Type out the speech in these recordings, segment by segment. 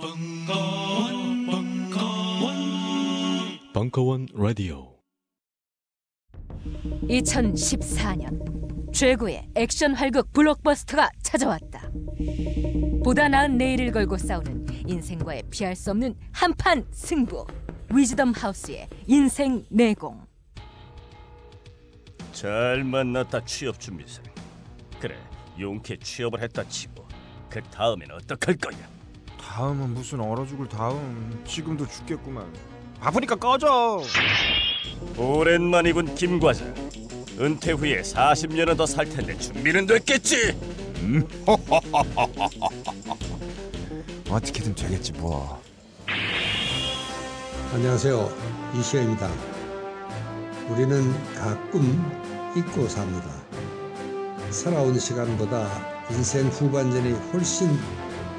벙커원, 벙커원, 벙커원 라디오. 2014년 최고의 액션 활극 블록버스터가 찾아왔다. 보다 나은 내일을 걸고 싸우는 인생과의 피할 수 없는 한판 승부. 위즈덤 하우스의 인생 내공. 잘 만났다 취업 준비생. 그래 용케 취업을 했다 치고 그 다음엔 어떡할 거야? 다음은 무슨 얼어 죽을 다음 지금도 죽겠구만 바쁘니까 꺼져 오랜만이군 김 과장. 은퇴 후에 40년은 더 살 텐데 준비는 됐겠지? 어떻게든 되겠지 뭐 안녕하세요. 이시영입니다. 우리는 가끔 잊고 삽니다. 살아온 시간보다 인생 후반전이 훨씬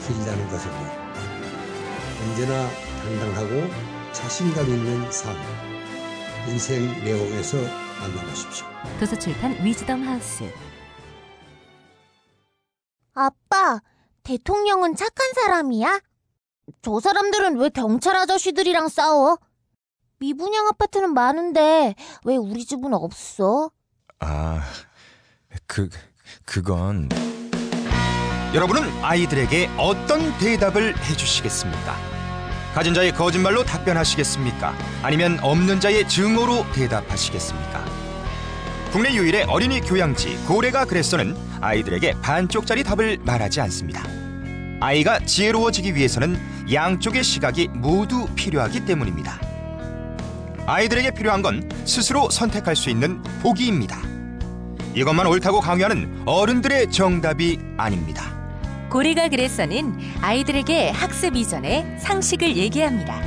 길다는 것을요. 언제나 당당하고 자신감 있는 삶. 인생 내용에서 만나보십시오. 도서출판 위즈덤 하우스. 아빠, 대통령은 착한 사람이야? 저 사람들은 왜 경찰 아저씨들이랑 싸워? 미분양 아파트는 많은데 왜 우리 집은 없어? 아, 그, 그건 여러분은 아이들에게 어떤 대답을 해주시겠습니까? 가진 자의 거짓말로 답변하시겠습니까? 아니면 없는 자의 증오로 대답하시겠습니까? 국내 유일의 어린이 교양지 고래가 그랬어는 아이들에게 반쪽짜리 답을 말하지 않습니다. 아이가 지혜로워지기 위해서는 양쪽의 시각이 모두 필요하기 때문입니다. 아이들에게 필요한 건 스스로 선택할 수 있는 보기입니다. 이것만 옳다고 강요하는 어른들의 정답이 아닙니다. 고래가 그래서는 아이들에게 학습 이전에 상식을 얘기합니다.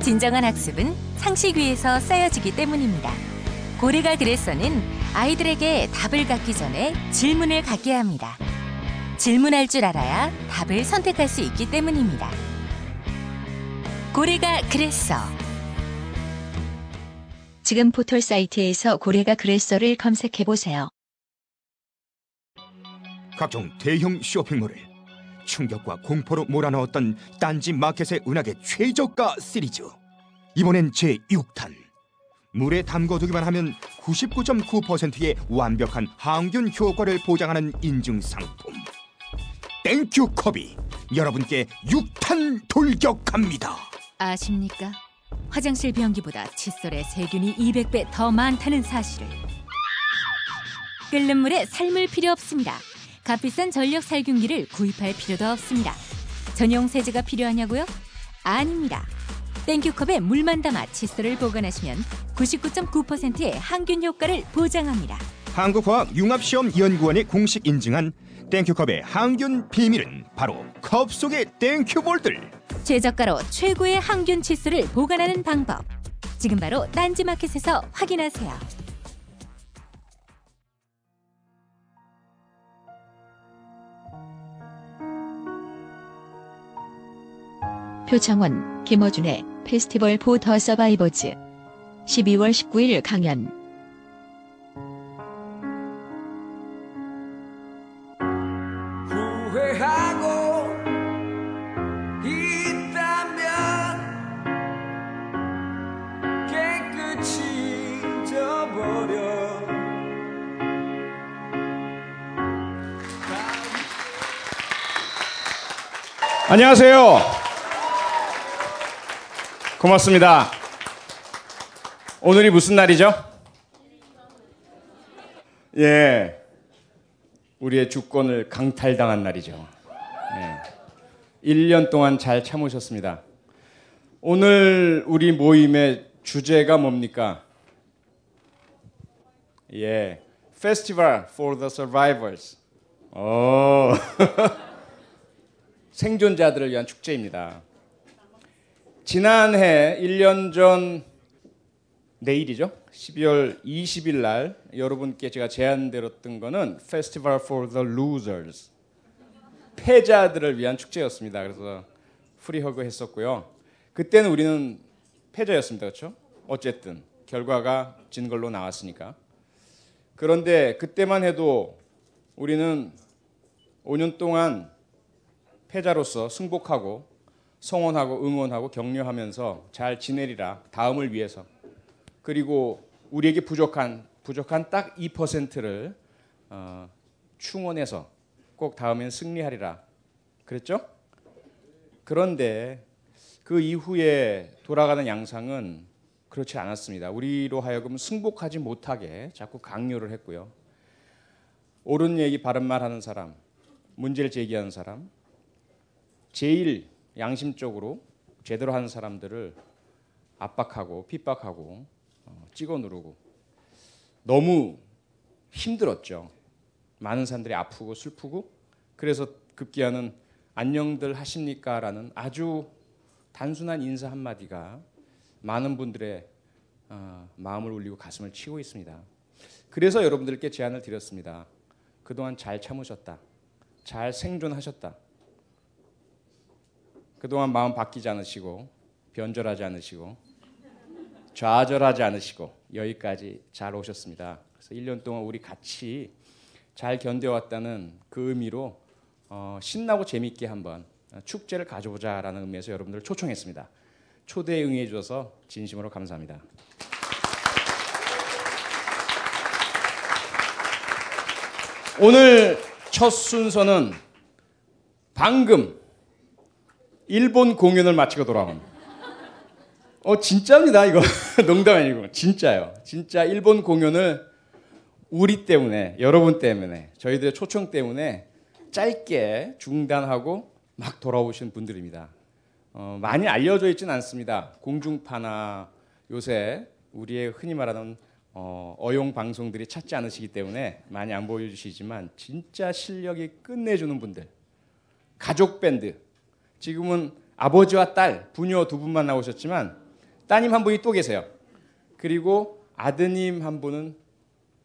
진정한 학습은 상식 위에서 쌓여지기 때문입니다. 고래가 그래서는 아이들에게 답을 갖기 전에 질문을 갖게 합니다. 질문할 줄 알아야 답을 선택할 수 있기 때문입니다. 고래가 그랬어. 지금 포털 사이트에서 고래가 그랬어를 검색해 보세요. 각종 대형 쇼핑몰을 충격과 공포로 몰아넣었던 딴지 마켓의 은하계 최저가 시리즈 이번엔 제6탄 물에 담궈두기만 하면 99.9%의 완벽한 항균 효과를 보장하는 인증 상품 땡큐 컵이 여러분께 6탄 돌격합니다 아십니까? 화장실 변기보다 칫솔의 세균이 200배 더 많다는 사실을. 끓는 물에 삶을 필요 없습니다. 값비싼 전력 살균기를 구입할 필요도 없습니다. 전용 세제가 필요하냐고요? 아닙니다. 땡큐컵에 물만 담아 칫솔을 보관하시면 99.9%의 항균 효과를 보장합니다. 한국화학융합시험연구원이 공식 인증한 땡큐컵의 항균 비밀은 바로 컵 속의 땡큐볼들 최저가로 최고의 항균 칫솔을 보관하는 방법. 지금 바로 딴지마켓에서 확인하세요. 표창원, 김어준의 Festival for the survivors. 12월 19일 강연. 후회하고 있다면 깨끗이 잊어버려. 안녕하세요. 고맙습니다. 오늘이 무슨 날이죠? 예. 우리의 주권을 강탈당한 날이죠. 예. 1년 동안 잘 참으셨습니다. 오늘 우리 모임의 주제가 뭡니까? 예. Festival for the Survivors. 오. 생존자들을 위한 축제입니다. 지난해 1년 전 내일이죠. 12월 20일 날 여러분께 제가 제안드렸던 거는 Festival for the Losers. 패자들을 위한 축제였습니다. 그래서 프리허그 했었고요. 그때는 우리는 패자였습니다. 그렇죠? 어쨌든 결과가 진 걸로 나왔으니까. 그런데 그때만 해도 우리는 5년 동안 패자로서 승복하고 성원하고 응원하고 격려하면서 잘 지내리라 다음을 위해서 그리고 우리에게 부족한 부족한 딱 2%를 어, 충원해서 꼭 다음엔 승리하리라 그랬죠? 그런데 그 이후에 돌아가는 양상은 그렇지 않았습니다. 우리로 하여금 승복하지 못하게 자꾸 강요를 했고요. 옳은 얘기 바른 말 하는 사람, 문제를 제기하는 사람, 제일 양심적으로 제대로 하는 사람들을 압박하고 핍박하고 어, 찍어 누르고 너무 힘들었죠. 많은 사람들이 아프고 슬프고 그래서 급기야는 안녕들 하십니까라는 아주 단순한 인사 한 마디가 많은 분들의 어, 마음을 울리고 가슴을 치고 있습니다. 그래서 여러분들께 제안을 드렸습니다. 그동안 잘 참으셨다. 잘 생존하셨다. 그동안 마음 바뀌지 않으시고 변절하지 않으시고 좌절하지 않으시고 여기까지 잘 오셨습니다. 그래서 1년 동안 우리 같이 잘 견뎌왔다는 그 의미로 어, 신나고 재밌게 한번 축제를 가져보자라는 의미에서 여러분들을 초청했습니다. 초대에 응해 주셔서 진심으로 감사합니다. 오늘 첫 순서는 방금 일본 공연을 마치고 돌아온. 어 진짜입니다 이거. 농담 아니고. 진짜요. 진짜 일본 공연을 우리 때문에 여러분 때문에 저희들의 초청 때문에 짧게 중단하고 막 돌아오신 분들입니다. 어, 많이 알려져 있지는 않습니다. 공중파나 요새 우리의 흔히 말하는 어, 어용 방송들이 찾지 않으시기 때문에 많이 안 보여주시지만 진짜 실력이 끝내주는 분들 가족 밴드 지금은 아버지와 딸 부녀 두 분만 나오셨지만 따님 한 분이 또 계세요. 그리고 아드님 한 분은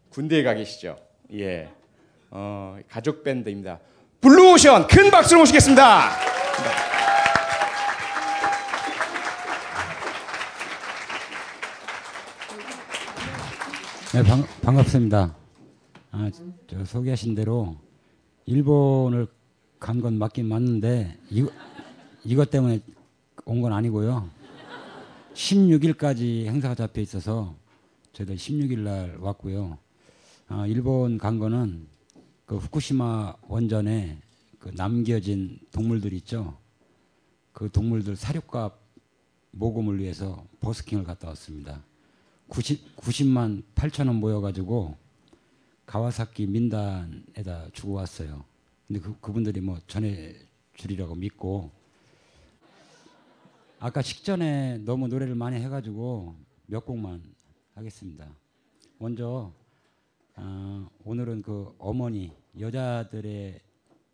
군대에 가 계시죠. 예, 어, 가족 밴드입니다. 블루오션 큰 박수로 모시겠습니다. 네, 반, 반갑습니다. 아, 저 소개하신 대로 일본을 간 건 맞긴 맞는데 이거 이것 때문에 온 건 아니고요. 16일까지 행사가 잡혀 있어서 저희들 16일 날 왔고요. 아, 일본 간 거는 그 후쿠시마 원전에 그 남겨진 동물들 있죠. 그 동물들 사료값 모금을 위해서 버스킹을 갔다 왔습니다. 90, 90만 8천 원 모여가지고 가와사키 민단에다 주고 왔어요. 근데 그, 그분들이 뭐 전해주리라고 믿고 아까 식전에 너무 노래를 많이 해가지고 몇 곡만 하겠습니다. 먼저 어, 오늘은 그 어머니 여자들의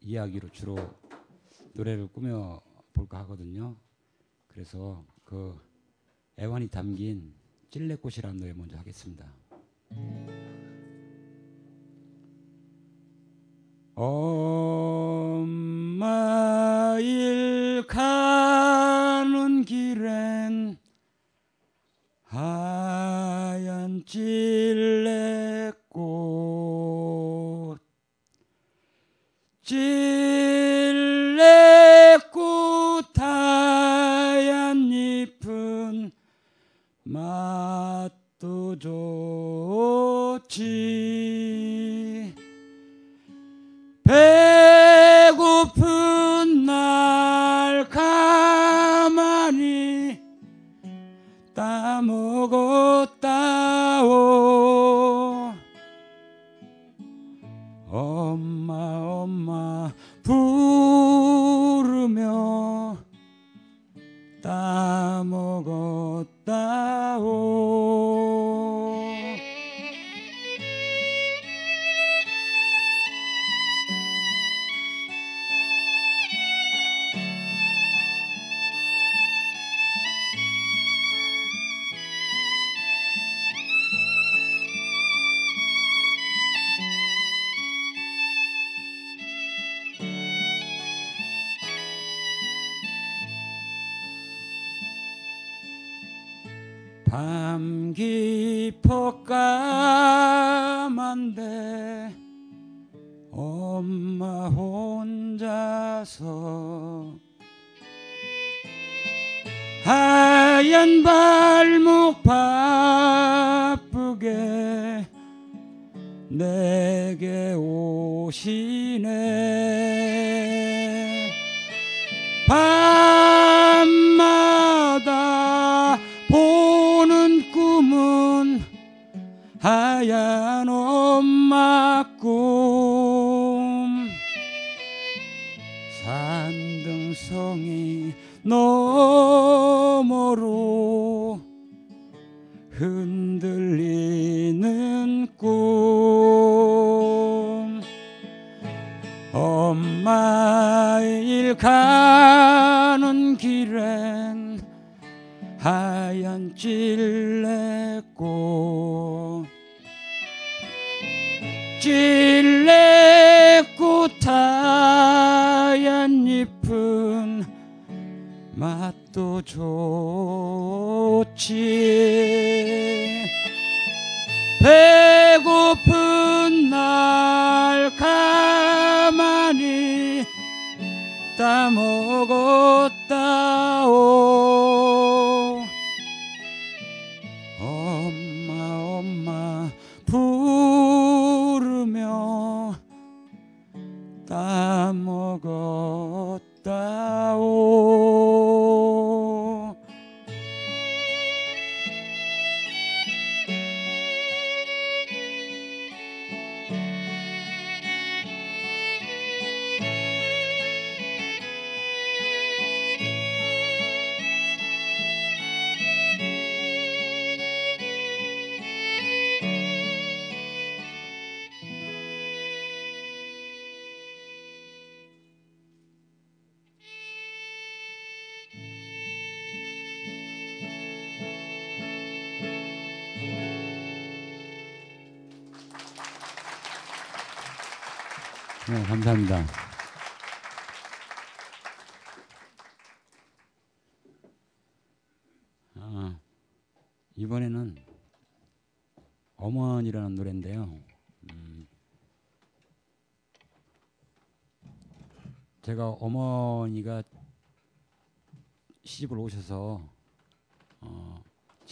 이야기로 주로 노래를 꾸며 볼까 하거든요. 그래서 그 애환이 담긴 찔레꽃이라는 노래 먼저 하겠습니다. 엄마 일 가는 길엔 하얀 찔레꽃 찔레꽃 하얀 잎은 맛도 좋지. 배 밤 깊어 까만데 엄마 혼자서 하얀 발목 바쁘게 내게 오시네 찔레꽃. 찔레꽃 하얀 잎은 맛도 좋지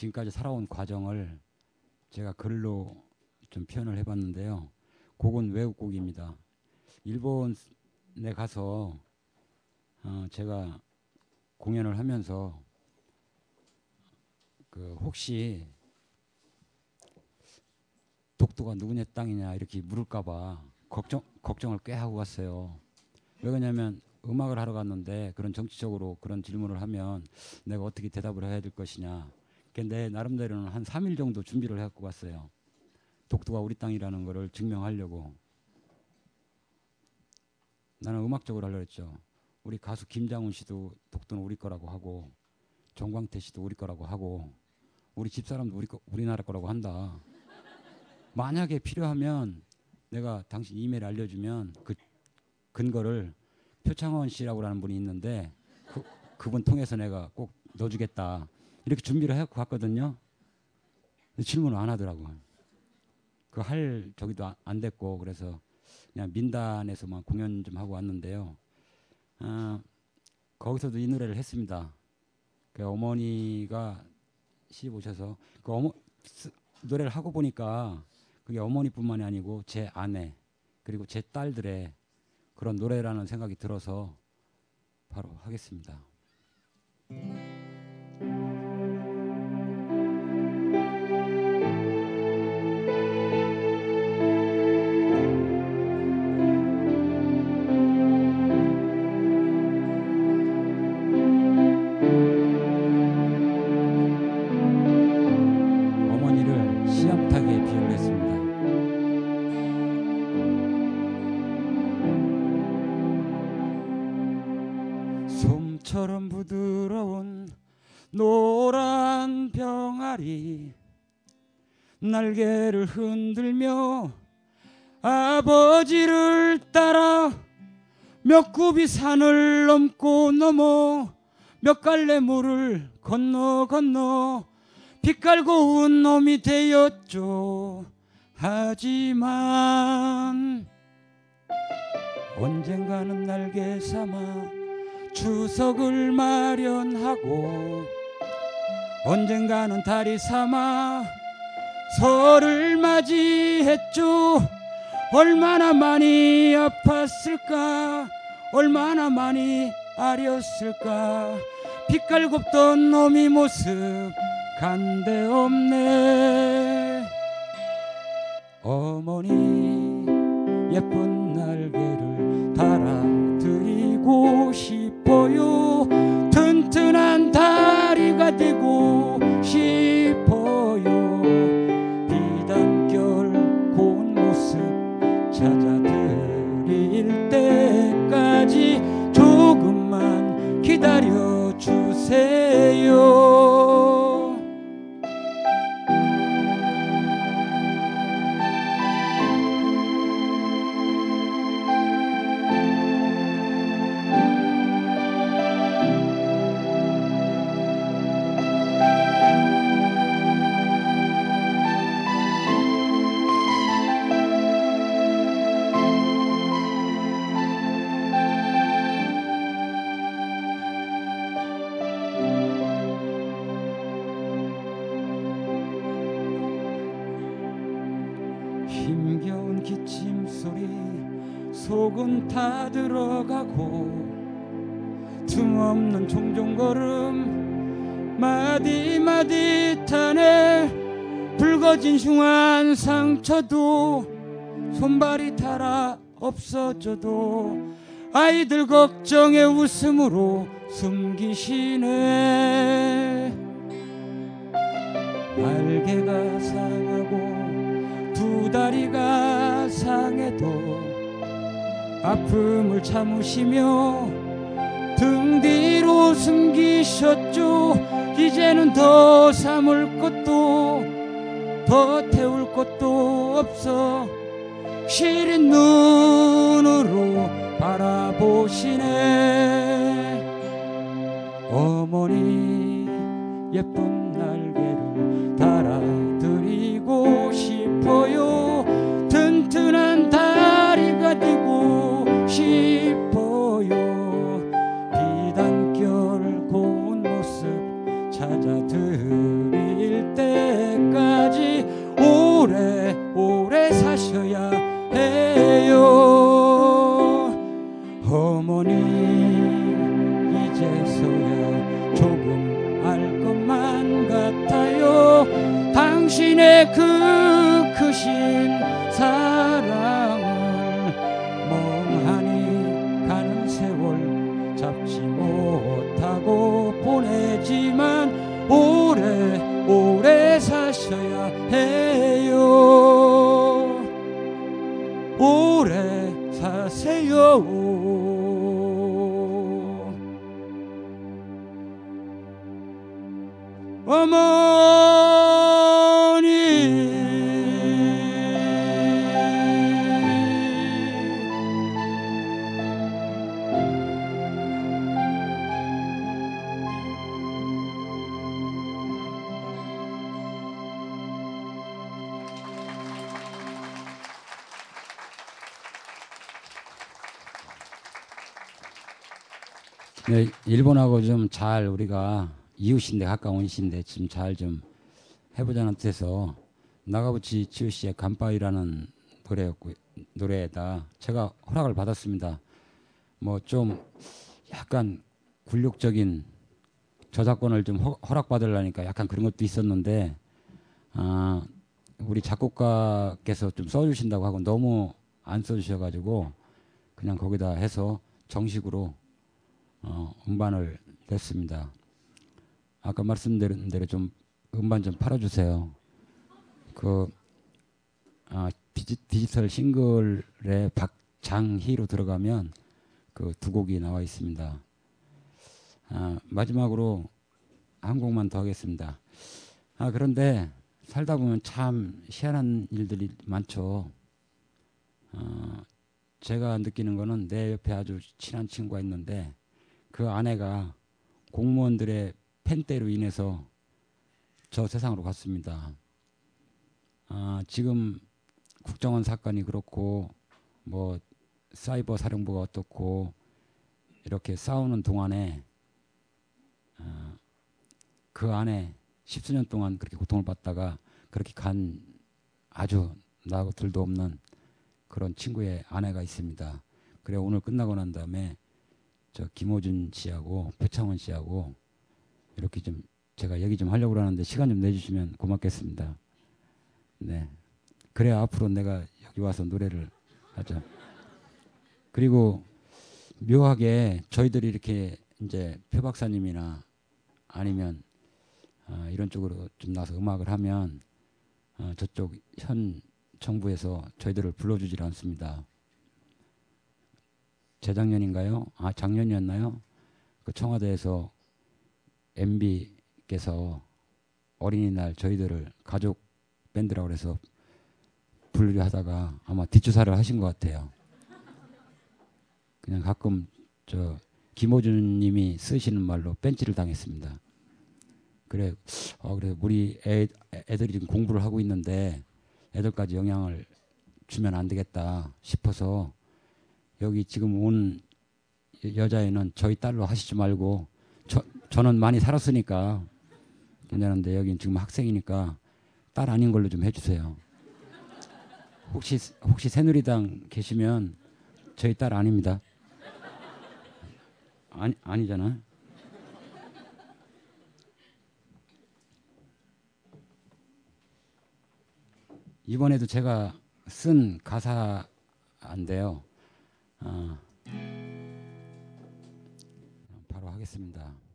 지금까지 살아온 과정을 제가 글로 좀 표현을 해봤는데요. 곡은 외국곡입니다. 일본에 가서 어, 제가 공연을 하면서 그 혹시 독도가 누구네 땅이냐 이렇게 물을까봐 걱정 걱정을 꽤 하고 갔어요. 왜 그러냐면 음악을 하러 갔는데 그런 정치적으로 그런 질문을 하면 내가 어떻게 대답을 해야 될 것이냐. 내 나름대로는 한 3일 정도 준비를 해갖고 갔어요. 독도가 우리 땅이라는 거를 증명하려고. 나는 음악적으로 하려고 했죠. 우리 가수 김장훈 씨도 독도는 우리 거라고 하고 정광태 씨도 우리 거라고 하고 우리 집사람도 우리 거, 우리나라 거라고 한다. 만약에 필요하면 내가 당신 이메일 알려주면 그 근거를 표창원 씨라고 하는 분이 있는데 그, 그분 통해서 내가 꼭 넣어주겠다. 이렇게 준비를 해갖고 갔거든요. 질문을 안 하더라고. 그할 저기도 안- 안 됐고 그래서 그냥 민단에서만 공연 좀 하고 왔는데요. 아, 거기서도 이 노래를 했습니다. 그 어머니가 시집 오셔서 그 어머 쓰- 노래를 하고 보니까 그게 어머니뿐만이 아니고 제 아내 그리고 제 딸들의 그런 노래라는 생각이 들어서 바로 하겠습니다. 솜처럼 부드러운 노란 병아리 날개를 흔들며 아버지를 따라 몇 굽이 산을 넘고 넘어 몇 갈래 물을 건너 건너 빛깔 고 운 놈이 되었죠. 하지만 언젠가는 날개 삼아 추석을 마련하고 언젠가는 달이 삼아 설을 맞이했죠. 얼마나 많이 아팠을까? 얼마나 많이 아렸을까? 빛깔 곱던 놈이 모습 간데 없네. 어머니 예쁜 날개를 달아드리고 싶어요 튼튼한 다리가 되고 싶어요 비단결 고운 모습 찾아드릴 때까지 조금만 기다려 주세요. 종종걸음 마디마디 타네 붉어진 흉한 상처도 손발이 닳아 없어져도 아이들 걱정에 웃음으로 숨기시네. 날개가 상하고 두 다리가 상해도 아픔을 참으시며 등 뒤로 숨기셨죠. 이제는 더 삼을 것도 더 태울 것도 없어. 시린 눈으로 바라보시네. 어머니 예쁜 날개를 달아드리고 싶어요. 튼튼한 다리가 되고 싶 사셔야 해요. 어머니 이제서야 조금 알 것만 같아요. 당신의 그 크신 어머니. 네, 일본하고 좀 잘 우리가 이웃인데 가까운 이웃인데 좀잘좀 해보자는 뜻에서 나가부치 지우 씨의 간파이라는 노래였고 노래에다 제가 허락을 받았습니다. 뭐 좀 약간 굴욕적인 저작권을 좀 허, 허락받으려니까 약간 그런 것도 있었는데 아 우리 작곡가께서 좀 써주신다고 하고 너무 안 써주셔가지고 그냥 거기다 해서 정식으로 어, 음반을 냈습니다. 아까 말씀드린 대로 좀 음반 좀 팔아주세요. 그 아, 디지, 디지털 싱글에 박장희로 들어가면 그 두 곡이 나와 있습니다. 아, 마지막으로 한 곡만 더 하겠습니다. 아, 그런데 살다 보면 참 희한한 일들이 많죠. 어, 제가 느끼는 거는 내 옆에 아주 친한 친구가 있는데 그 아내가 공무원들의 펜대로 인해서 저 세상으로 갔습니다. 아, 지금 국정원 사건이 그렇고 뭐 사이버 사령부가 어떻고 이렇게 싸우는 동안에 어, 그 안에 십수년 동안 그렇게 고통을 받다가 그렇게 간 아주 나하고 둘도 없는 그런 친구의 아내가 있습니다. 그래 오늘 끝나고 난 다음에 저 김호준 씨하고 표창원 씨하고 이렇게 좀 제가 얘기 좀 하려고 하는데 시간 좀 내주시면 고맙겠습니다. 네. 그래 앞으로 내가 여기 와서 노래를 하자. 그리고 묘하게 저희들이 이렇게 이제 표 박사님이나 아니면 어, 이런 쪽으로 좀 나서 음악을 하면 어, 저쪽 현 정부에서 저희들을 불러주질 않습니다. 재작년인가요? 아 작년이었나요? 그 청와대에서 MB께서 어린이날 저희들을 가족 밴드라고 해서 부르려 하다가 아마 뒷주사를 하신 것 같아요. 그냥 가끔 저 김호준 님이 쓰시는 말로 벤치를 당했습니다. 그래, 어, 그래, 우리 애, 애들이 지금 공부를 하고 있는데 애들까지 영향을 주면 안 되겠다 싶어서 여기 지금 온 여자애는 저희 딸로 하시지 말고 저, 저는 많이 살았으니까 괜찮은데 여기 지금 학생이니까 딸 아닌 걸로 좀 해주세요. 혹시 혹시 새누리당 계시면 저희 딸 아닙니다. 아니 아니잖아. 이번에도 제가 쓴 가사인데요. 어, 바로 하겠습니다.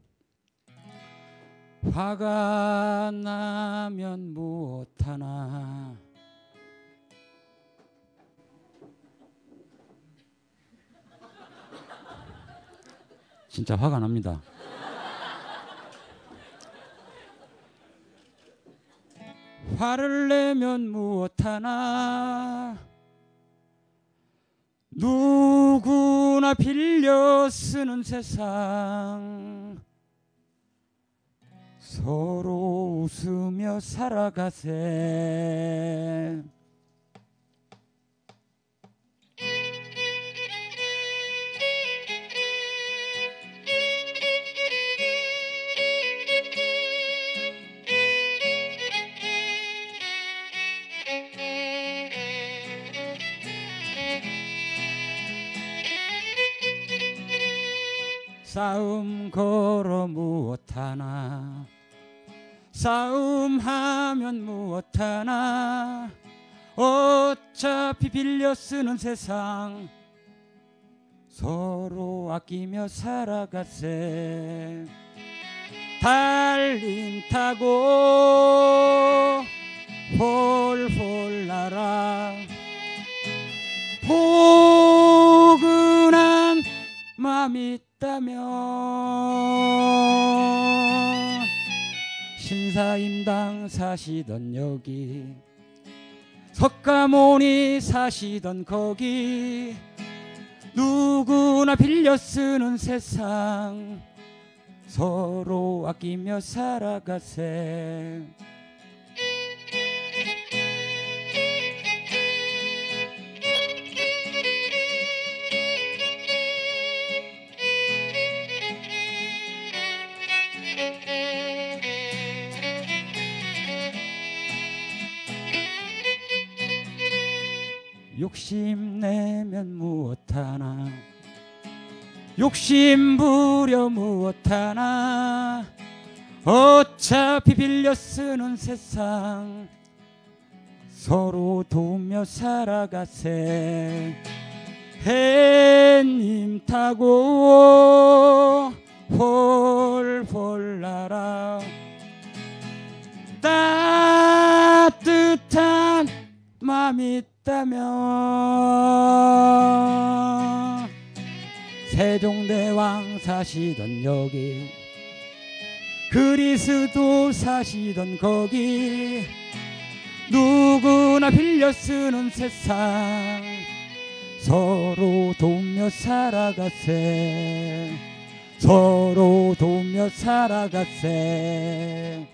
화가 나면 무엇하나? 진짜 화가 납니다. 화를 내면 무엇하나? 누구나 빌려 쓰는 세상 서로 웃으며 살아가세. 싸움 걸어 무엇 하나 싸움하면 무엇하나? 어차피 빌려 쓰는 세상. 서로 아끼며 살아가세. 달림 타고 홀홀 날아. 포근한 마음이 있다면 신사임당 사시던 여기 석가모니 사시던 거기 누구나 빌려 쓰는 세상 서로 아끼며 살아가세 욕심 내면 무엇하나? 욕심 부려 무엇하나? 어차피 빌려 쓰는 세상 서로 도우며 살아가세. 해님 타고 홀홀 날아. 따뜻한 마음이 있다면 세종대왕 사시던 여기 그리스도 사시던 거기 누구나 빌려 쓰는 세상 서로 도우며 살아가세 서로 도우며 살아가세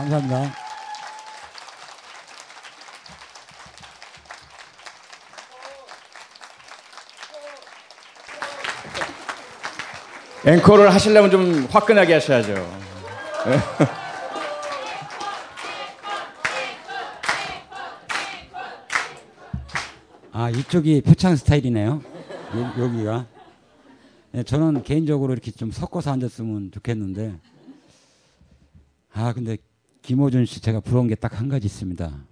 감사합니다. 앵콜을 하시려면 좀 화끈하게 하셔야죠. 아 이쪽이 표창 스타일이네요. 여, 여기가. 네, 저는 개인적으로 이렇게 좀 섞어서 앉았으면 좋겠는데. 아 근데 김호준 씨 제가 부러운 게 딱 한 가지 있습니다.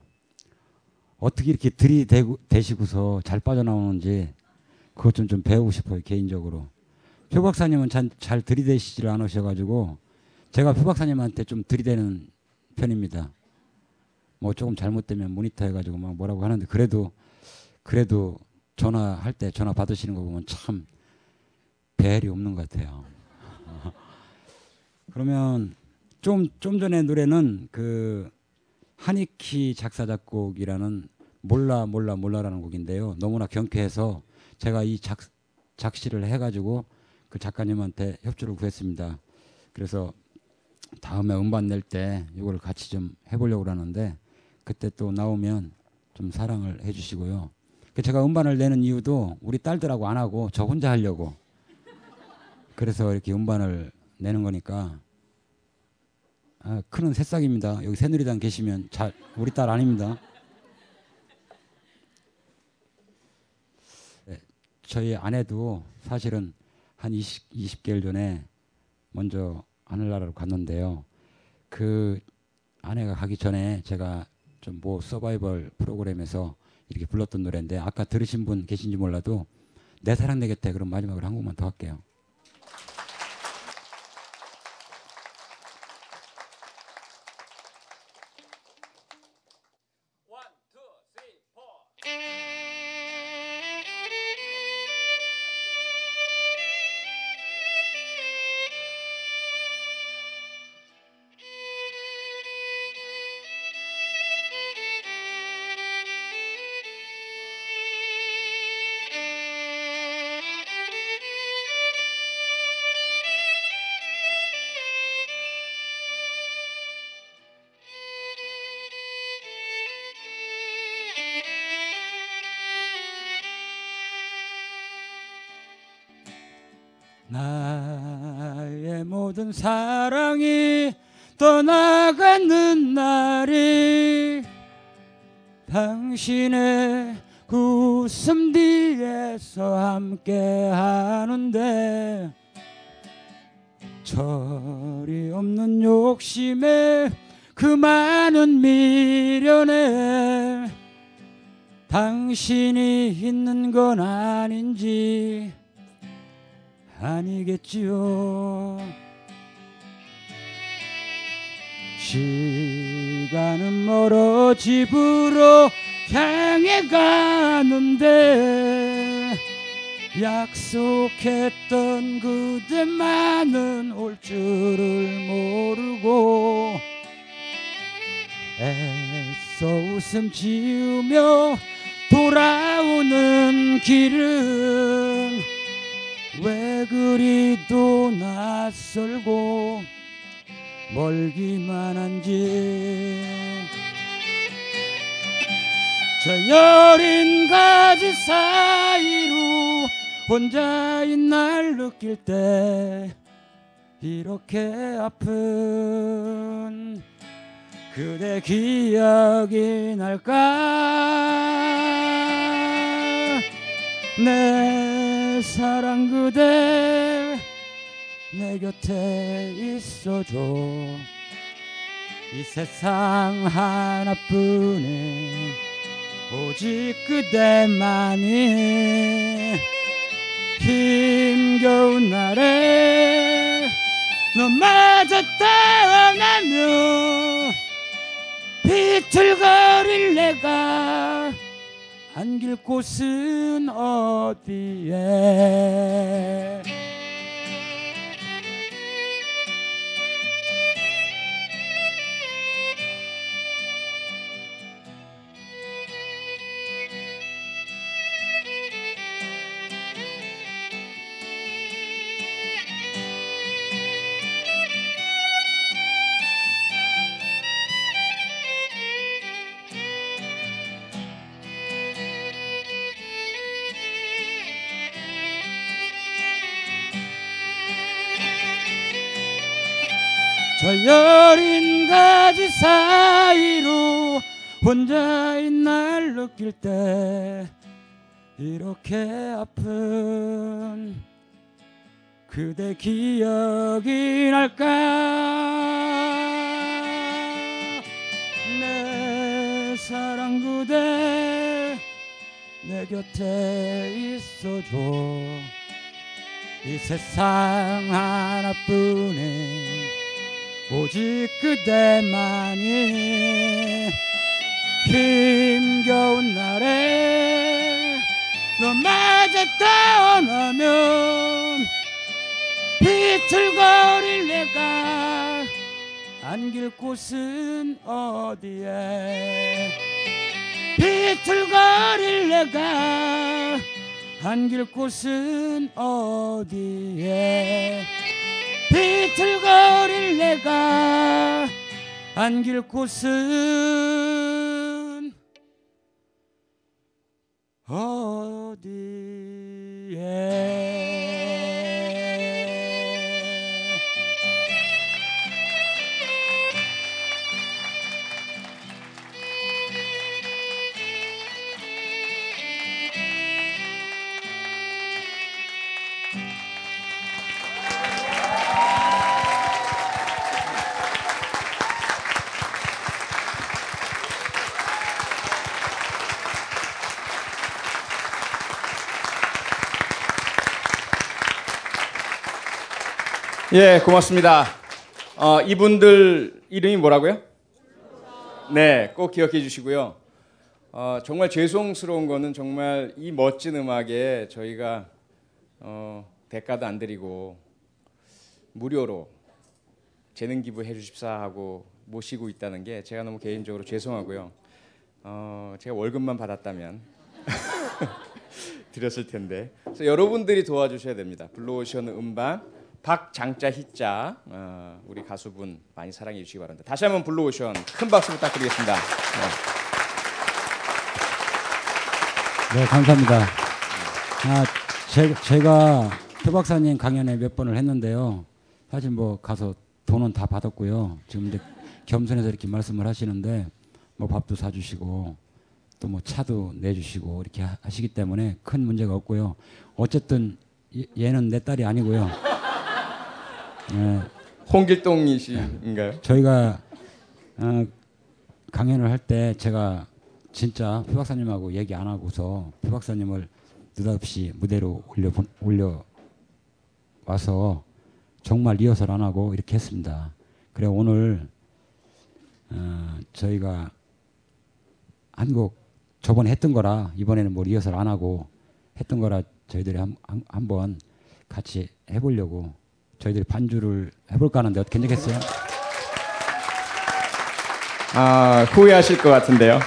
어떻게 이렇게 들이대시고서 잘 빠져나오는지 그것 좀 좀 배우고 싶어요 개인적으로. 표 박사님은 잘, 잘 들이대시지를 않으셔가지고 제가 표 박사님한테 좀 들이대는 편입니다. 뭐 조금 잘못되면 모니터 해가지고 막 뭐라고 하는데 그래도 그래도 전화할 때 전화 받으시는 거 보면 참 배열이 없는 것 같아요. 그러면 좀 좀 전에 노래는 그 한익희 작사 작곡이라는 몰라 몰라 몰라라는 곡인데요. 너무나 경쾌해서 제가 이 작, 작시를 해가지고 그 작가님한테 협조를 구했습니다. 그래서 다음에 음반 낼 때 이걸 같이 좀 해보려고 하는데 그때 또 나오면 좀 사랑을 해주시고요. 그 제가 음반을 내는 이유도 우리 딸들하고 안 하고 저 혼자 하려고. 그래서 이렇게 음반을 내는 거니까 아, 큰은 새싹입니다. 여기 새누리당 계시면 잘 우리 딸 아닙니다. 네, 저희 아내도 사실은 한 20, 20개월 전에 먼저 하늘나라로 갔는데요. 그 아내가 가기 전에 제가 좀 뭐 서바이벌 프로그램에서 이렇게 불렀던 노래인데 아까 들으신 분 계신지 몰라도 내 사랑 내 곁에 그럼 마지막으로 한 곡만 더 할게요. 사랑이 떠나가는 날이 당신의 그 웃음 뒤에서 함께 하는데 철이 없는 욕심에 그 많은 미련에 당신이 있는 건 아닌지 아니겠지요. 시간은 멀어 집으로 향해 가는데 약속했던 그대만은 올 줄을 모르고 애써 웃음 지으며 돌아오는 길은 왜 그리도 낯설고 멀기만 한지 저 여린 가지 사이로 혼자인 날 느낄 때 이렇게 아픈 그대 기억이 날까? 내 사랑 그대 내 곁에 있어줘. 이 세상 하나뿐에 오직 그대만이 힘겨운 날에 너마저 떠나면 비틀거릴 내가 안길 곳은 어디에 여린 가지 사이로 혼자인 날 느낄 때 이렇게 아픈 그대 기억이 날까? 내 사랑 그대 내 곁에 있어줘. 이 세상 하나뿐인 오직 그대만이 힘겨운 날에 너마저 떠나면 비틀거릴 내가 안길 곳은 어디에? 비틀거릴 내가 안길 곳은 어디에 비틀거릴 내가 안길 곳은 어디에 예, 고맙습니다. 어, 이분들 이름이 뭐라고요? 네, 꼭 기억해 주시고요. 어, 정말 죄송스러운 거는 정말 이 멋진 음악에 저희가 어, 대가도 안 드리고 무료로 재능 기부해 주십사 하고 모시고 있다는 게 제가 너무 개인적으로 죄송하고요. 어, 제가 월급만 받았다면 드렸을 텐데. 그래서 여러분들이 도와주셔야 됩니다. 블루오션 음반 박장자 희자 어, 우리 가수분 많이 사랑해 주시기 바랍니다. 다시 한번 블루오션 큰 박수 부탁드리겠습니다. 네. 네, 감사합니다. 아, 제, 제가 표 박사님 강연에 몇 번을 했는데요. 사실 뭐 가서 돈은 다 받았고요. 지금 이제 겸손해서 이렇게 말씀을 하시는데 뭐 밥도 사주시고 또 뭐 차도 내주시고 이렇게 하- 하시기 때문에 큰 문제가 없고요. 어쨌든 얘- 얘는 내 딸이 아니고요. 네, 홍길동이신가요? 저희가 어, 강연을 할 때 제가 진짜 표 박사님하고 얘기 안 하고서 표 박사님을 느닷없이 무대로 올려 본- 올려 와서 정말 리허설 안 하고 이렇게 했습니다. 그래 오늘 어, 저희가 한곡 저번에 했던 거라 이번에는 뭐 리허설 안 하고 했던 거라 저희들이 한, 한, 한번 같이 해보려고 저희들이 반주를 해볼까 하는데 어떻게 괜찮겠어요? 아 후회하실 것 같은데요.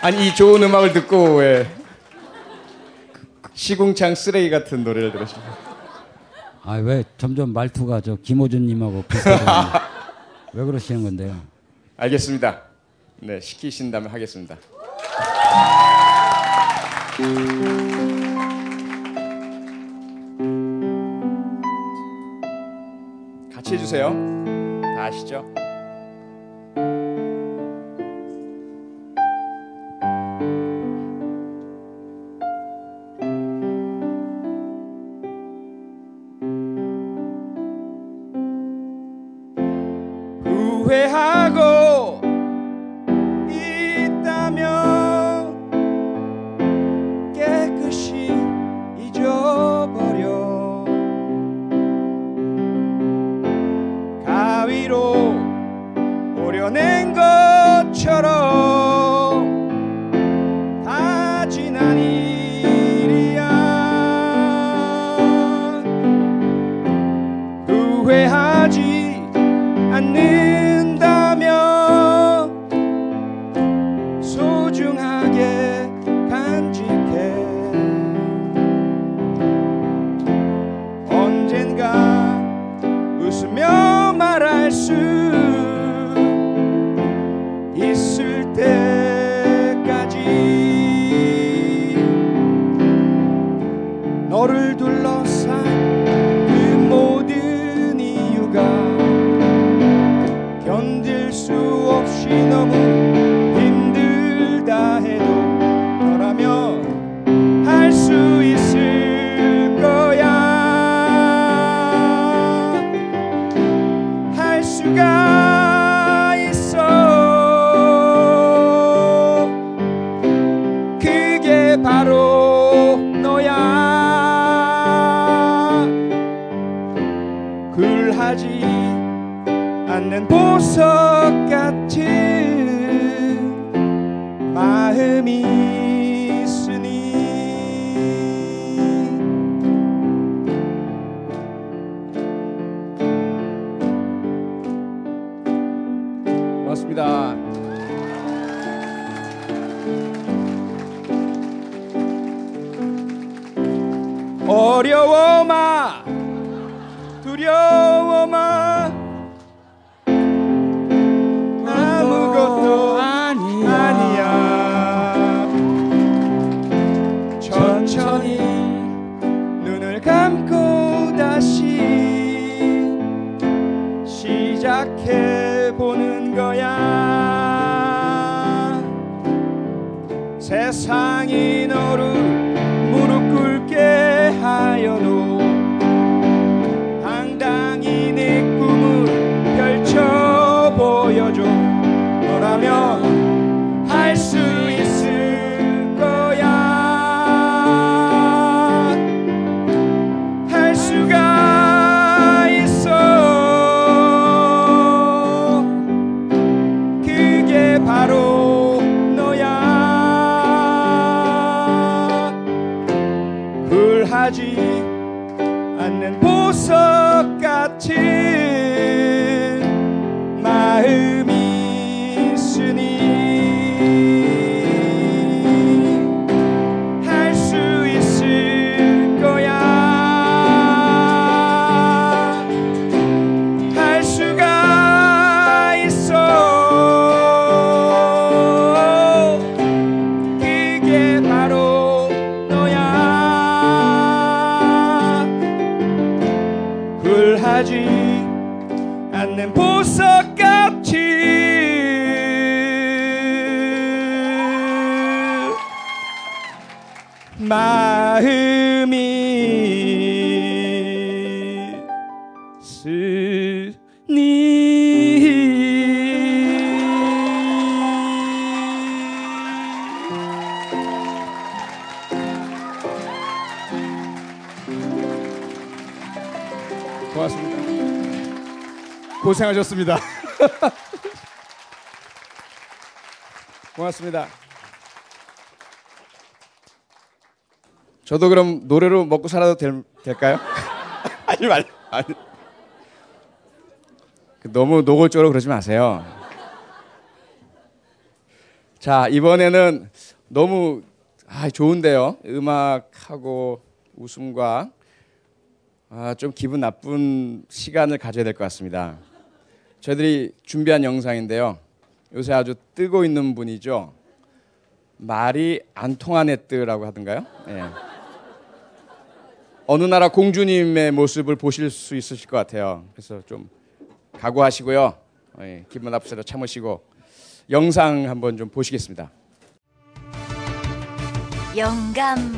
아니 이 좋은 음악을 듣고 왜 시궁창 쓰레기 같은 노래를 들으시고 아왜 점점 말투가 저 김호준님하고 비슷해요? 왜 그러시는 건데요? 알겠습니다. 네 시키신다면 하겠습니다. 같이 해주세요. 다 아시죠? 고생하셨습니다. 고맙습니다. 저도 그럼 노래로 먹고 살아도 될, 될까요? 아니 말 아니 너무 노골적으로 그러지 마세요. 자 이번에는 너무 아, 좋은데요. 음악하고 웃음과 아, 좀 기분 나쁜 시간을 가져야 될 것 같습니다. 저희들이 준비한 영상인데요. 요새 아주 뜨고 있는 분이죠. 말이 안 통한 애뜨라고 하던가요? 예. 어느 나라 공주님의 모습을 보실 수 있으실 것 같아요. 그래서 좀 각오하시고요. 예, 기분 나쁘시라 참으시고 영상 한번 좀 보시겠습니다. 영감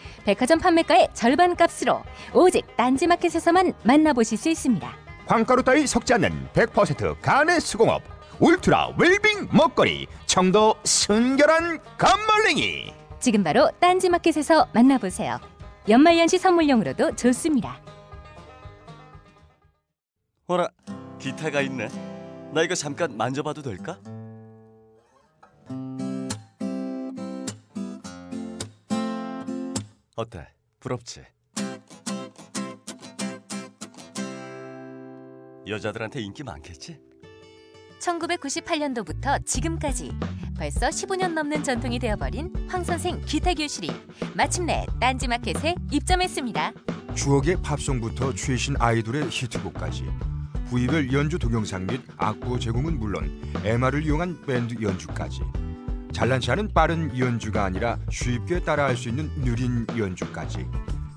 백화점 판매가의 절반 값으로 오직 딴지마켓에서만 만나보실 수 있습니다. 황가루 따위 섞지 않는 100% 간의 수공업 울트라 웰빙 먹거리 청도 순결한 감말랭이 지금 바로 딴지마켓에서 만나보세요. 연말연시 선물용으로도 좋습니다. 어라 기타가 있네. 나 이거 잠깐 만져봐도 될까? 어때? 부럽지? 여자들한테 인기 많겠지? 1998년도부터 지금까지 벌써 15년 넘는 전통이 되어버린 황선생 기타 교실이 마침내 딴지마켓에 입점했습니다. 추억의 팝송부터 최신 아이돌의 히트곡까지 부위별 연주 동영상 및 악보 제공은 물론 MR을 이용한 밴드 연주까지 잘난치 않은 빠른 연주가 아니라 쉽게 따라할 수 있는 느린 연주까지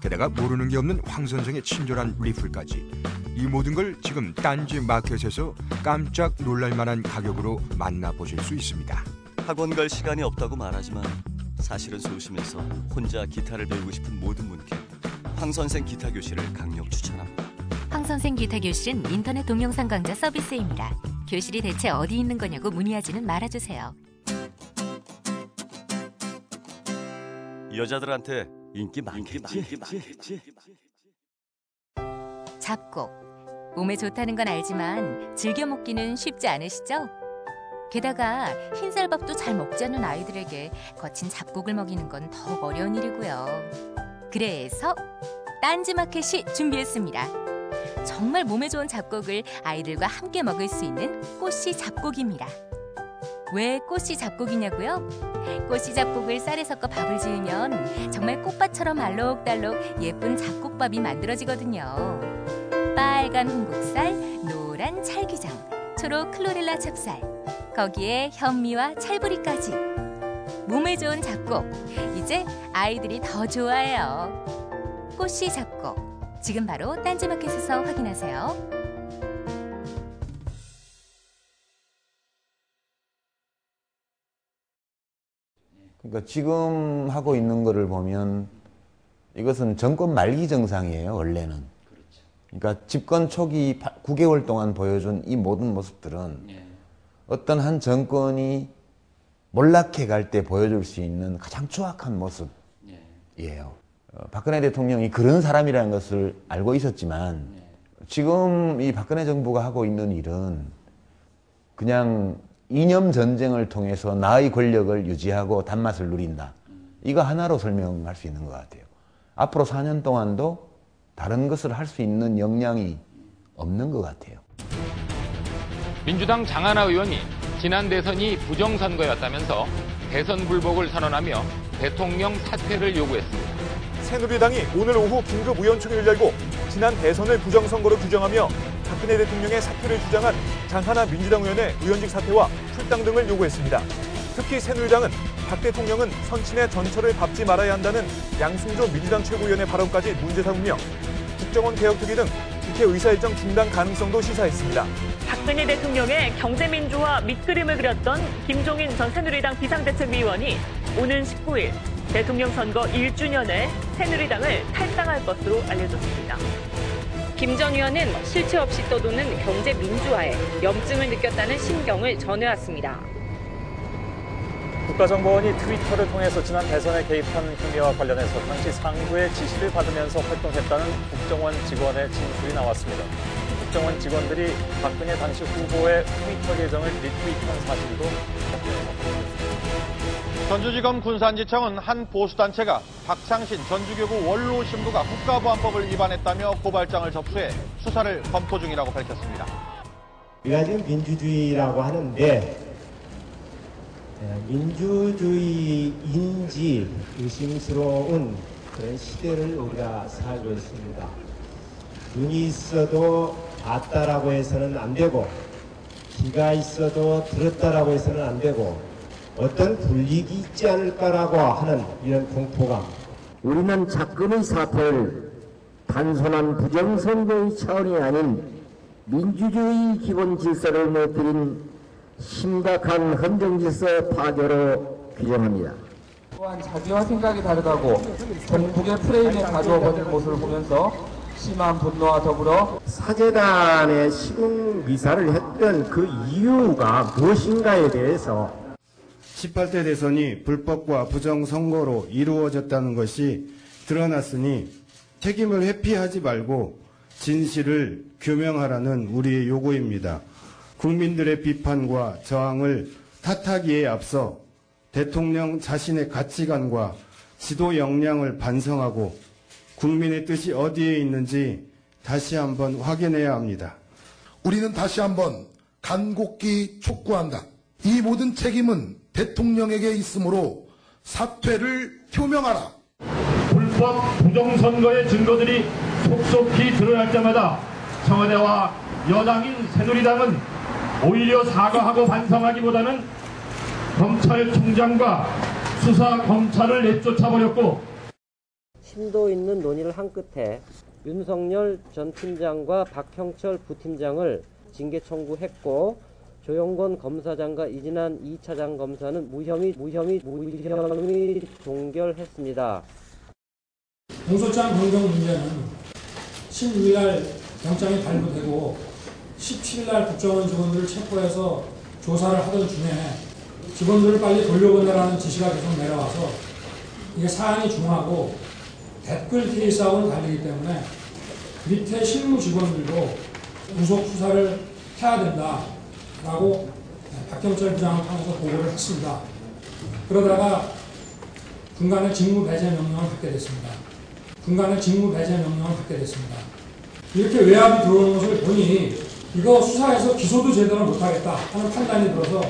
게다가 모르는 게 없는 황 선생의 친절한 리플까지 이 모든 걸 지금 딴지 마켓에서 깜짝 놀랄만한 가격으로 만나보실 수 있습니다. 학원 갈 시간이 없다고 말하지만 사실은 소심해서 혼자 기타를 배우고 싶은 모든 분께 황 선생 기타 교실을 강력 추천합니다. 황 선생 기타 교실은 인터넷 동영상 강좌 서비스입니다. 교실이 대체 어디 있는 거냐고 문의하지는 말아주세요. 여자들한테 인기 많겠지? 잡곡. 몸에 좋다는 건 알지만 즐겨 먹기는 쉽지 않으시죠? 게다가 흰쌀밥도 잘 먹지 않는 아이들에게 거친 잡곡을 먹이는 건 더욱 어려운 일이고요. 그래서 딴지마켓이 준비했습니다. 정말 몸에 좋은 잡곡을 아이들과 함께 먹을 수 있는 꽃씨 잡곡입니다. 왜 꽃씨 잡곡이냐고요? 꽃씨 잡곡을 쌀에 섞어 밥을 지으면 정말 꽃밭처럼 알록달록 예쁜 잡곡밥이 만들어지거든요. 빨간 홍국살, 노란 찰기장, 초록 클로렐라 찹쌀, 거기에 현미와 찰부리까지. 몸에 좋은 잡곡, 이제 아이들이 더 좋아해요. 꽃씨 잡곡, 지금 바로 딴지마켓에서 확인하세요. 그러니까 지금 하고 있는 거를 보면 이것은 정권 말기 정상이에요, 원래는. 그러니까 집권 초기 9개월 동안 보여준 이 모든 모습들은 어떤 한 정권이 몰락해 갈 때 보여줄 수 있는 가장 추악한 모습이에요. 어, 박근혜 대통령이 그런 사람이라는 것을 알고 있었지만 지금 이 박근혜 정부가 하고 있는 일은 그냥 이념 전쟁을 통해서 나의 권력을 유지하고 단맛을 누린다. 이거 하나로 설명할 수 있는 것 같아요. 앞으로 4년 동안도 다른 것을 할 수 있는 역량이 없는 것 같아요. 민주당 장하나 의원이 지난 대선이 부정선거였다면서 대선 불복을 선언하며 대통령 사퇴를 요구했습니다. 새누리당이 오늘 오후 긴급 의원총회를 열고 지난 대선을 부정선거로 규정하며 박근혜 대통령의 사퇴를 주장한 장하나 민주당 의원의 의원직 사퇴와 출당 등을 요구했습니다. 특히 새누리당은 박 대통령은 선친의 전철을 밟지 말아야 한다는 양승조 민주당 최고위원의 발언까지 문제 삼으며 국정원 개혁특위 등 국회 의사일정 중단 가능성도 시사했습니다. 박근혜 대통령의 경제민주화 밑그림을 그렸던 김종인 전 새누리당 비상대책위원이 오는 19일 대통령 선거 1주년에 새누리당을 탈당할 것으로 알려졌습니다. 김 전 의원은 실체 없이 떠도는 경제 민주화에 염증을 느꼈다는 심경을 전해왔습니다. 국가정보원이 트위터를 통해서 지난 대선에 개입한 혐의와 관련해서 당시 상부의 지시를 받으면서 활동했다는 국정원 직원의 진술이 나왔습니다. 국정원 직원들이 박근혜 당시 후보의 트위터 계정을 리트윗한 사실도 전주지검 군산지청은 한 보수단체가 박창신 전주교구 원로 신부가 국가보안법을 위반했다며 고발장을 접수해 수사를 검토 중이라고 밝혔습니다. 우리가 지금 민주주의라고 하는데 민주주의인지 의심스러운 그런 시대를 우리가 살고 있습니다. 눈이 있어도 봤다라고 해서는 안 되고 귀가 있어도 들었다라고 해서는 안 되고 어떤 불이익이 있지 않을까라고 하는 이런 공포감. 우리는 작금의 사태를 단순한 부정선거의 차원이 아닌 민주주의 기본 질서를 무너뜨린 심각한 헌정질서 파괴로 규정합니다. 또한 자기와 생각이 다르다고 전국의 프레임에 가두어 버린 모습을 보면서 심한 분노와 더불어 사재단의 시공 미사를 했던 그 이유가 무엇인가에 대해서 18대 대선이 불법과 부정선거로 이루어졌다는 것이 드러났으니 책임을 회피하지 말고 진실을 규명하라는 우리의 요구입니다. 국민들의 비판과 저항을 탓하기에 앞서 대통령 자신의 가치관과 지도 역량을 반성하고 국민의 뜻이 어디에 있는지 다시 한번 확인해야 합니다. 우리는 다시 한번 간곡히 촉구한다. 이 모든 책임은 대통령에게 있으므로 사퇴를 표명하라. 불법 부정선거의 증거들이 속속히 드러날 때마다 청와대와 여당인 새누리당은 오히려 사과하고 반성하기보다는 검찰총장과 수사 검찰을 내쫓아버렸고 심도 있는 논의를 한 끝에 윤석열 전 팀장과 박형철 부팀장을 징계 청구했고 조영건 검사장과 이진한 2차장 검사는 무혐의 무혐의 무혐의 종결했습니다. 공소장 변경 문제는 16일날 영장이 발부되고 17일날 국정원 직원들을 체포해서 조사를 하던 중에 직원들을 빨리 돌려보내라는 지시가 계속 내려와서 이게 사안이 중하고 댓글 케이스하고는 다르기 때문에 밑에 실무 직원들도 구속 수사를 해야 된다 라고 박경철 부장을 통해서 보고를 했습니다. 그러다가 중간에 직무 배제 명령을 받게 됐습니다. 중간에 직무 배제 명령을 받게 됐습니다. 이렇게 외압이 들어오는 것을 보니 이거 수사해서 기소도 제대로 못하겠다 하는 판단이 들어서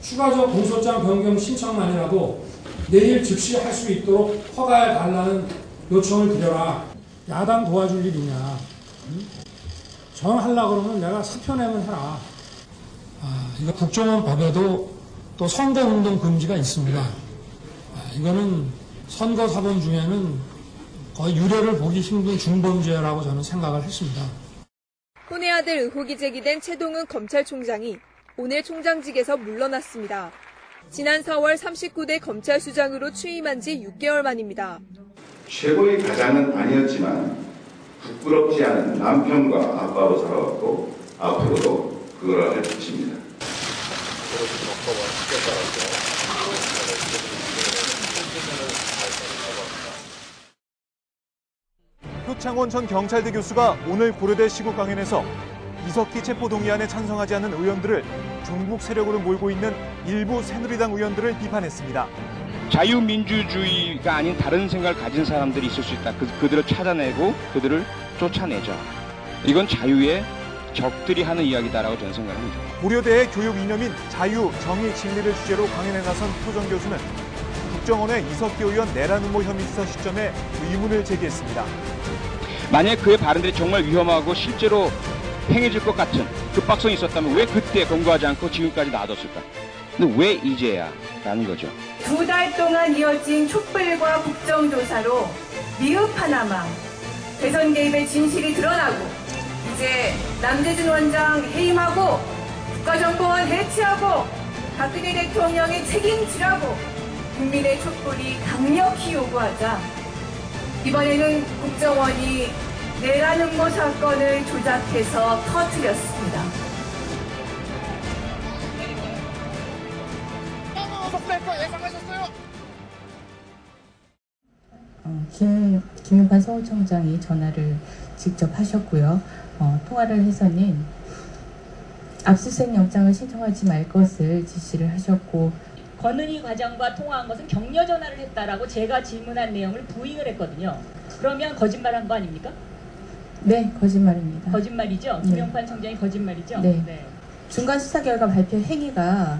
추가적 공소장 변경 신청만이라도 내일 즉시 할 수 있도록 허가해 달라는 요청을 드려라. 야당 도와줄 일이냐. 응? 정 하려고 그러면 내가 사표 내면 해라. 아, 이거 국정원 법에도 또 선거운동 금지가 있습니다. 아, 이거는 선거 사범 중에는 거의 유례를 보기 힘든 중범죄라고 저는 생각을 했습니다. 혼의 아들 의혹이 제기된 최동훈 검찰총장이 오늘 총장직에서 물러났습니다. 지난 4월 39대 검찰수장으로 취임한 지 6개월 만입니다. 최고의 가장은 아니었지만 부끄럽지 않은 남편과 아빠로 살아왔고 앞으로도 그걸 할 것입니다. 표창원 전 경찰대 교수가 오늘 고려대 시국 강연에서 이석기 체포동의안에 찬성하지 않는 의원들을 중국 세력으로 몰고 있는 일부 새누리당 의원들을 비판했습니다. 자유민주주의가 아닌 다른 생각을 가진 사람들이 있을 수 있다. 그, 그들을 찾아내고 그들을 쫓아내자. 이건 자유의 적들이 하는 이야기다라고 저는 생각합니다. 고려대의 교육 이념인 자유, 정의, 진리를 주제로 강연에 나선 표정 교수는 국정원의 이석기 의원 내란 음모 혐의 수사 시점에 의문을 제기했습니다. 만약 그의 발언들이 정말 위험하고 실제로 행해질 것 같은 급박성이 있었다면 왜 그때 검거하지 않고 지금까지 놔뒀을까? 근데 왜 이제야? 라는 거죠. 두 달 동안 이어진 촛불과 국정조사로 미흡 하나마 대선 개입의 진실이 드러나고 이제 남재준 원장 해임하고 국가정보원 해체하고 박근혜 대통령의 책임지라고 국민의 촛불이 강력히 요구하자 이번에는 국정원이 내란 음모 사건을 조작해서 터뜨렸습니다. 어, 김, 김용판 서울청장이 전화를 직접 하셨고요. 어, 통화를 해서는 압수수색 영장을 신청하지 말 것을 지시를 하셨고 권은희 과장과 통화한 것은 격려 전화를 했다라고 제가 질문한 내용을 부인을 했거든요. 그러면 거짓말한 거 아닙니까? 네, 거짓말입니다. 거짓말이죠. 네. 김용판 청장이 거짓말이죠. 네. 중간 수사 결과 발표 행위가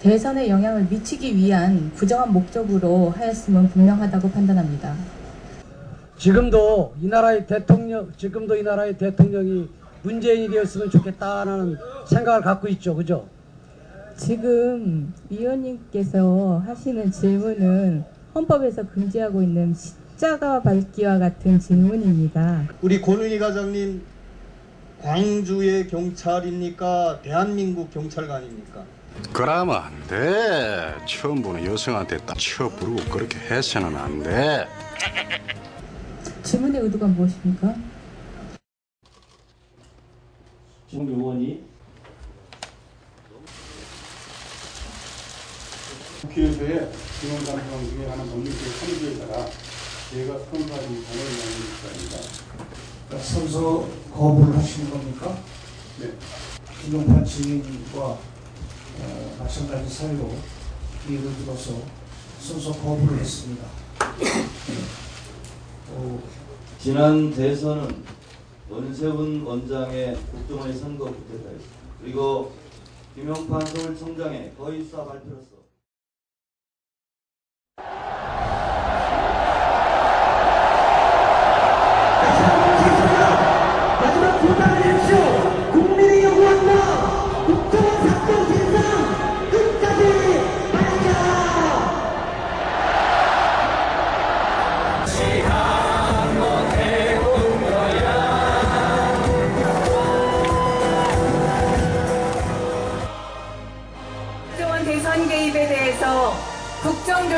대선에 영향을 미치기 위한 부정한 목적으로 하였음은 분명하다고 판단합니다. 지금도 이 나라의 대통령, 지금도 이 나라의 대통령이 문재인이 되었으면 좋겠다는 생각을 갖고 있죠. 그죠? 지금 위원님께서 하시는 질문은 헌법에서 금지하고 있는 십자가 밟기와 같은 질문입니다. 우리 권은희 과장님 광주의 경찰입니까? 대한민국 경찰관입니까? 그러면 안 돼. 처음 보는 여성한테 딱쳐 부르고 그렇게 해서는 안 돼. 질문의 의도가 무엇입니까? 정 의원이 국회에서의 지원관 상황 중에 하나 법률적 선거에 따라 제가 선거하는 당을 만듭니다. 그러니까 선서 거부를 하시는 겁니까? 네. 김용판 증인과 어, 마찬가지 사유로 예를 들어서 선서 거부를 했습니다. 어, 지난 대선은 원세훈 원장의 국정원의 선거 부패다였습니다. 그리고 김용판 서울청장의 거의수사 발표로서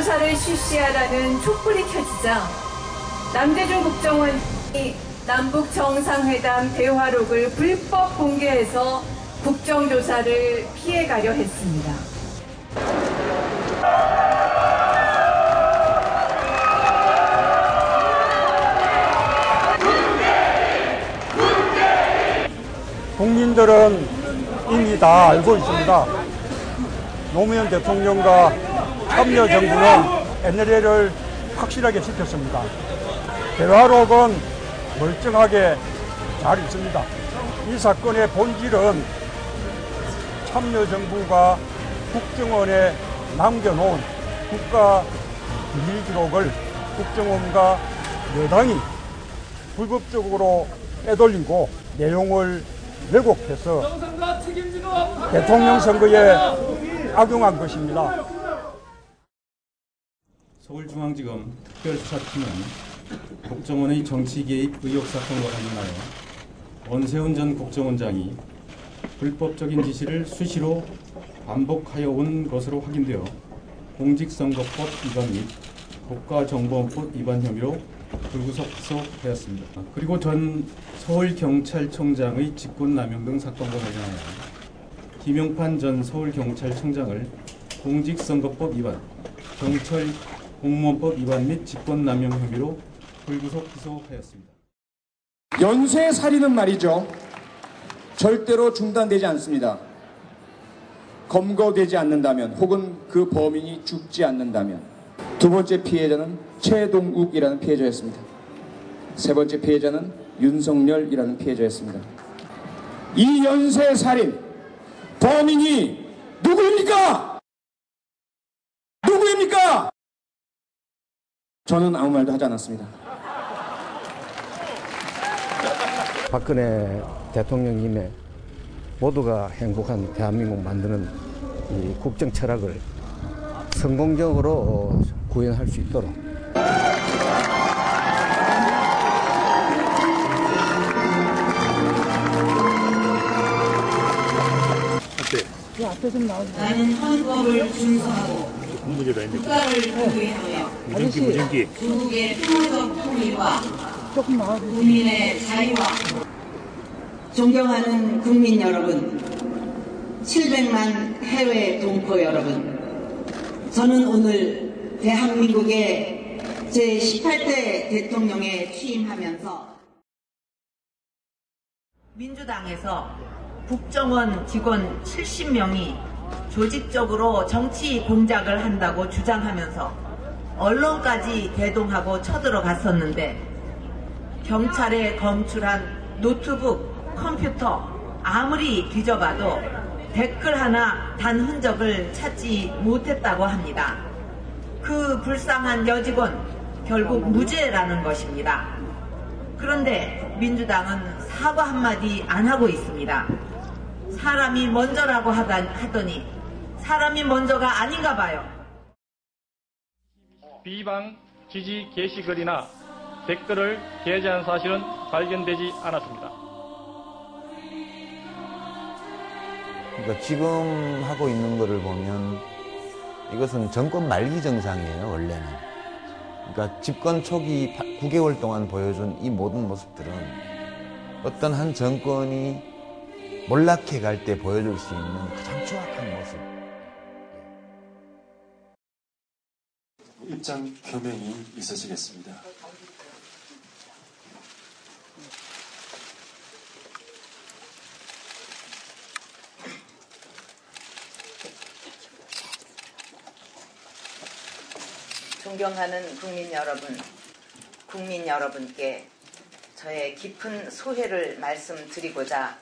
국정조사를 실시하라는 촛불이 켜지자 남대중 국정원이 남북 정상회담 대화록을 불법 공개해서 국정조사를 피해가려 했습니다. 국민들은 이미 다 알고 있습니다. 노무현 대통령과 참여 정부는 NLL을 확실하게 지켰습니다. 대화록은 멀쩡하게 잘 있습니다. 이 사건의 본질은 참여 정부가 국정원에 남겨놓은 국가 비밀 기록을 국정원과 여당이 불법적으로 빼돌리고 내용을 왜곡해서 대통령 선거에 악용한 것입니다. 서울중앙지검 특별수사팀은 국정원의 정치 개입 의혹 사건과 관련하여 원세훈 전 국정원장이 불법적인 지시를 수시로 반복하여 온 것으로 확인되어 공직선거법 위반 및 국가정보원법 위반 혐의로 불구속 기소되었습니다. 그리고 전 서울경찰청장의 직권남용 등 사건과 관련하여 김용판 전 서울경찰청장을 공직선거법 위반, 경찰 공무원법 위반 및 직권남용 혐의로 불구속 기소하였습니다. 연쇄 살인은 말이죠. 절대로 중단되지 않습니다. 검거되지 않는다면 혹은 그 범인이 죽지 않는다면 두 번째 피해자는 최동욱이라는 피해자였습니다. 세 번째 피해자는 윤석열이라는 피해자였습니다. 이 연쇄 살인 범인이 누구입니까? 저는 아무 말도 하지 않았습니다. 박근혜 대통령님의 모두가 행복한 대한민국 만드는 이 국정 철학을 성공적으로 어, 구현할 수 있도록 나오세요. 나는 헌법을 준수하고. 국가를 구해하며 무전기, 무전기. 중국의 평화적 통일과. 국민의 자유와 존경하는 국민 여러분, 700만 해외 동포 여러분, 저는 오늘 대한민국의 제18대 대통령에 취임하면서 민주당에서 국정원 직원 70명이 조직적으로 정치 공작을 한다고 주장하면서 언론까지 대동하고 쳐들어갔었는데 경찰에 검출한 노트북, 컴퓨터 아무리 뒤져봐도 댓글 하나 단 흔적을 찾지 못했다고 합니다. 그 불쌍한 여직원 결국 무죄라는 것입니다. 그런데 민주당은 사과 한마디 안 하고 있습니다. 사람이 먼저라고 하더니 사람이 먼저가 아닌가 봐요. 비방 지지 게시글이나 댓글을 게재한 사실은 발견되지 않았습니다. 그러니까 지금 하고 있는 거를 보면 이것은 정권 말기 정상이에요, 원래는. 그러니까 집권 초기 9개월 동안 보여준 이 모든 모습들은 어떤 한 정권이 몰락해 갈 때 보여줄 수 있는 가장 추악한 모습. 입장 표명이 있으시겠습니다. 존경하는 국민 여러분, 국민 여러분께 저의 깊은 소회를 말씀드리고자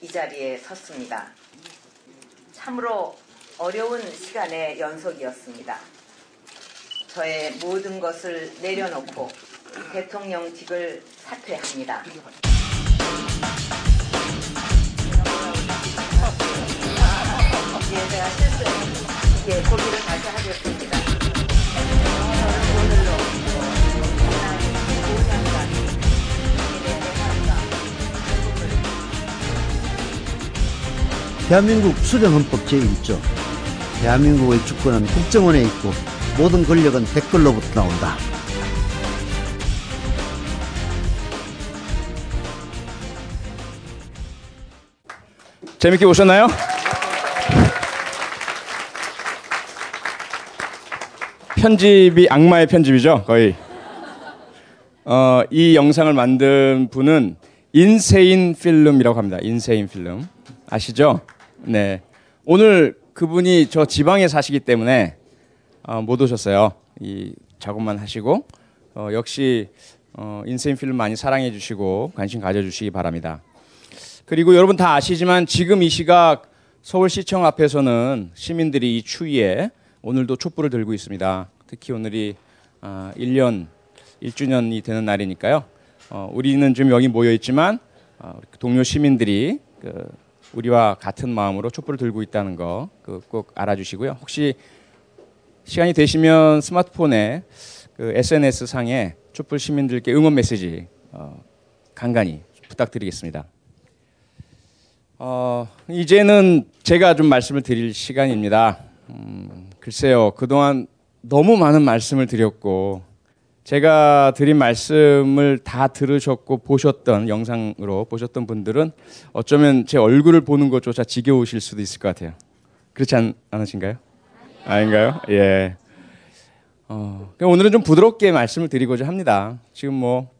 이 자리에 섰습니다. 참으로 어려운 시간의 연속이었습니다. 저의 모든 것을 내려놓고 대통령직을 사퇴합니다. 이제 제가 실수했습니다. 이제 고비를 다시 하겠습니다. 대한민국 수령헌법 제1조 대한민국의 주권은 국정원에 있고 모든 권력은 댓글로부터 나온다. 재밌게 보셨나요? 편집이 악마의 편집이죠, 거의. 어, 이 영상을 만든 분은 인세인 필름이라고 합니다. 인세인 필름. 아시죠? 네. 오늘 그분이 저 지방에 사시기 때문에 어, 못 오셨어요. 이 작업만 하시고 어, 역시 어, 인세인 필름 많이 사랑해 주시고 관심 가져 주시기 바랍니다. 그리고 여러분 다 아시지만 지금 이 시각 서울시청 앞에서는 시민들이 이 추위에 오늘도 촛불을 들고 있습니다. 특히 오늘이 아, 1년 1주년이 되는 날이니까요. 어, 우리는 지금 여기 모여 있지만 어, 동료 시민들이 그 우리와 같은 마음으로 촛불을 들고 있다는 거 꼭 알아주시고요. 혹시 시간이 되시면 스마트폰에 그 SNS 상에 촛불 시민들께 응원 메시지 어, 간간히 부탁드리겠습니다. 어, 이제는 제가 좀 말씀을 드릴 시간입니다. 음, 글쎄요, 그동안 너무 많은 말씀을 드렸고, 제가 드린 말씀을 다 들으셨고 보셨던 영상으로 보셨던 분들은 어쩌면 제 얼굴을 보는 것조차 지겨우실 수도 있을 것 같아요. 그렇지 않, 않으신가요? 아닌가요? 예. 어, 오늘은 좀 부드럽게 말씀을 드리고자 합니다. 지금 뭐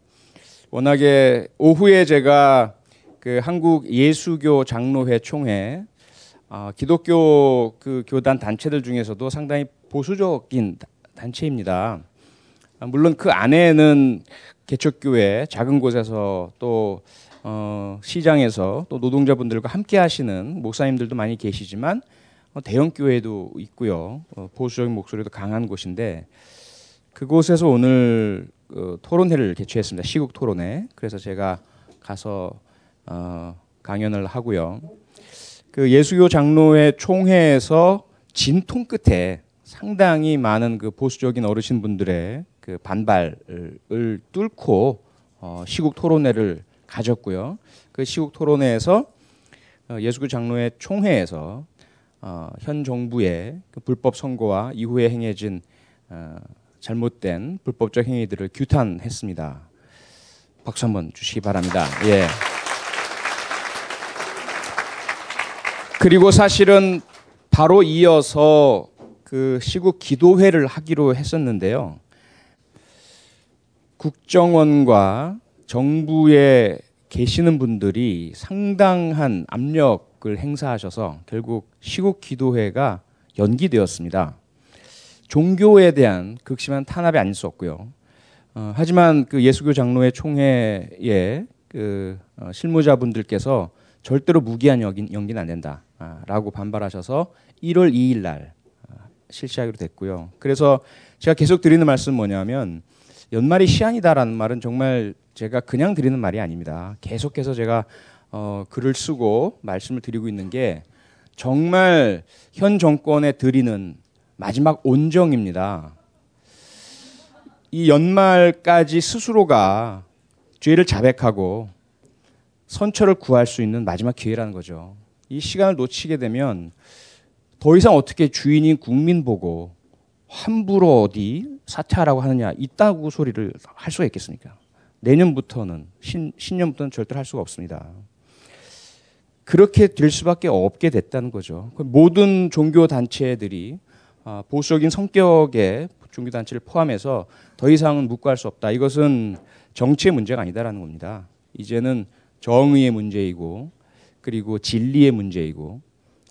워낙에 오후에 제가 그 한국 예수교 장로회 총회 어, 기독교 그 교단 단체들 중에서도 상당히 보수적인 단체입니다. 아, 물론 그 안에는 개척교회 작은 곳에서 또 어, 시장에서 또 노동자분들과 함께 하시는 목사님들도 많이 계시지만 어, 대형 교회도 있고요. 어, 보수적인 목소리도 강한 곳인데 그곳에서 오늘 어, 토론회를 개최했습니다. 시국 토론회. 그래서 제가 가서 어, 강연을 하고요. 그 예수교 장로회 총회에서 진통 끝에 상당히 많은 그 보수적인 어르신분들의 그 반발을 뚫고 어, 시국 토론회를 가졌고요. 그 시국 토론회에서 어, 예수교 장로회 총회에서 어, 현 정부의 그 불법 선거와 이후에 행해진 어, 잘못된 불법적 행위들을 규탄했습니다. 박수 한번 주시기 바랍니다. 예. 그리고 사실은 바로 이어서 그 시국 기도회를 하기로 했었는데요. 국정원과 정부에 계시는 분들이 상당한 압력을 행사하셔서 결국 시국 기도회가 연기되었습니다. 종교에 대한 극심한 탄압이 아닐 수 없고요. 어, 하지만 그 예수교 장로회 총회에 그 어, 실무자분들께서 절대로 무기한 연기, 연기는 안 된다라고 반발하셔서 1월 2일 날 어, 실시하기로 됐고요. 그래서 제가 계속 드리는 말씀 뭐냐면 연말이 시한이다라는 말은 정말 제가 그냥 드리는 말이 아닙니다. 계속해서 제가 어, 글을 쓰고 말씀을 드리고 있는 게 정말 현 정권에 드리는 마지막 온정입니다. 이 연말까지 스스로가 죄를 자백하고 선처를 구할 수 있는 마지막 기회라는 거죠. 이 시간을 놓치게 되면 더 이상 어떻게 주인인 국민 보고 함부로 어디 사퇴하라고 하느냐 이따구 소리를 할 수가 있겠습니까? 내년부터는 신, 신년부터는 절대로 할 수가 없습니다. 그렇게 될 수밖에 없게 됐다는 거죠. 그 모든 종교 단체들이 아, 보수적인 성격의 종교 단체를 포함해서 더 이상은 묵과할 수 없다. 이것은 정치의 문제가 아니다라는 겁니다. 이제는 정의의 문제이고 그리고 진리의 문제이고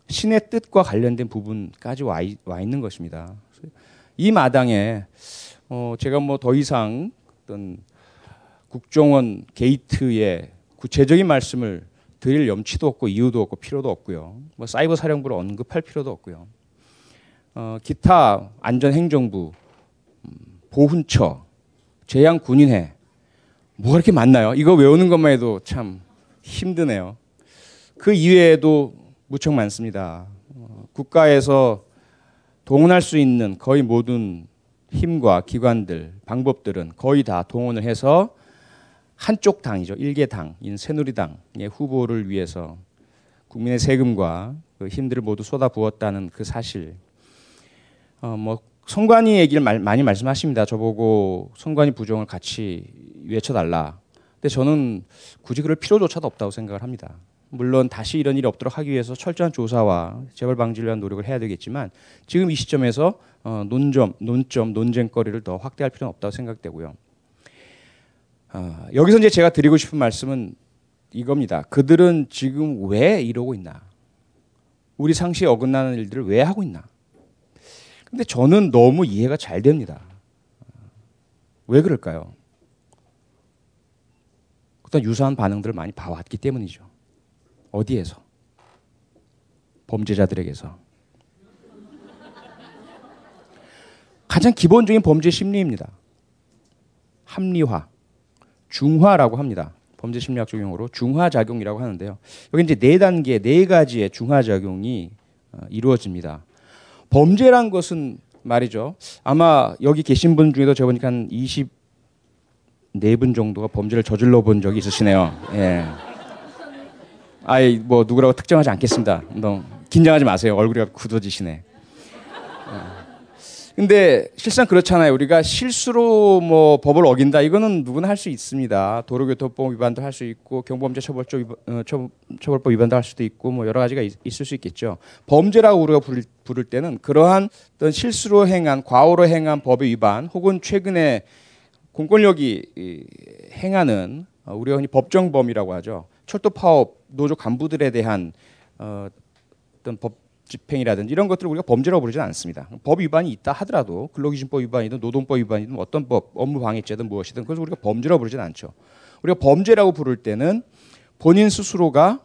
신의 뜻과 관련된 부분까지 와, 있는 것입니다. 이 마당에 어 제가 뭐 더 이상 어떤 국정원 게이트에 구체적인 말씀을 드릴 염치도 없고 이유도 없고 필요도 없고요. 뭐 사이버 사령부를 언급할 필요도 없고요. 어, 기타 안전행정부, 음, 보훈처, 재양군인회 뭐가 이렇게 많나요? 이거 외우는 것만 해도 참 힘드네요. 그 이외에도 무척 많습니다. 어, 국가에서 동원할 수 있는 거의 모든 힘과 기관들, 방법들은 거의 다 동원을 해서 한쪽 당이죠. 일개 당인 새누리당의 후보를 위해서 국민의 세금과 그 힘들을 모두 쏟아부었다는 그 사실. 어, 뭐 선관위 얘기를 말, 많이 말씀하십니다. 저보고 선관위 부정을 같이 외쳐달라. 근데 저는 굳이 그럴 필요조차도 없다고 생각을 합니다. 물론 다시 이런 일이 없도록 하기 위해서 철저한 조사와 재발 방지를 위한 노력을 해야 되겠지만 지금 이 시점에서 어, 논점, 논점, 논쟁거리를 더 확대할 필요는 없다고 생각되고요. 어, 여기서 이제 제가 드리고 싶은 말씀은 이겁니다. 그들은 지금 왜 이러고 있나? 우리 상식에 어긋나는 일들을 왜 하고 있나? 근데 저는 너무 이해가 잘 됩니다. 왜 그럴까요? 그때 유사한 반응들을 많이 봐왔기 때문이죠. 어디에서? 범죄자들에게서. 가장 기본적인 범죄 심리입니다. 합리화, 중화라고 합니다. 범죄 심리학적 용어로 중화 작용이라고 하는데요. 여기 이제 네 단계, 네 가지의 중화 작용이 어, 이루어집니다. 범죄란 것은 말이죠. 아마 여기 계신 분 중에도 제가 보니까 한 24분 정도가 범죄를 저질러 본 적이 있으시네요. 예. 아이, 뭐, 누구라고 특정하지 않겠습니다. 너무 긴장하지 마세요. 얼굴이 굳어지시네. 근데 실상 그렇잖아요. 우리가 실수로 뭐 법을 어긴다 이거는 누구나 할 수 있습니다. 도로교통법 위반도 할 수 있고 경범죄 처벌법 위반, 어, 처, 처벌법 위반도 할 수도 있고 뭐 여러 가지가 있, 을수 있겠죠. 범죄라고 우리가 부를, 부를 때는 그러한 어떤 실수로 행한 과오로 행한 법의 위반 혹은 최근에 공권력이 행하는 어, 우리가 흔히 법정범이라고 하죠. 철도 파업 노조 간부들에 대한 어, 어떤 법 집행이라든지 이런 것들을 우리가 범죄라고 부르지는 않습니다. 법 위반이 있다 하더라도 근로기준법 위반이든 노동법 위반이든 어떤 법, 업무 방해죄든 무엇이든 그것을 우리가 범죄라고 부르지는 않죠. 우리가 범죄라고 부를 때는 본인 스스로가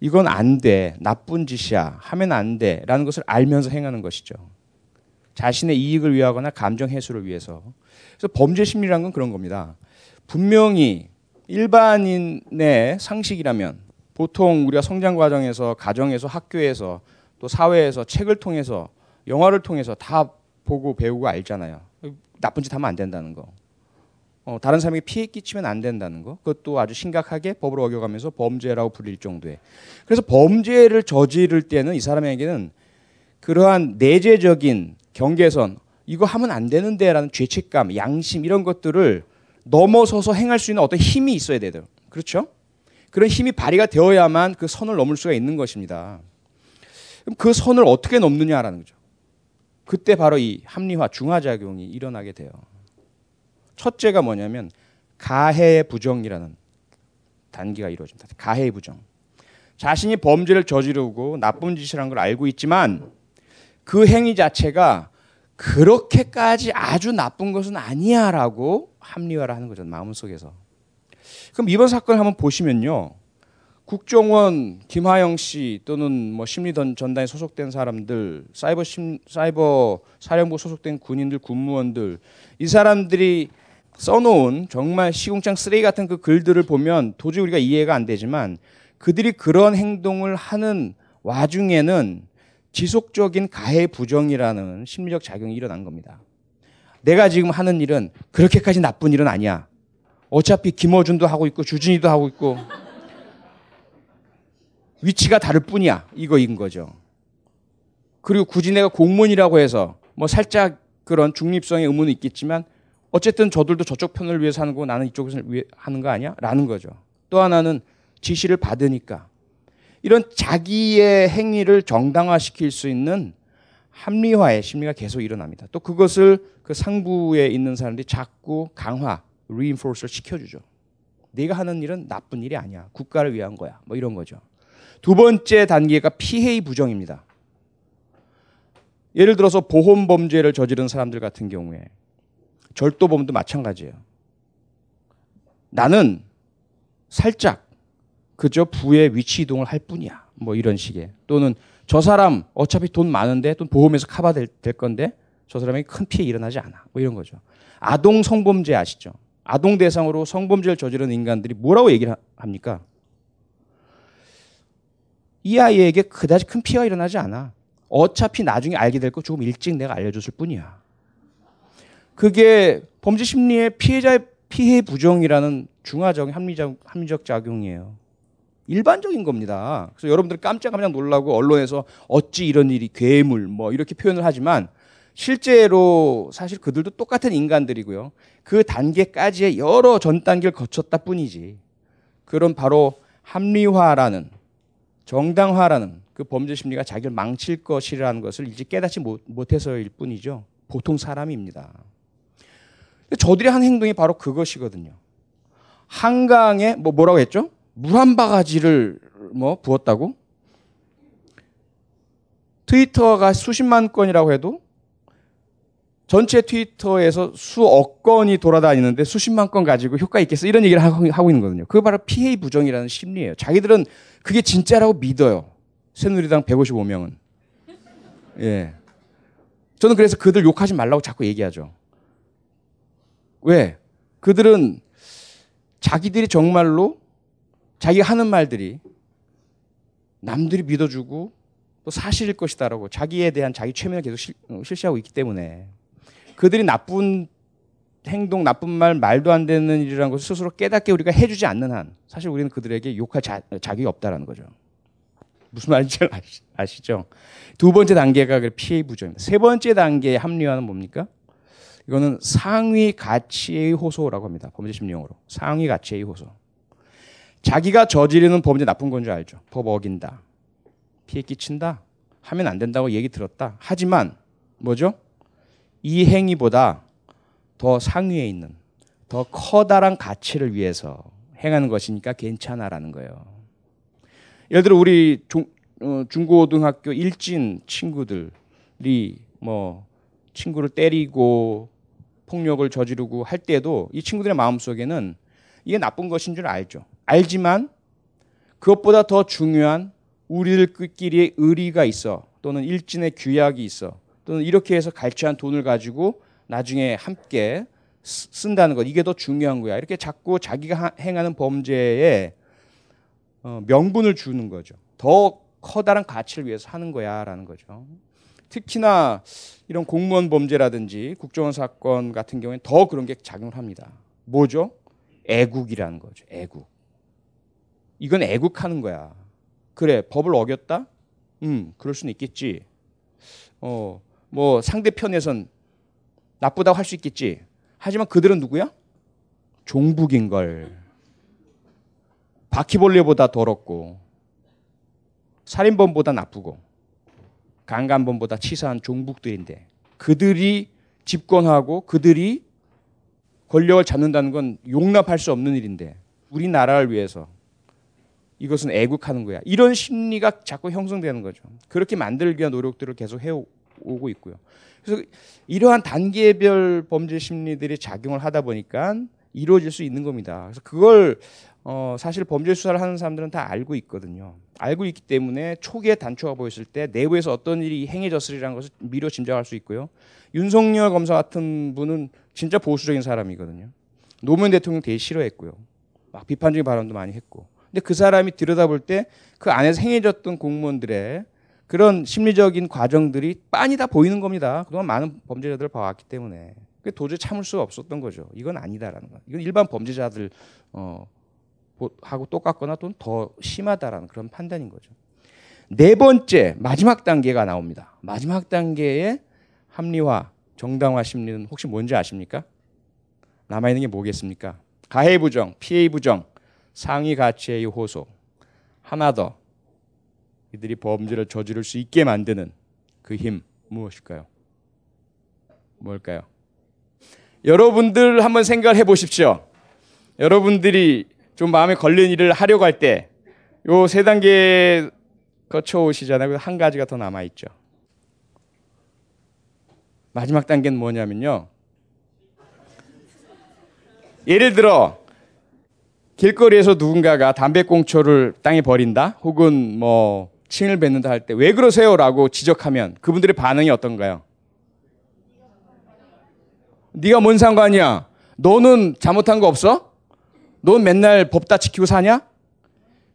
이건 안 돼, 나쁜 짓이야, 하면 안 돼라는 것을 알면서 행하는 것이죠. 자신의 이익을 위하거나 감정 해소를 위해서. 그래서 범죄 심리라는 건 그런 겁니다. 분명히 일반인의 상식이라면 보통 우리가 성장 과정에서 가정에서 학교에서 또 사회에서 책을 통해서 영화를 통해서 다 보고 배우고 알잖아요. 나쁜 짓 하면 안 된다는 거. 어, 다른 사람에게 피해 끼치면 안 된다는 거. 그것도 아주 심각하게 법을 어겨가면서 범죄라고 불릴 정도의. 그래서 범죄를 저지를 때는 이 사람에게는 그러한 내재적인 경계선, 이거 하면 안 되는데라는 죄책감, 양심 이런 것들을 넘어서서 행할 수 있는 어떤 힘이 있어야 되죠. 그렇죠? 그런 힘이 발휘가 되어야만 그 선을 넘을 수가 있는 것입니다. 그럼 그 선을 어떻게 넘느냐라는 거죠. 그때 바로 이 합리화, 중화작용이 일어나게 돼요. 첫째가 뭐냐면 가해 부정이라는 단계가 이루어집니다. 가해 부정. 자신이 범죄를 저지르고 나쁜 짓을 한 걸 알고 있지만 그 행위 자체가 그렇게까지 아주 나쁜 것은 아니야라고 합리화를 하는 거죠. 마음속에서. 그럼 이번 사건을 한번 보시면요. 국정원 김하영 씨 또는 뭐 심리 전단에 소속된 사람들, 사이버 심, 사이버 사령부 소속된 군인들, 군무원들 이 사람들이 써놓은 정말 시궁창 쓰레기 같은 그 글들을 보면 도저히 우리가 이해가 안 되지만 그들이 그런 행동을 하는 와중에는 지속적인 가해 부정이라는 심리적 작용이 일어난 겁니다. 내가 지금 하는 일은 그렇게까지 나쁜 일은 아니야. 어차피 김어준도 하고 있고 주진이도 하고 있고 위치가 다를 뿐이야. 이거인 거죠. 그리고 굳이 내가 공무원이라고 해서 뭐 살짝 그런 중립성의 의문은 있겠지만 어쨌든 저들도 저쪽 편을 위해서 하는 거 나는 이쪽에서 하는 거 아니야? 라는 거죠. 또 하나는 지시를 받으니까 이런 자기의 행위를 정당화시킬 수 있는 합리화의 심리가 계속 일어납니다. 또 그것을 그 상부에 있는 사람들이 자꾸 강화, reinforce를 시켜주죠. 네가 하는 일은 나쁜 일이 아니야. 국가를 위한 거야. 뭐 이런 거죠. 두 번째 단계가 피해의 부정입니다. 예를 들어서 보험 범죄를 저지른 사람들 같은 경우에 절도범도 마찬가지예요. 나는 살짝 그저 부의 위치 이동을 할 뿐이야. 뭐 이런 식의 또는 저 사람 어차피 돈 많은데 돈 보험에서 커버 될, 될 건데 저 사람에게 큰 피해 일어나지 않아. 뭐 이런 거죠. 아동 성범죄 아시죠? 아동 대상으로 성범죄를 저지른 인간들이 뭐라고 얘기를 합니까? 이 아이에게 그다지 큰 피해가 일어나지 않아. 어차피 나중에 알게 될 거 조금 일찍 내가 알려줬을 뿐이야. 그게 범죄 심리의 피해자의 피해 부정이라는 중화적인 합리적, 합리적 작용이에요. 일반적인 겁니다. 그래서 여러분들 깜짝깜짝 놀라고 언론에서 어찌 이런 일이 괴물 뭐 이렇게 표현을 하지만 실제로 사실 그들도 똑같은 인간들이고요. 그 단계까지의 여러 전 단계를 거쳤다 뿐이지. 그런 바로 합리화라는 정당화라는 그 범죄 심리가 자기를 망칠 것이라는 것을 이제 깨닫지 못, 못해서일 뿐이죠. 보통 사람입니다. 저들이 한 행동이 바로 그것이거든요. 한강에 뭐 뭐라고 했죠? 물 한 바가지를 뭐 부었다고? 트위터가 수십만 건이라고 해도 전체 트위터에서 수억 건이 돌아다니는데 수십만 건 가지고 효과 있겠어 이런 얘기를 하고 있는 거거든요. 그거 바로 피해 부정이라는 심리예요. 자기들은 그게 진짜라고 믿어요. 새누리당 155명은. 예. 저는 그래서 그들 욕하지 말라고 자꾸 얘기하죠. 왜? 그들은 자기들이 정말로 자기가 하는 말들이 남들이 믿어주고 또 사실일 것이다라고 자기에 대한 자기 최면을 계속 실, 어, 실시하고 있기 때문에 그들이 나쁜 행동, 나쁜 말, 말도 안 되는 일이라는 것을 스스로 깨닫게 우리가 해주지 않는 한 사실 우리는 그들에게 욕할 자, 자격이 없다라는 거죠. 무슨 말인지 아시, 죠두 번째 단계가 피해 부정입니다. 세 번째 단계의 합리화는 뭡니까? 이거는 상위 가치의 호소라고 합니다. 범죄 심리용어로. 상위 가치의 호소. 자기가 저지르는 범죄 나쁜 건 줄 알죠. 법 어긴다. 피해 끼친다. 하면 안 된다고 얘기 들었다. 하지만 뭐죠? 이 행위보다 더 상위에 있는 더 커다란 가치를 위해서 행하는 것이니까 괜찮아라는 거예요. 예를 들어 우리 중, 어, 중고등학교 일진 친구들이 뭐 친구를 때리고 폭력을 저지르고 할 때도 이 친구들의 마음속에는 이게 나쁜 것인 줄 알죠. 알지만 그것보다 더 중요한 우리들끼리의 의리가 있어 또는 일진의 규약이 있어 또는 이렇게 해서 갈취한 돈을 가지고 나중에 함께 쓴다는 것 이게 더 중요한 거야. 이렇게 자꾸 자기가 행하는 범죄에 어, 명분을 주는 거죠. 더 커다란 가치를 위해서 하는 거야라는 거죠. 특히나 이런 공무원 범죄라든지 국정원 사건 같은 경우에는 더 그런 게 작용을 합니다. 뭐죠? 애국이라는 거죠. 애국. 이건 애국하는 거야. 그래, 법을 어겼다? 음, 그럴 수는 있겠지. 어, 뭐 상대편에선 나쁘다고 할 수 있겠지. 하지만 그들은 누구야? 종북인 걸. 바퀴벌레보다 더럽고 살인범보다 나쁘고 강간범보다 치사한 종북들인데 그들이 집권하고 그들이 권력을 잡는다는 건 용납할 수 없는 일인데 우리나라를 위해서 이것은 애국하는 거야. 이런 심리가 자꾸 형성되는 거죠. 그렇게 만들기 위한 노력들을 계속 해오고 있고요. 그래서 이러한 단계별 범죄 심리들이 작용을 하다 보니까 이루어질 수 있는 겁니다. 그래서 그걸 어, 사실 범죄 수사를 하는 사람들은 다 알고 있거든요. 알고 있기 때문에 초기에 단초가 보였을 때 내부에서 어떤 일이 행해졌으리라는 것을 미뤄 짐작할 수 있고요. 윤석열 검사 같은 분은 진짜 보수적인 사람이거든요. 노무현 대통령 되게 싫어했고요. 막 비판적인 발언도 많이 했고. 근데 그 사람이 들여다볼 때 그 안에서 행해졌던 공무원들의 그런 심리적인 과정들이 빤히 다 보이는 겁니다. 그동안 많은 범죄자들을 봐왔기 때문에. 도저히 참을 수가 없었던 거죠. 이건 아니다라는 거. 이건 일반 범죄자들 어, 하고 똑같거나 또는 더 심하다라는 그런 판단인 거죠. 네 번째 마지막 단계가 나옵니다. 마지막 단계의 합리화, 정당화 심리는 혹시 뭔지 아십니까? 남아 있는 게 뭐겠습니까? 가해 부정, 피해 부정, 상위 가치의 호소. 하나 더 이들이 범죄를 저지를 수 있게 만드는 그 힘 무엇일까요? 뭘까요? 여러분들 한번 생각을 해보십시오. 여러분들이 좀 마음에 걸린 일을 하려고 할 때 요 세 단계 거쳐 오시잖아요. 한 가지가 더 남아 있죠. 마지막 단계는 뭐냐면요. 예를 들어 길거리에서 누군가가 담배꽁초를 땅에 버린다 혹은 뭐 침을 뱉는다 할 때 왜 그러세요 라고 지적하면 그분들의 반응이 어떤가요? 네가 뭔 상관이야? 너는 잘못한 거 없어? 넌 맨날 법 다 지키고 사냐?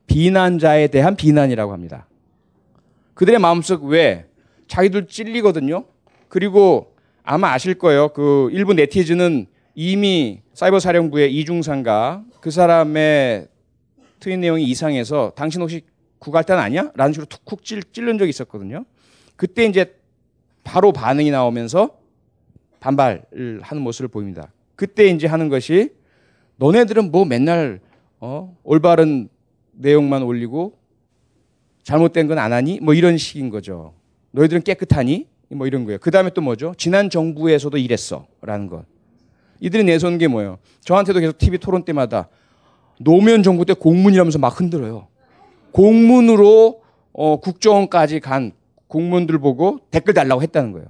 비난자에 대한 비난이라고 합니다. 그들의 마음속 왜? 자기들 찔리거든요. 그리고 아마 아실 거예요. 그 일부 네티즌은 이미 사이버 사령부의 이중상가 그 사람의 트윗 내용이 이상해서 당신 혹시 구갈단 아니야? 라는 식으로 툭툭 찔, 찔른 적이 있었거든요. 그때 이제 바로 반응이 나오면서 반발을 하는 모습을 보입니다. 그때 이제 하는 것이 너네들은 뭐 맨날 어? 올바른 내용만 올리고 잘못된 건 안 하니? 뭐 이런 식인 거죠. 너희들은 깨끗하니? 뭐 이런 거예요. 그 다음에 또 뭐죠? 지난 정부에서도 이랬어. 라는 것. 이들이 내세우는 게 뭐예요? 저한테도 계속 TV 토론 때마다 노무현 정부 때 공문이라면서 막 흔들어요. 공문으로 어, 국정원까지 간 공무원들 보고 댓글 달라고 했다는 거예요.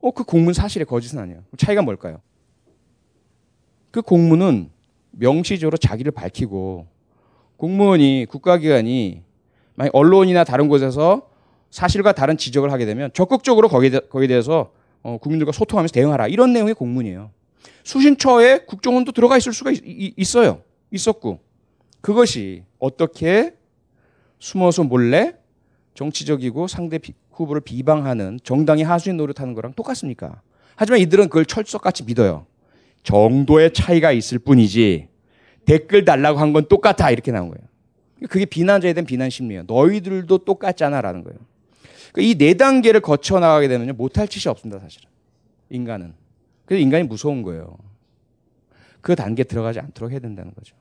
어, 그 공문 사실의 거짓은 아니에요. 차이가 뭘까요? 그 공문은 명시적으로 자기를 밝히고 공무원이 국가기관이 만약 언론이나 다른 곳에서 사실과 다른 지적을 하게 되면 적극적으로 거기에, 거기에 대해서 어, 국민들과 소통하면서 대응하라 이런 내용의 공문이에요. 수신처에 국정원도 들어가 있을 수가 있, 어요 있었고 그것이 어떻게 숨어서 몰래 정치적이고 상대 비, 후보를 비방하는 정당이 하수인 노릇하는 거랑 똑같습니까? 하지만 이들은 그걸 철석같이 믿어요. 정도의 차이가 있을 뿐이지 댓글 달라고 한 건 똑같아 이렇게 나온 거예요. 그게 비난자에 대한 비난 심리예요. 너희들도 똑같잖아라는 거예요. 그러니까 이네 단계를 거쳐 나가게 되면 못할 짓이 없습니다, 사실은. 인간은. 그래서 인간이 무서운 거예요. 그 단계 들어가지 않도록 해야 된다는 거죠.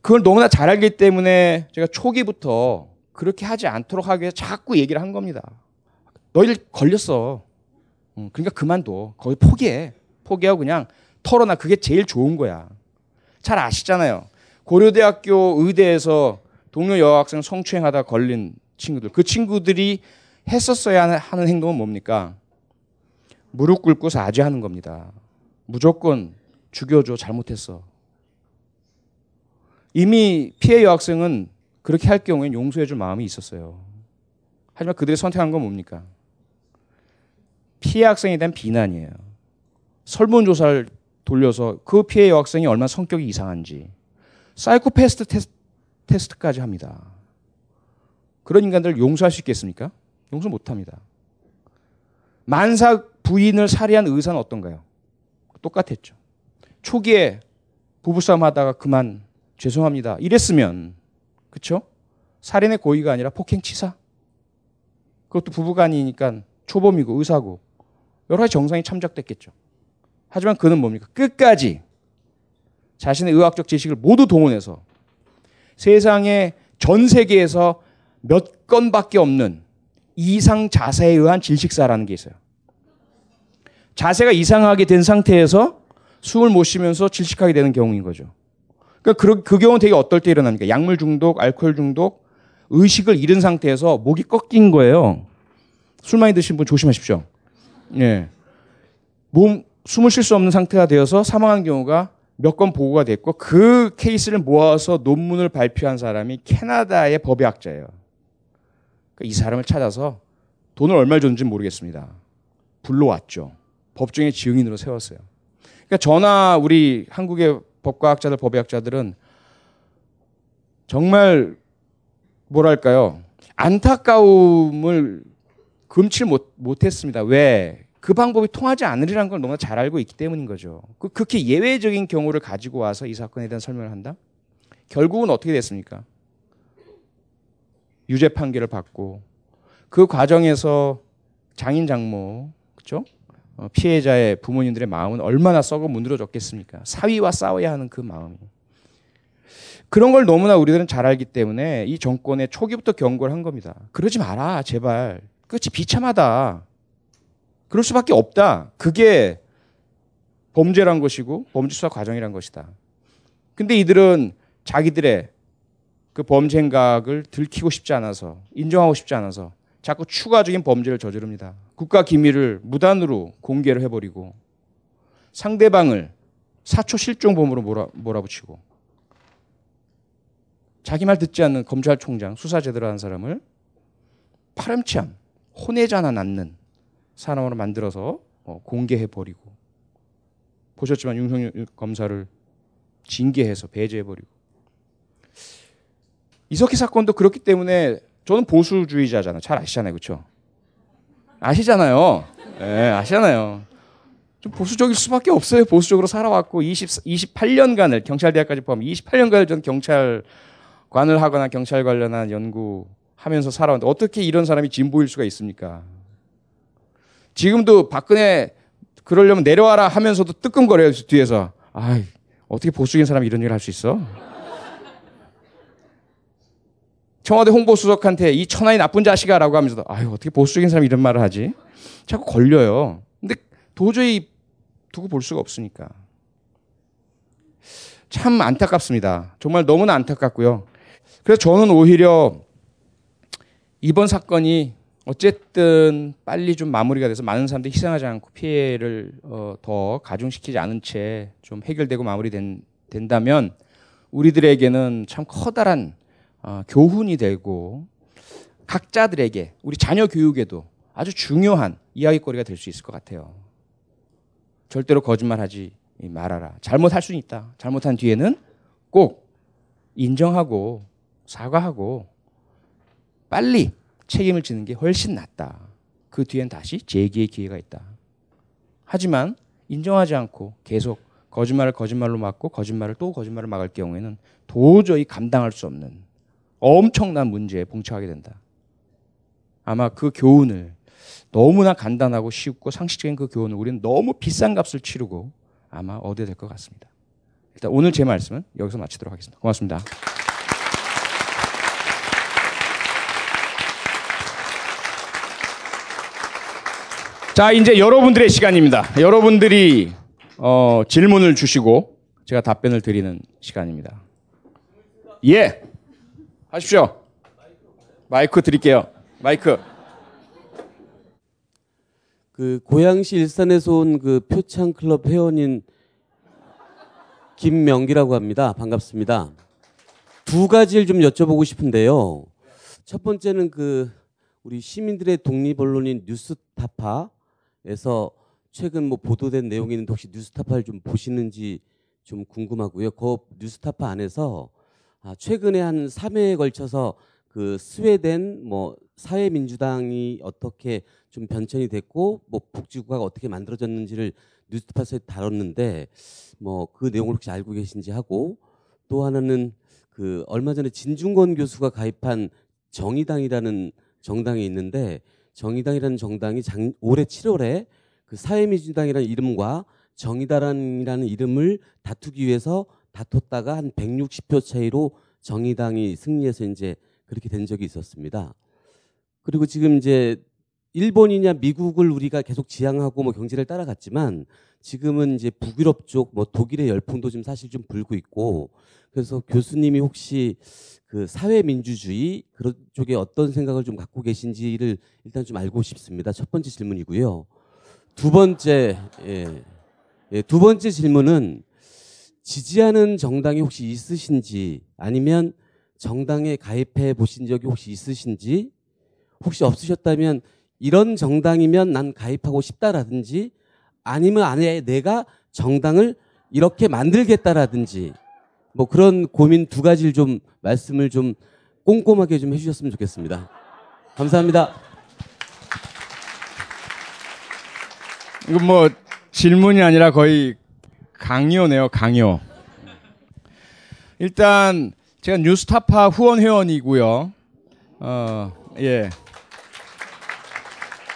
그걸 너무나 잘 알기 때문에 제가 초기부터 그렇게 하지 않도록 하기 위해서 자꾸 얘기를 한 겁니다. 너희들 걸렸어. 그러니까 그만둬. 거기 포기해. 포기하고 그냥 털어놔. 그게 제일 좋은 거야. 잘 아시잖아요. 고려대학교 의대에서 동료 여학생 성추행하다 걸린 친구들. 그 친구들이 했었어야 하는 행동은 뭡니까? 무릎 꿇고 사죄하는 겁니다. 무조건 죽여줘. 잘못했어. 이미 피해 여학생은 그렇게 할 경우엔 용서해 줄 마음이 있었어요. 하지만 그들이 선택한 건 뭡니까? 피해 학생에 대한 비난이에요. 설문조사를 돌려서 그 피해 여학생이 얼마나 성격이 이상한지 사이코패스트 테스트, 까지 합니다. 그런 인간들을 용서할 수 있겠습니까? 용서 못 합니다. 만사 부인을 살해한 의사는 어떤가요? 똑같았죠. 초기에 부부싸움 하다가 그만 죄송합니다. 이랬으면 그렇죠? 살인의 고의가 아니라 폭행치사. 그것도 부부간이니까 초범이고 의사고 여러 가지 정상이 참작됐겠죠. 하지만 그는 뭡니까? 끝까지 자신의 의학적 지식을 모두 동원해서 세상에 전 세계에서 몇 건밖에 없는 이상 자세에 의한 질식사라는 게 있어요. 자세가 이상하게 된 상태에서 숨을 못 쉬면서 질식하게 되는 경우인 거죠. 그러니까 그, 그 경우는 되게 어떨 때 일어납니까? 약물 중독, 알코올 중독, 의식을 잃은 상태에서 목이 꺾인 거예요. 술 많이 드신 분 조심하십시오. 예. 몸, 숨을 쉴 수 없는 상태가 되어서 사망한 경우가 몇 건 보고가 됐고 그 케이스를 모아서 논문을 발표한 사람이 캐나다의 법의학자예요. 그러니까 이 사람을 찾아서 돈을 얼마 줬는지 모르겠습니다. 불러왔죠. 법정의 증인으로 세웠어요. 그러니까 저나 우리 한국의 법과학자들, 법의학자들은 정말 뭐랄까요. 안타까움을 금치 못, 못했습니다. 왜? 그 방법이 통하지 않으리라는 걸 너무나 잘 알고 있기 때문인 거죠. 그 극히 예외적인 경우를 가지고 와서 이 사건에 대한 설명을 한다? 결국은 어떻게 됐습니까? 유죄 판결을 받고 그 과정에서 장인 장모, 그죠? 어, 피해자의 부모님들의 마음은 얼마나 썩어 문드러졌겠습니까? 사위와 싸워야 하는 그 마음이. 그런 걸 너무나 우리들은 잘 알기 때문에 이 정권의 초기부터 경고를 한 겁니다. 그러지 마라, 제발. 그렇지, 비참하다. 그럴 수밖에 없다. 그게 범죄란 것이고 범죄 수사 과정이란 것이다. 근데 이들은 자기들의 그 범죄 행각을 들키고 싶지 않아서 인정하고 싶지 않아서 자꾸 추가적인 범죄를 저지릅니다. 국가 기밀을 무단으로 공개를 해버리고 상대방을 사초 실종범으로 몰아, 몰아붙이고 자기 말 듣지 않는 검찰총장 수사 제대로 하는 사람을 파렴치한 혼외자나 낳는 사람으로 만들어서 어, 공개해 버리고 보셨지만 윤석열 검사를 징계해서 배제해 버리고 이석희 사건도 그렇기 때문에 저는 보수주의자잖아요. 잘 아시잖아요. 그렇죠? 아시잖아요. 예, 네, 아시잖아요. 좀 보수적일 수밖에 없어요. 보수적으로 살아왔고 20, 28년간을 경찰대학까지 포함 28년간을 전 경찰관을 하거나 경찰 관련한 연구 하면서 살아왔는데 어떻게 이런 사람이 진보일 수가 있습니까? 지금도 박근혜 그러려면 내려와라 하면서도 뜨끔거려요 뒤에서. 아, 어떻게 보수적인 사람이 이런 일을 할 수 있어? 청와대 홍보수석한테 이 천하의 나쁜 자식아라고 하면서도 아유 어떻게 보수적인 사람이 이런 말을 하지? 자꾸 걸려요. 근데 도저히 두고 볼 수가 없으니까. 참 안타깝습니다. 정말 너무나 안타깝고요. 그래서 저는 오히려 이번 사건이 어쨌든 빨리 좀 마무리가 돼서 많은 사람들이 희생하지 않고 피해를 어, 더 가중시키지 않은 채 좀 해결되고 마무리된다면 우리들에게는 참 커다란 어, 교훈이 되고 각자들에게 우리 자녀 교육에도 아주 중요한 이야기거리가 될 수 있을 것 같아요. 절대로 거짓말하지 말아라. 잘못할 수는 있다. 잘못한 뒤에는 꼭 인정하고 사과하고 빨리 책임을 지는 게 훨씬 낫다. 그 뒤엔 다시 재기의 기회가 있다. 하지만 인정하지 않고 계속 거짓말을 거짓말로 막고 거짓말을 또 거짓말을 막을 경우에는 도저히 감당할 수 없는 엄청난 문제에 봉착하게 된다. 아마 그 교훈을 너무나 간단하고 쉽고 상식적인 그 교훈을 우리는 너무 비싼 값을 치르고 아마 얻어야 될 것 같습니다. 일단 오늘 제 말씀은 여기서 마치도록 하겠습니다. 고맙습니다. 자, 이제 여러분들의 시간입니다. 여러분들이 어, 질문을 주시고 제가 답변을 드리는 시간입니다. 예. 하십시오. 마이크 드릴게요. 마이크. 그 고양시 일산에서 온 그 표창 클럽 회원인 김명기라고 합니다. 반갑습니다. 두 가지를 좀 여쭤보고 싶은데요. 첫 번째는 그 우리 시민들의 독립 언론인 뉴스타파에서 최근 뭐 보도된 내용이 있는데 혹시 뉴스타파를 좀 보시는지 좀 궁금하고요. 그 뉴스타파 안에서 아 최근에 한 3회에 걸쳐서 그 스웨덴 뭐 사회민주당이 어떻게 좀 변천이 됐고 뭐 복지국가가 어떻게 만들어졌는지를 뉴스타파에서 다뤘는데 뭐 그 내용을 혹시 알고 계신지 하고 또 하나는 그 얼마 전에 진중권 교수가 가입한 정의당이라는 정당이 있는데 정의당이라는 정당이 장, 올해 7월에 그 사회민주당이라는 이름과 정의당이라는 이름을 다투기 위해서 다퉜다가 한 160표 차이로 정의당이 승리해서 이제 그렇게 된 적이 있었습니다. 그리고 지금 이제 일본이냐 미국을 우리가 계속 지향하고 뭐 경제를 따라갔지만 지금은 이제 북유럽 쪽 뭐 독일의 열풍도 지금 사실 좀 불고 있고 그래서 교수님이 혹시 그 사회 민주주의 그런 쪽에 어떤 생각을 좀 갖고 계신지를 일단 좀 알고 싶습니다. 첫 번째 질문이고요. 두 번째 예, 예, 두 번째 질문은 지지하는 정당이 혹시 있으신지 아니면 정당에 가입해 보신 적이 혹시 있으신지 혹시 없으셨다면 이런 정당이면 난 가입하고 싶다라든지 아니면 아예 내가 정당을 이렇게 만들겠다라든지 뭐 그런 고민 두 가지를 좀 말씀을 좀 꼼꼼하게 좀 해주셨으면 좋겠습니다. 감사합니다. 이건 뭐 질문이 아니라 거의 강요네요, 강요. 일단 제가 뉴스타파 후원 회원이고요. 어, 예.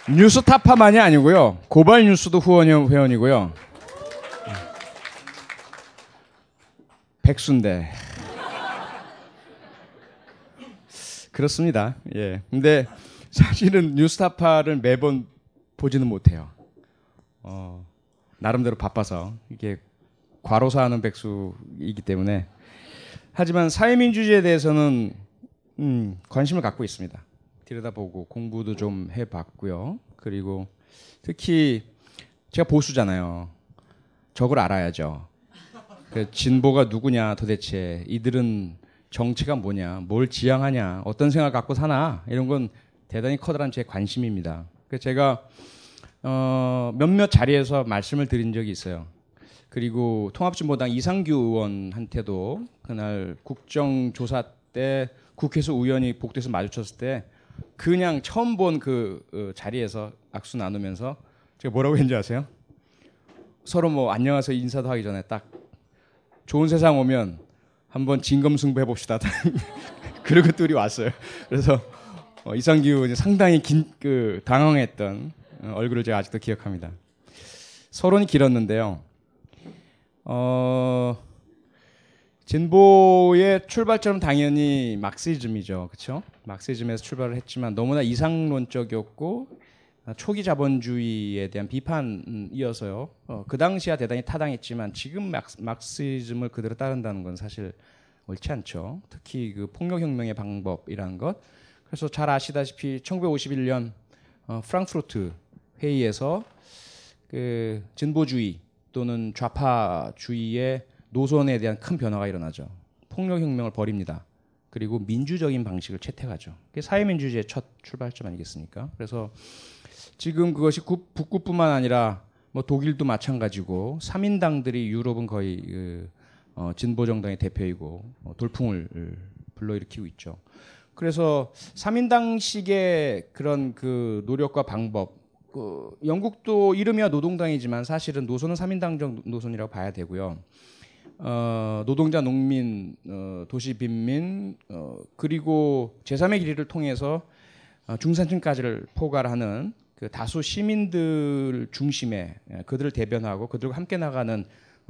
뉴스타파만이 아니고요. 고발 뉴스도 후원 회원이고요. 백순대. 그렇습니다. 예. 근데 사실은 뉴스타파를 매번 보지는 못해요. 어, 나름대로 바빠서 이게 과로사하는 백수이기 때문에 하지만 사회민주주의에 대해서는 음, 관심을 갖고 있습니다. 들여다보고 공부도 좀 해봤고요. 그리고 특히 제가 보수잖아요. 적을 알아야죠. 그 진보가 누구냐 도대체 이들은 정치가 뭐냐 뭘 지향하냐 어떤 생각 갖고 사나 이런 건 대단히 커다란 제 관심입니다. 그래서 제가 어, 몇몇 자리에서 말씀을 드린 적이 있어요. 그리고 통합진보당 이상규 의원한테도 그날 국정조사 때 국회에서 우연히 복도에서 마주쳤을 때 그냥 처음 본그 어, 자리에서 악수 나누면서 제가 뭐라고 했는지 아세요? 서로 뭐 안녕하세요 인사도 하기 전에 딱 좋은 세상 오면 한번 진검승부 해봅시다. 그리고 둘이 왔어요. 그래서 어, 이상규 이제 상당히 긴, 그 당황했던 어, 얼굴을 제가 아직도 기억합니다. 서론이 길었는데요. 어, 진보의 출발점은 당연히 막시즘이죠. 그렇죠? 막시즘에서 출발을 했지만 너무나 이상론적이었고 아, 초기 자본주의에 대한 비판이어서요. 어, 그 당시야 대단히 타당했지만 지금 막, 막시즘을 그대로 따른다는 건 사실 옳지 않죠. 특히 그 폭력혁명의 방법이라는 것. 그래서 잘 아시다시피 1951년 어, 프랑크푸르트 회의에서 그 진보주의 또는 좌파주의의 노선에 대한 큰 변화가 일어나죠. 폭력혁명을 벌입니다. 그리고 민주적인 방식을 채택하죠. 그게 사회민주주의의 첫 출발점 아니겠습니까? 그래서 지금 그것이 북구뿐만 아니라 뭐 독일도 마찬가지고 3인당들이 유럽은 거의 그 어, 진보 정당의 대표이고 어, 돌풍을 불러일으키고 있죠. 그래서 3인당식의 그런 그 노력과 방법 그 영국도 이름이야 노동당이지만 사실은 노선은 3인당 노선이라고 봐야 되고요. 어, 노동자, 농민, 어, 도시 빈민 어, 그리고 제3의 길이를 통해서 어, 중산층까지를 포괄하는 그 다수 시민들 중심의 예, 그들을 대변하고 그들과 함께 나가는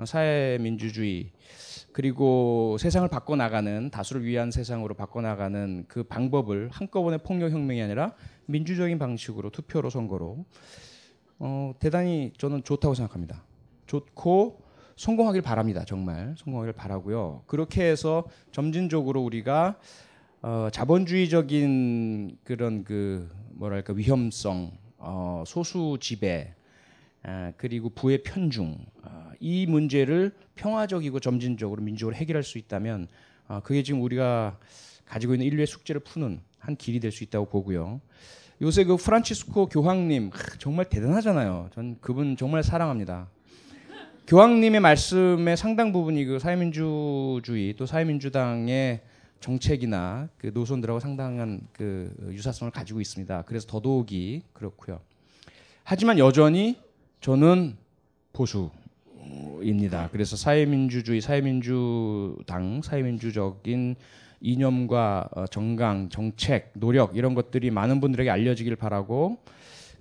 사회 민주주의 그리고 세상을 바꿔 나가는 다수를 위한 세상으로 바꿔 나가는 그 방법을 한꺼번에 폭력 혁명이 아니라 민주적인 방식으로 투표로 선거로 어, 대단히 저는 좋다고 생각합니다. 좋고 성공하길 바랍니다. 정말 성공하길 바라고요. 그렇게 해서 점진적으로 우리가 어, 자본주의적인 그런 그 뭐랄까 위험성 어, 소수 지배 아, 그리고 부의 편중 아, 이 문제를 평화적이고 점진적으로 민주적으로 해결할 수 있다면 아, 그게 지금 우리가 가지고 있는 인류의 숙제를 푸는 한 길이 될 수 있다고 보고요. 요새 그 프란치스코 교황님 정말 대단하잖아요. 전 그분 정말 사랑합니다. 교황님의 말씀의 상당 부분이 그 사회민주주의 또 사회민주당의 정책이나 그 노선들하고 상당한 그 유사성을 가지고 있습니다. 그래서 더더욱이 그렇고요. 하지만 여전히 저는 보수입니다. 그래서 사회민주주의, 사회민주당, 사회민주적인 이념과 어, 정강, 정책, 노력 이런 것들이 많은 분들에게 알려지길 바라고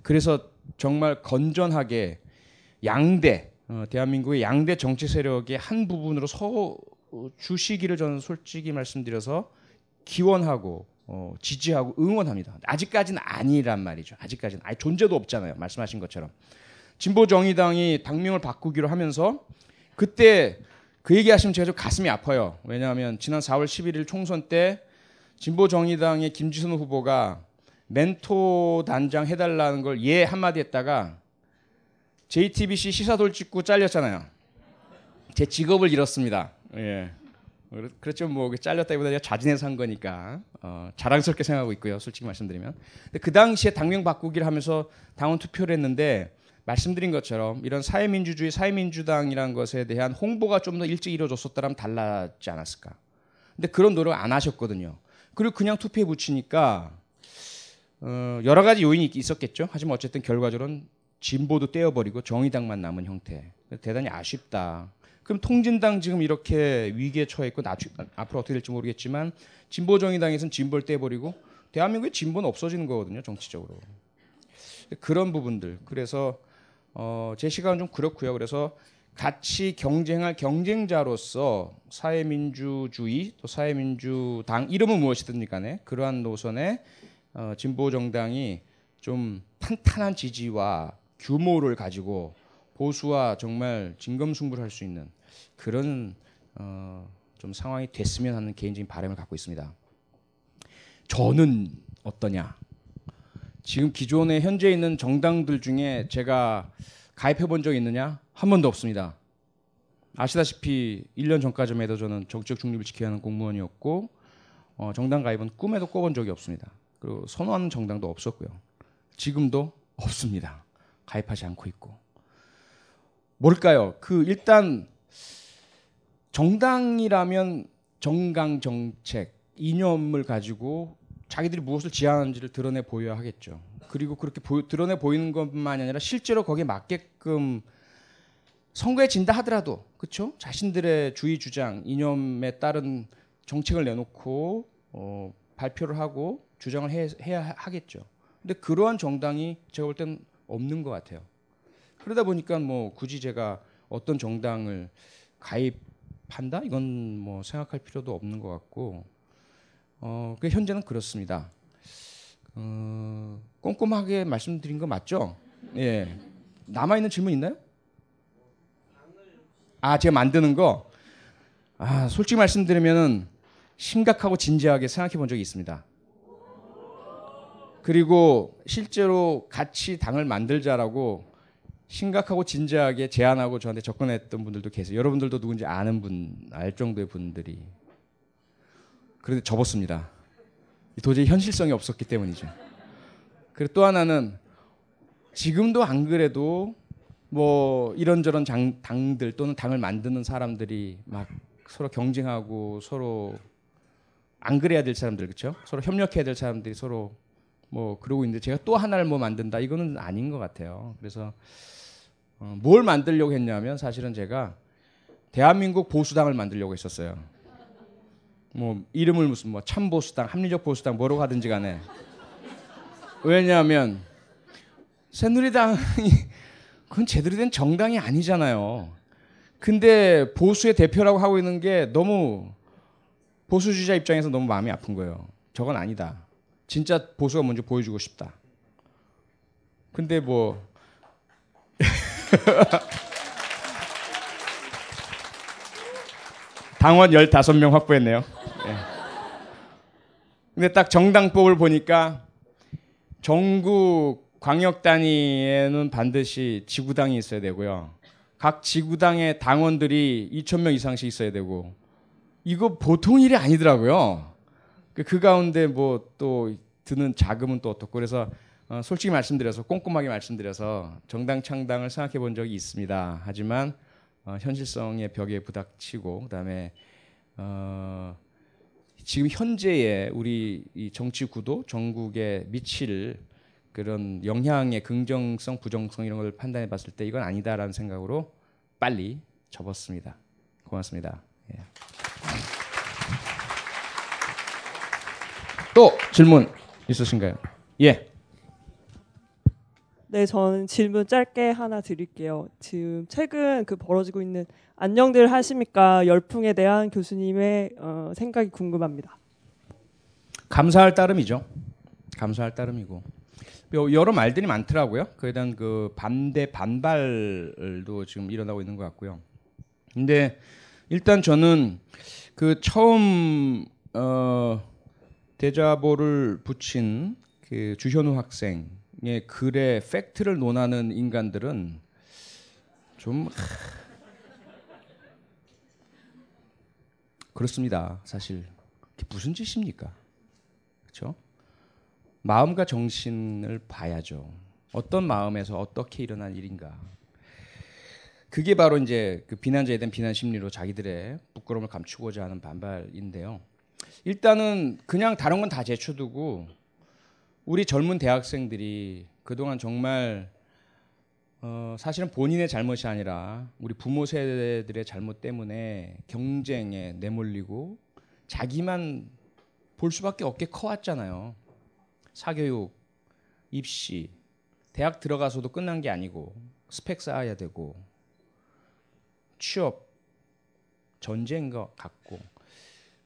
그래서 정말 건전하게 양대 어, 대한민국의 양대 정치 세력의 한 부분으로 서 주시기를 저는 솔직히 말씀드려서 기원하고 어, 지지하고 응원합니다. 아직까지는 아니란 말이죠. 아직까지는 아예 존재도 없잖아요. 말씀하신 것처럼 진보 정의당이 당명을 바꾸기로 하면서 그때 그 얘기하시면 제가 좀 가슴이 아파요. 왜냐하면 지난 4월 11일 총선 때 진보 정의당의 김지선 후보가 멘토 단장 해달라는 걸 예 한마디 했다가 JTBC 시사돌 찍고 잘렸잖아요. 제 직업을 잃었습니다. 예. 그렇죠. 뭐 잘렸다기보다 자진해서 한 거니까 어, 자랑스럽게 생각하고 있고요. 솔직히 말씀드리면. 근데 그 당시에 당명 바꾸기를 하면서 당원 투표를 했는데 말씀드린 것처럼 이런 사회민주주의, 사회민주당이라는 것에 대한 홍보가 좀 더 일찍 이루어졌었다면 달랐지 않았을까. 근데 그런 노력 안 하셨거든요. 그리고 그냥 투표에 붙이니까 어, 여러 가지 요인이 있었겠죠. 하지만 어쨌든 결과적으로는 진보도 떼어버리고 정의당만 남은 형태. 대단히 아쉽다. 그럼 통진당 지금 이렇게 위기에 처해 있고 나, 앞으로 어떻게 될지 모르겠지만 진보 정의당에서는 진보를 떼버리고 대한민국의 진보는 없어지는 거거든요 정치적으로 그런 부분들 그래서 어, 제 시각은 좀 그렇고요. 그래서 같이 경쟁할 경쟁자로서 사회민주주의 또 사회민주당 이름은 무엇이든 간에 그러한 노선에 어, 진보 정당이 좀 탄탄한 지지와 규모를 가지고 보수와 정말 진검승부를 할 수 있는 그런 어, 좀 상황이 됐으면 하는 개인적인 바람을 갖고 있습니다. 저는 어떠냐? 지금 기존에 현재 있는 정당들 중에 제가 가입해 본 적 있느냐? 한 번도 없습니다. 아시다시피 1년 전까지만 해도 저는 정치적 중립을 지켜야 하는 공무원이었고 어, 정당 가입은 꿈에도 꿔본 적이 없습니다. 그리고 선호하는 정당도 없었고요. 지금도 없습니다. 가입하지 않고 있고. 뭘까요? 그 일단 정당이라면 정강 정책 이념을 가지고 자기들이 무엇을 지향하는지를 드러내 보여야 하겠죠. 그리고 그렇게 보여, 드러내 보이는 것만이 아니라 실제로 거기에 맞게끔 선거에 진다 하더라도 그렇죠? 자신들의 주의 주장 이념에 따른 정책을 내놓고 어, 발표를 하고 주장을 해, 해야 하겠죠. 근데 그러한 정당이 제가 볼 때는 없는 것 같아요. 그러다 보니까 뭐 굳이 제가 어떤 정당을 가입한다 이건 뭐 생각할 필요도 없는 것 같고 어, 그 현재는 그렇습니다. 어, 꼼꼼하게 말씀드린 거 맞죠? 예. 남아 있는 질문 있나요? 아, 제가 만드는 거. 아, 솔직히 말씀드리면은 심각하고 진지하게 생각해 본 적이 있습니다. 그리고 실제로 같이 당을 만들자라고 심각하고 진지하게 제안하고 저한테 접근했던 분들도 계세요. 여러분들도 누군지 아는 분, 알 정도의 분들이. 그런데 접었습니다. 도저히 현실성이 없었기 때문이죠. 그리고 또 하나는 지금도 안 그래도 뭐 이런저런 장, 당들 또는 당을 만드는 사람들이 막 서로 경쟁하고 서로 안 그래야 될 사람들 그렇죠? 서로 협력해야 될 사람들이 서로 뭐 그러고 있는데 제가 또 하나를 뭐 만든다 이거는 아닌 것 같아요. 그래서 어, 뭘 만들려고 했냐면 사실은 제가 대한민국 보수당을 만들려고 했었어요. 뭐 이름을 무슨 뭐 참보수당, 합리적 보수당 뭐라고 하든지 간에 왜냐하면 새누리당이 그건 제대로 된 정당이 아니잖아요. 근데 보수의 대표라고 하고 있는 게 너무 보수주의자 입장에서 너무 마음이 아픈 거예요. 저건 아니다. 진짜 보수가 먼저 보여주고 싶다. 근데 뭐 당원 15명 확보했네요. 네. 근데 딱 정당법을 보니까 전국 광역 단위에는 반드시 지구당이 있어야 되고요. 각 지구당의 당원들이 2,000명 이상씩 있어야 되고 이거 보통 일이 아니더라고요. 그, 그 가운데 뭐 또 드는 자금은 또 어떻고 그래서 어, 솔직히 말씀드려서 꼼꼼하게 말씀드려서 정당 창당을 생각해 본 적이 있습니다. 하지만 어, 현실성의 벽에 부닥치고 그 다음에 어, 지금 현재의 우리 이 정치 구도 전국에 미칠 그런 영향의 긍정성, 부정성 이런 걸 판단해 봤을 때 이건 아니다라는 생각으로 빨리 접었습니다. 고맙습니다. 예. 또 질문 있으신가요? 예. 네, 저는 질문 짧게 하나 드릴게요. 지금 최근 그 벌어지고 있는 안녕들 하십니까 열풍에 대한 교수님의 어, 생각이 궁금합니다. 감사할 따름이죠. 감사할 따름이고 여러 말들이 많더라고요. 그에 대한 그 반대 반발도 지금 일어나고 있는 것 같고요. 근데 일단 저는 그 처음 어, 대자보를 붙인 그 주현우 학생 예, 글의 팩트를 논하는 인간들은 좀 그렇습니다. 사실 무슨 짓입니까? 그렇죠? 마음과 정신을 봐야죠. 어떤 마음에서 어떻게 일어난 일인가. 그게 바로 이제 그 비난자에 대한 비난 심리로 자기들의 부끄러움을 감추고자 하는 반발인데요. 일단은 그냥 다른 건 다 제쳐두고 우리 젊은 대학생들이 그동안 정말 어, 사실은 본인의 잘못이 아니라 우리 부모 세대들의 잘못 때문에 경쟁에 내몰리고 자기만 볼 수밖에 없게 커왔잖아요. 사교육, 입시, 대학 들어가서도 끝난 게 아니고 스펙 쌓아야 되고 취업, 전쟁인 것 같고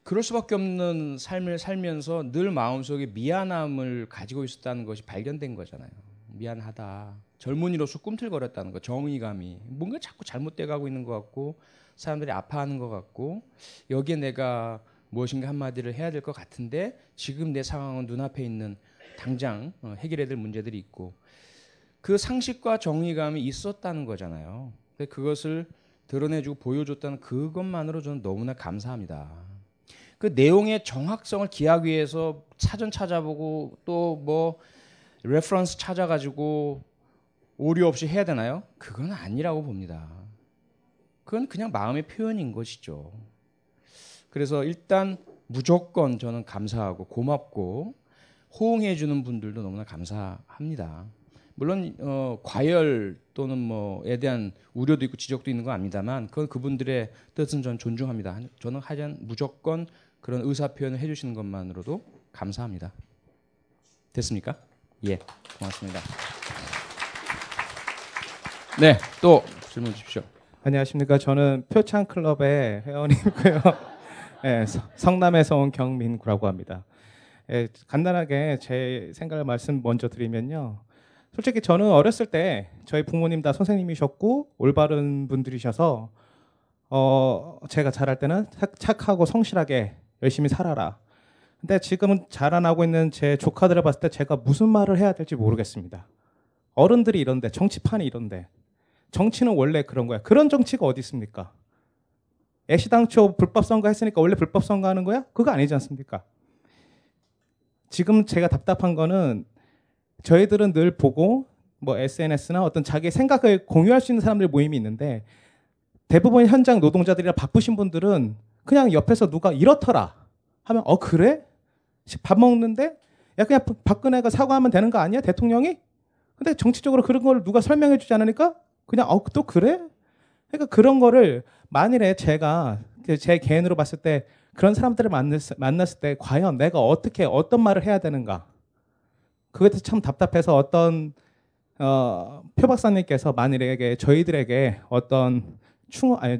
그럴 수밖에 없는 삶을 살면서 늘 마음속에 미안함을 가지고 있었다는 것이 발견된 거잖아요. 미안하다. 젊은이로서 꿈틀거렸다는 거, 정의감이 뭔가 자꾸 잘못돼 가고 있는 것 같고 사람들이 아파하는 것 같고 여기에 내가 무엇인가 한마디를 해야 될 것 같은데 지금 내 상황은 눈앞에 있는 당장 어, 해결해야 될 문제들이 있고 그 상식과 정의감이 있었다는 거잖아요. 그것을 드러내주고 보여줬다는 그것만으로 저는 너무나 감사합니다. 그 내용의 정확성을 기하기 위해서 사전 찾아보고 또 뭐 reference 찾아가지고 오류 없이 해야 되나요? 그건 아니라고 봅니다. 그건 그냥 마음의 표현인 것이죠. 그래서 일단 무조건 저는 감사하고 고맙고 호응해 주는 분들도 너무나 감사합니다. 물론 어, 과열 또는 뭐에 대한 우려도 있고 지적도 있는 건 아닙니다만 그건 그분들의 뜻은 저는 존중합니다. 저는 하여간 무조건 그런 의사 표현을 해주시는 것만으로도 감사합니다. 됐습니까? 예, 고맙습니다. 네, 또 질문 주십시오. 안녕하십니까. 저는 표창 클럽의 회원이고요. 네, 성남에서 온 경민구라고 합니다. 예, 간단하게 제 생각을 말씀 먼저 드리면요. 솔직히 저는 어렸을 때 저희 부모님 다 선생님이셨고 올바른 분들이셔서 어 제가 잘할 때는 착하고 성실하게 열심히 살아라. 근데 지금은 자라나고 있는 제 조카들을 봤을 때 제가 무슨 말을 해야 될지 모르겠습니다. 어른들이 이런데 정치판이 이런데 정치는 원래 그런 거야. 그런 정치가 어디 있습니까? 애시당초 불법 선거 했으니까 원래 불법 선거 하는 거야? 그거 아니지 않습니까? 지금 제가 답답한 거는 저희들은 늘 보고 뭐 SNS나 어떤 자기 생각을 공유할 수 있는 사람들 모임이 있는데 대부분 현장 노동자들이나 바쁘신 분들은 그냥 옆에서 누가 이렇더라 하면 어 그래? 밥 먹는데 야 그냥 박근혜가 사과하면 되는 거 아니야 대통령이? 근데 정치적으로 그런 걸 누가 설명해 주지 않으니까 그냥 어 또 그래? 그러니까 그런 거를 만일에 제가 제 개인으로 봤을 때 그런 사람들을 만났을, 만났을 때 과연 내가 어떻게 어떤 말을 해야 되는가? 그것도 참 답답해서 어떤 어, 표 박사님께서 만일에 저희들에게 어떤 충 아니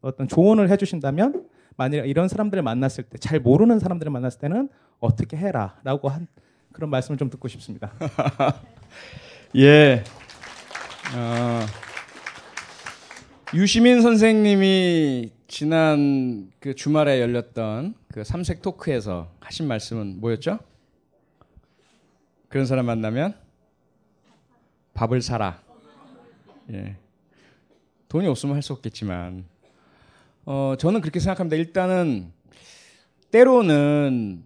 어떤 조언을 해주신다면 만일 이런 사람들을 만났을 때 잘 모르는 사람들을 만났을 때는 어떻게 해라라고 한 그런 말씀을 좀 듣고 싶습니다. 예. 어, 유시민 선생님이 지난 그 주말에 열렸던 그 삼색 토크에서 하신 말씀은 뭐였죠? 그런 사람 만나면 밥을 사라. 예. 돈이 없으면 할 수 없겠지만, 어, 저는 그렇게 생각합니다. 일단은, 때로는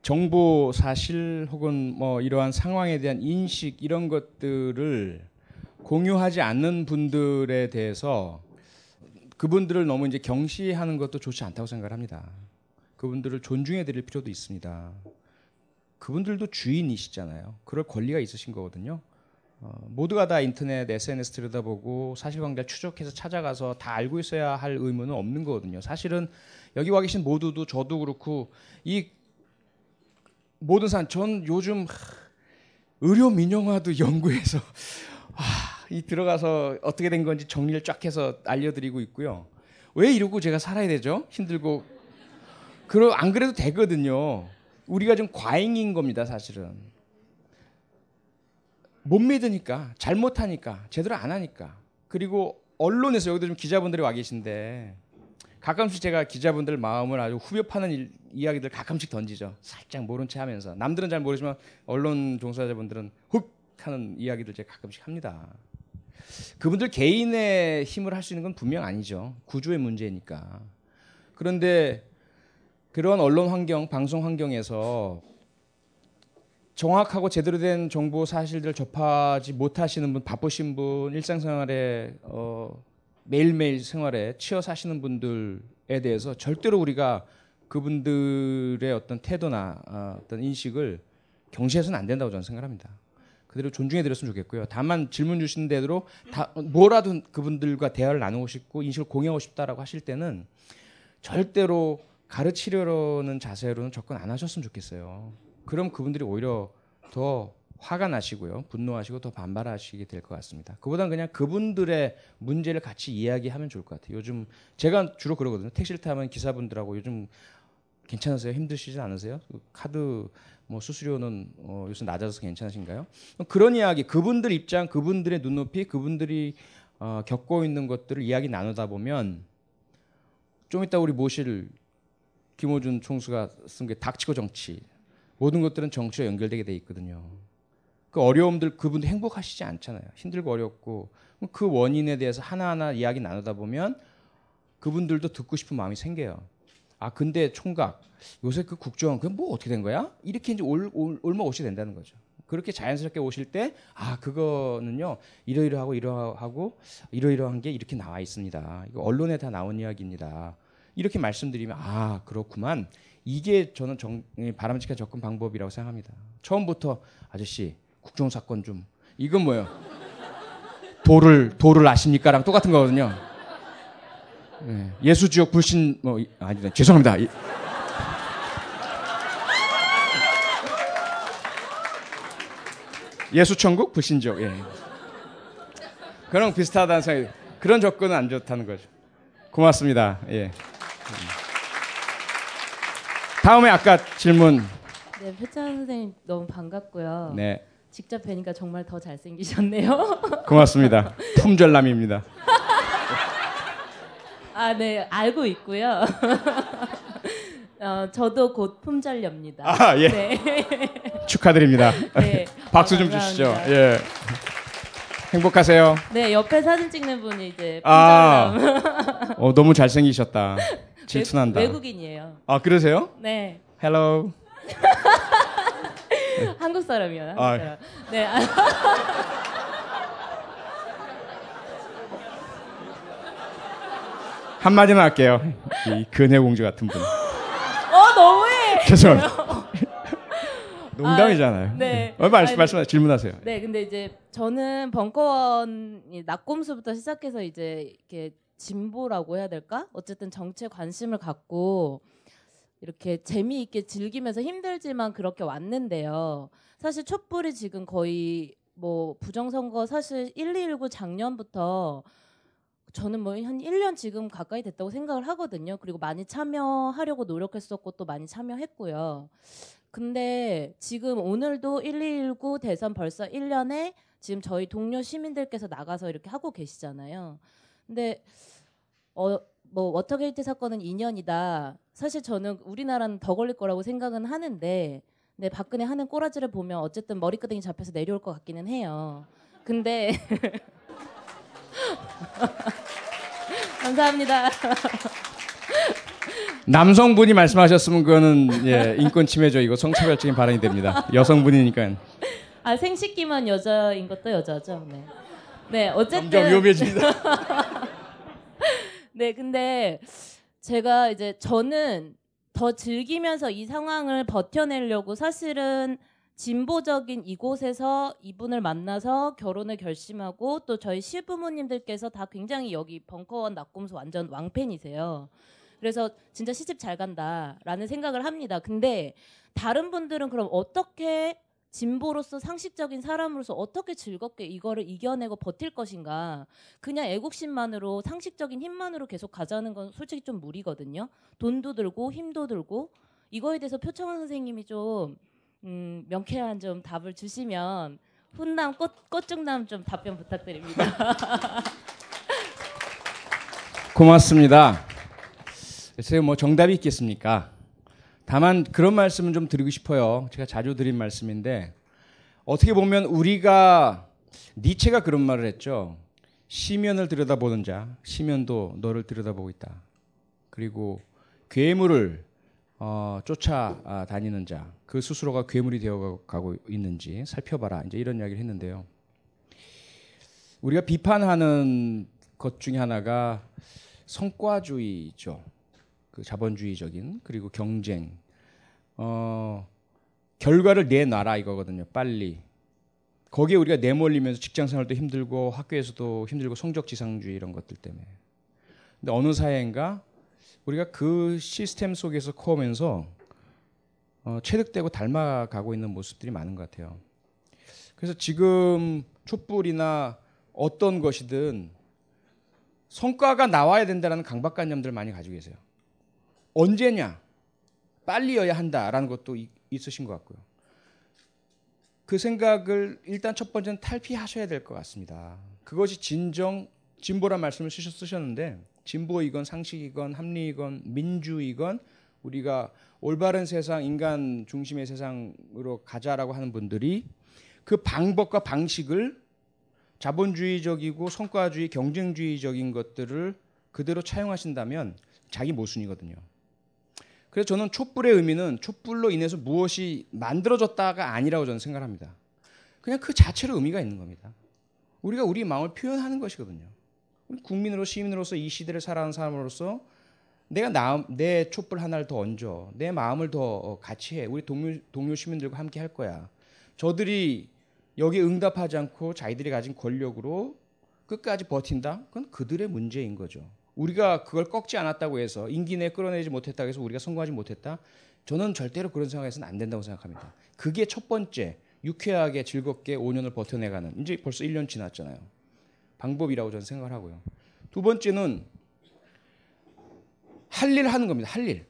정보 사실 혹은 뭐 이러한 상황에 대한 인식 이런 것들을 공유하지 않는 분들에 대해서 그분들을 너무 이제 경시하는 것도 좋지 않다고 생각을 합니다. 그분들을 존중해 드릴 필요도 있습니다. 그분들도 주인이시잖아요. 그럴 권리가 있으신 거거든요. 어, 모두가 다 인터넷, SNS 들여다보고 사실관계를 추적해서 찾아가서 다 알고 있어야 할 의무는 없는 거거든요. 사실은 여기 와 계신 모두도 저도 그렇고 이 모든 사람 전 요즘 의료 민영화도 연구해서 아, 이 들어가서 어떻게 된 건지 정리를 쫙 해서 알려드리고 있고요. 왜 이러고 제가 살아야 되죠? 힘들고 그러 안 그래도 되거든요. 우리가 좀 과잉인 겁니다, 사실은. 못 믿으니까, 잘못하니까, 제대로 안 하니까. 그리고 언론에서 여기도 좀 기자분들이 와 계신데 가끔씩 제가 기자분들 마음을 아주 후벼 파는 일, 이야기들 가끔씩 던지죠. 살짝 모른 체 하면서. 남들은 잘 모르지만 언론 종사자분들은 훅 하는 이야기들 제가 가끔씩 합니다. 그분들 개인의 힘을 할 수 있는 건 분명 아니죠. 구조의 문제니까. 그런데 그런 언론 환경, 방송 환경에서 정확하고 제대로 된 정보 사실들을 접하지 못하시는 분, 바쁘신 분, 일상생활에 어, 매일매일 생활에 치여 사시는 분들에 대해서 절대로 우리가 그분들의 어떤 태도나 어, 어떤 인식을 경시해서는 안 된다고 저는 생각합니다. 그대로 존중해 드렸으면 좋겠고요. 다만 질문 주신 대로 다 뭐라도 그분들과 대화를 나누고 싶고 인식을 공유하고 싶다라고 하실 때는 절대로 가르치려는 자세로는 접근 안 하셨으면 좋겠어요. 그럼 그분들이 오히려 더 화가 나시고요. 분노하시고 더 반발하시게 될 것 같습니다. 그보단 그냥 그분들의 문제를 같이 이야기하면 좋을 것 같아요. 요즘 제가 주로 그러거든요. 택시를 타면 기사분들하고 요즘 괜찮으세요? 힘드시지 않으세요? 카드 뭐 수수료는 어, 요새 낮아서 괜찮으신가요? 그런 이야기, 그분들 입장, 그분들의 눈높이, 그분들이 어, 겪고 있는 것들을 이야기 나누다 보면 좀 이따 우리 모실 김호준 총수가 쓴 게 닥치고 정치 모든 것들은 정치와 연결되게 돼 있거든요. 그 어려움들 그분도 행복하시지 않잖아요. 힘들고 어렵고 그 원인에 대해서 하나하나 이야기 나누다 보면 그분들도 듣고 싶은 마음이 생겨요. 아 근데 총각 요새 그 국정 그 뭐 어떻게 된 거야? 이렇게 이제 올, 올, 올마 오시 된다는 거죠. 그렇게 자연스럽게 오실 때 아 그거는요 이러이러하고 이러하고 이러이러한 게 이렇게 나와 있습니다. 이거 언론에 다 나온 이야기입니다. 이렇게 말씀드리면 아 그렇구만 이게 저는 정, 바람직한 접근 방법이라고 생각합니다. 처음부터 아저씨 국정 사건 좀 이건 뭐예요? 도를 도를 아십니까랑 똑같은 거거든요. 네. 예수 지역 불신 뭐 아니 죄송합니다. 예수 천국 불신지옥. 예. 그런 비슷하다는 생각이 그런 접근은 안 좋다는 거죠. 고맙습니다. 예. 다음에 아까 질문. 네, 표창 선생님 너무 반갑고요. 네. 직접 뵈니까 정말 더 잘생기셨네요. 고맙습니다. 품절남입니다. 아, 네, 알고 있고요. 어, 저도 곧 품절렵니다. 아, 예. 네. 축하드립니다. 네. 박수 좀. 주시죠. 예. 행복하세요. 네, 옆에 사진 찍는 분이 이제 아, 품절남. 어, 너무 잘생기셨다. 질투난다. 외, 국인이에요 아, 그러세요? 네. Hello. 한국 사람이요. 한국 아. 사람. 네. 아, 한마디만 할게요. 이 근혜 공주 같은 분. 어, 너무해. 죄송합니다. 농담이잖아요. 아, 네. 어, 말씀 아니, 말씀 질문하세요. 네, 근데 이제 저는 벙커원 이 나꼼수부터 시작해서 이제 이렇게 진보라고 해야 될까? 어쨌든 정치에 관심을 갖고 이렇게 재미있게 즐기면서 힘들지만 그렇게 왔는데요. 사실 촛불이 지금 거의 뭐 부정선거 사실 1219 작년부터 저는 뭐 한 1년 지금 가까이 됐다고 생각을 하거든요. 그리고 많이 참여하려고 노력했었고 또 많이 참여했고요. 근데 지금 오늘도 1219 대선 벌써 1년에 지금 저희 동료 시민들께서 나가서 이렇게 하고 계시잖아요. 근데 어 뭐 워터게이트 사건은 2년이다. 사실 저는 우리나라는 더 걸릴 거라고 생각은 하는데 네, 박근혜 하는 꼬라지를 보면 어쨌든 머리끄댕이 잡혀서 내려올 것 같기는 해요. 근데 감사합니다. 남성분이 말씀하셨으면 그거는 예, 인권 침해죠. 이거 성차별적인 발언이 됩니다. 여성분이니까. 아 생식기만 여자인 것도 여자죠. 네. 네 어쨌든 점점 위험해집니다. 네 근데 제가 이제 저는 더 즐기면서 이 상황을 버텨내려고 사실은 진보적인 이곳에서 이분을 만나서 결혼을 결심하고 또 저희 시부모님들께서 다 굉장히 여기 벙커원 낙곰수 완전 왕팬이세요. 그래서 진짜 시집 잘 간다라는 생각을 합니다. 근데 다른 분들은 그럼 어떻게 진보로서 상식적인 사람으로서 어떻게 즐겁게 이거를 이겨내고 버틸 것인가? 그냥 애국심만으로 상식적인 힘만으로 계속 가자는 건 솔직히 좀 무리거든요. 돈도 들고 힘도 들고 이거에 대해서 표창원 선생님이 좀 음, 명쾌한 좀 답을 주시면 훈남 꽃 꽃중남 좀 답변 부탁드립니다. 고맙습니다. 글쎄요, 뭐 정답이 있겠습니까? 다만 그런 말씀은 좀 드리고 싶어요. 제가 자주 드린 말씀인데 어떻게 보면 우리가 니체가 그런 말을 했죠. 시면을 들여다보는 자, 시면도 너를 들여다보고 있다. 그리고 괴물을 어, 쫓아다니는 자, 그 스스로가 괴물이 되어가고 있는지 살펴봐라. 이제 이런 이야기를 했는데요. 우리가 비판하는 것 중에 하나가 성과주의죠. 그 자본주의적인 그리고 경쟁. 어, 결과를 내놔라 이거거든요. 빨리. 거기에 우리가 내몰리면서 직장 생활도 힘들고 학교에서도 힘들고 성적 지상주의 이런 것들 때문에. 근데 어느 사회인가 우리가 그 시스템 속에서 커오면서 어, 체득되고 닮아가고 있는 모습들이 많은 것 같아요. 그래서 지금 촛불이나 어떤 것이든 성과가 나와야 된다는 강박관념들을 많이 가지고 계세요. 언제냐? 빨리여야 한다라는 것도 이, 있으신 것 같고요. 그 생각을 일단 첫 번째는 탈피하셔야 될 것 같습니다. 그것이 진정 진보란 말씀을 쓰셨, 쓰셨는데 진보 이건 상식이건 합리이건 민주이건 우리가 올바른 세상 인간 중심의 세상으로 가자라고 하는 분들이 그 방법과 방식을 자본주의적이고 성과주의 경쟁주의적인 것들을 그대로 차용하신다면 자기 모순이거든요. 그래서 저는 촛불의 의미는 촛불로 인해서 무엇이 만들어졌다가 아니라고 저는 생각합니다. 그냥 그 자체로 의미가 있는 겁니다. 우리가 우리 마음을 표현하는 것이거든요. 국민으로 시민으로서 이 시대를 살아가는 사람으로서 내가 나, 내 촛불 하나를 더 얹어 내 마음을 더 같이 해 우리 동료, 동료 시민들과 함께 할 거야. 저들이 여기에 응답하지 않고 자기들이 가진 권력으로 끝까지 버틴다? 그건 그들의 문제인 거죠. 우리가 그걸 꺾지 않았다고 해서 임기 내에 끌어내지 못했다고 해서 우리가 성공하지 못했다? 저는 절대로 그런 생각에서는 안 된다고 생각합니다. 그게 첫 번째 유쾌하게 즐겁게 5년을 버텨내가는 이제 벌써 1년 지났잖아요. 방법이라고 저는 생각을 하고요. 두 번째는 할 일 하는 겁니다. 할 일.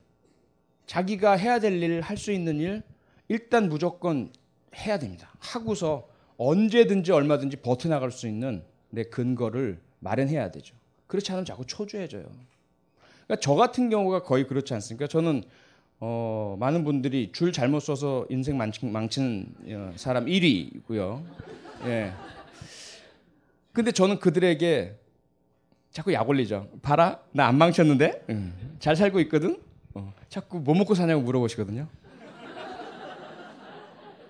자기가 해야 될 일, 할 수 있는 일 일단 무조건 해야 됩니다. 하고서 언제든지 얼마든지 버텨나갈 수 있는 내 근거를 마련해야 되죠. 그렇지 않으면 자꾸 초조해져요. 그러니까 저 같은 경우가 거의 그렇지 않습니까? 저는 어, 많은 분들이 줄 잘못 써서 인생 망치, 망치는 어, 사람 1위고요. 예. 근데 저는 그들에게 자꾸 약 올리죠. 봐라, 나 안 망쳤는데 응. 잘 살고 있거든. 어, 자꾸 뭐 먹고 사냐고 물어보시거든요.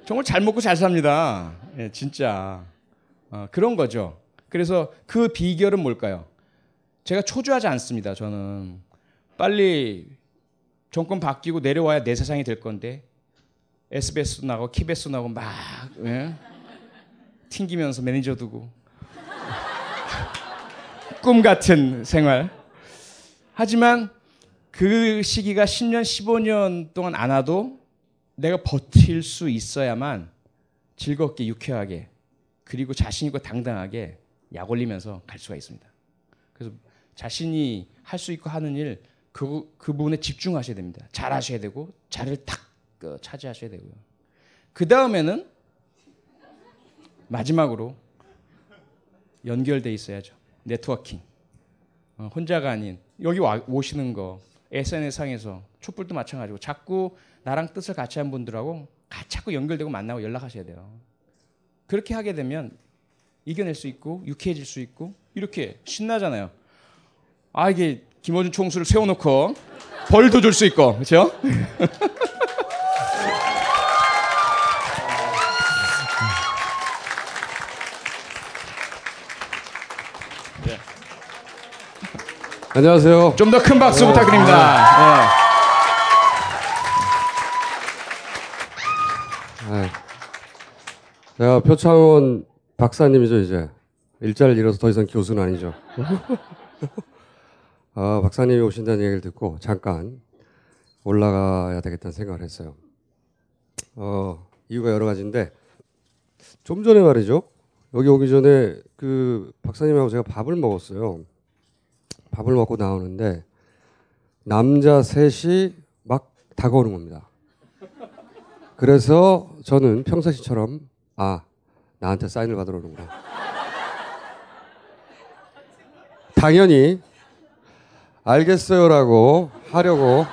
정말 잘 먹고 잘 삽니다. 예, 진짜 어, 그런 거죠. 그래서 그 비결은 뭘까요? 제가 초조하지 않습니다. 저는 빨리 정권 바뀌고 내려와야 내 세상이 될 건데 SBS 나고 KBS 나고 막 예? 튕기면서 매니저 두고 꿈 같은 생활. 하지만 그 시기가 10년, 15년 동안 안 와도 내가 버틸 수 있어야만 즐겁게, 유쾌하게, 그리고 자신 있고 당당하게 약 올리면서 갈 수가 있습니다. 자신이 할 수 있고 하는 일, 그, 그 부분에 집중하셔야 됩니다. 잘 하셔야 되고, 자리를 탁 그, 차지하셔야 되고요. 그 다음에는 마지막으로 연결돼 있어야죠. 네트워킹. 어, 혼자가 아닌 여기 와, 오시는 거 SNS 상에서 촛불도 마찬가지고 자꾸 나랑 뜻을 같이 한 분들하고 자꾸 연결되고 만나고 연락하셔야 돼요. 그렇게 하게 되면 이겨낼 수 있고 유쾌해질 수 있고 이렇게 신나잖아요. 아 이게 김어준 총수를 세워놓고 벌도 줄 수 있고 그렇죠? 안녕하세요. 좀 더 큰 박수 부탁드립니다. 네. 제가 표창원 박사님이죠 이제 일자를 잃어서 더 이상 교수는 아니죠. 아, 박사님이 오신다는 얘기를 듣고 잠깐 올라가야 되겠다는 생각을 했어요. 어, 이유가 여러 가지인데 좀 전에 말이죠. 여기 오기 전에 그 박사님하고 제가 밥을 먹었어요. 밥을 먹고 나오는데 남자 셋이 막 다가오는 겁니다. 그래서 저는 평상시처럼 아 나한테 사인을 받으러 오는구나. 당연히 알겠어요라고 하려고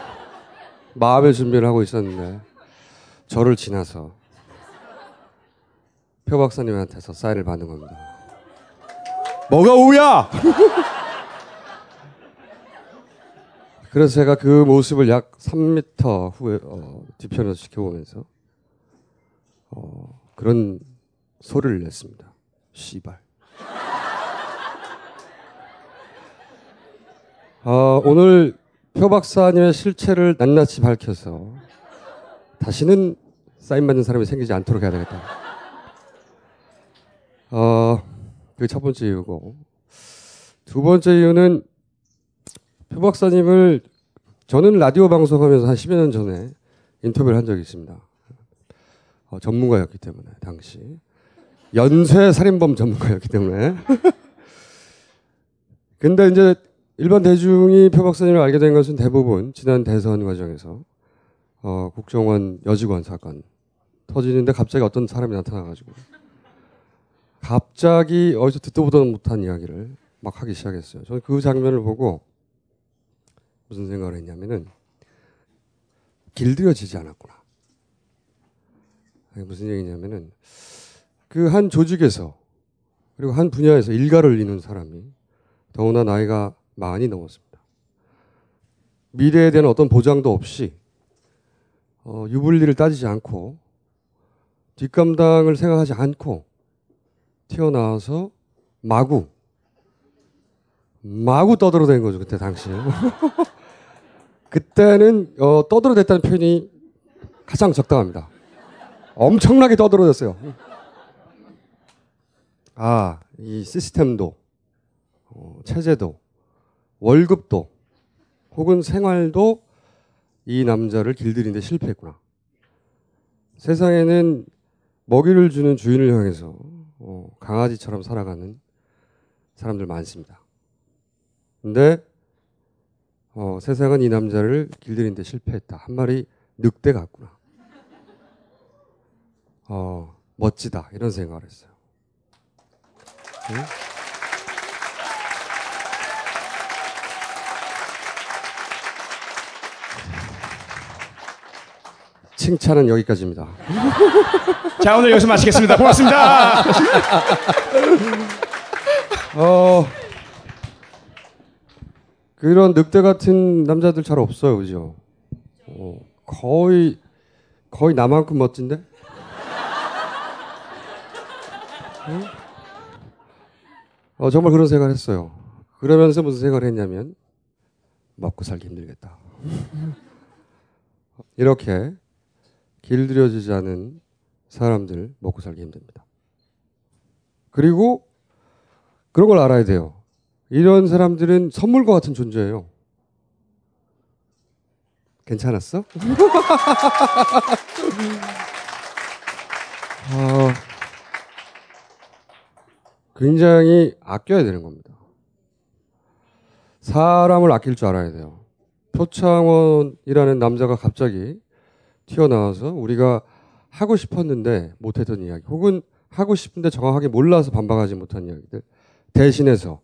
마음의 준비를 하고 있었는데 저를 지나서 표 박사님한테서 사인을 받는 겁니다. 뭐가 오야? 그래서 제가 그 모습을 약 3m 후에 어, 뒤편에서 지켜보면서 어, 그런 소리를 냈습니다. 씨발. 어, 오늘 표 박사님의 실체를 낱낱이 밝혀서 다시는 사인 받는 사람이 생기지 않도록 해야 되겠다. 어, 그게 첫 번째 이유고 두 번째 이유는 표 박사님을 저는 라디오 방송하면서 한 10여 년 전에 인터뷰를 한 적이 있습니다. 어, 전문가였기 때문에 당시 연쇄 살인범 전문가였기 때문에 근데 이제 일반 대중이 표 박사님을 알게 된 것은 대부분 지난 대선 과정에서 어, 국정원 여직원 사건 터지는데 갑자기 어떤 사람이 나타나가지고 갑자기 어디서 듣도 보도 못한 이야기를 막 하기 시작했어요. 저는 그 장면을 보고 무슨 생각을 했냐면은 길들여지지 않았구나. 무슨 얘기냐면은 그 한 조직에서 그리고 한 분야에서 일가를 이룬 사람이 더구나 나이가 많이 넘었습니다. 미래에 대한 어떤 보장도 없이 어, 유불리를 따지지 않고 뒷감당을 생각하지 않고 튀어나와서 마구 마구 떠들어댄 거죠 그때 당시에. 그때는 어, 떠들어댔다는 표현이 가장 적당합니다. 엄청나게 떠들어댔어요. 아, 이 시스템도, 어, 체제도, 월급도, 혹은 생활도 이 남자를 길들이는데 실패했구나. 세상에는 먹이를 주는 주인을 향해서 어, 강아지처럼 살아가는 사람들 많습니다. 근데 어, 세상은 이 남자를 길들이는데 실패했다. 한 마리 늑대 같구나. 어, 멋지다. 이런 생각을 했어요. 응? 칭찬은 여기까지입니다. 자 오늘 여기서 마치겠습니다. 고맙습니다. 어, 그런 늑대 같은 남자들 잘 없어요, 그죠? 어, 거의 거의 나만큼 멋진데? 응? 어, 정말 그런 생각을 했어요. 그러면서 무슨 생각을 했냐면 먹고 살기 힘들겠다. 이렇게 길들여지지 않은 사람들 먹고 살기 힘듭니다. 그리고 그런 걸 알아야 돼요. 이런 사람들은 선물과 같은 존재예요. 괜찮았어? 어, 굉장히 아껴야 되는 겁니다. 사람을 아낄 줄 알아야 돼요. 표창원이라는 남자가 갑자기 튀어나와서 우리가 하고 싶었는데 못했던 이야기, 혹은 하고 싶은데 정확하게 몰라서 반박하지 못한 이야기들 대신해서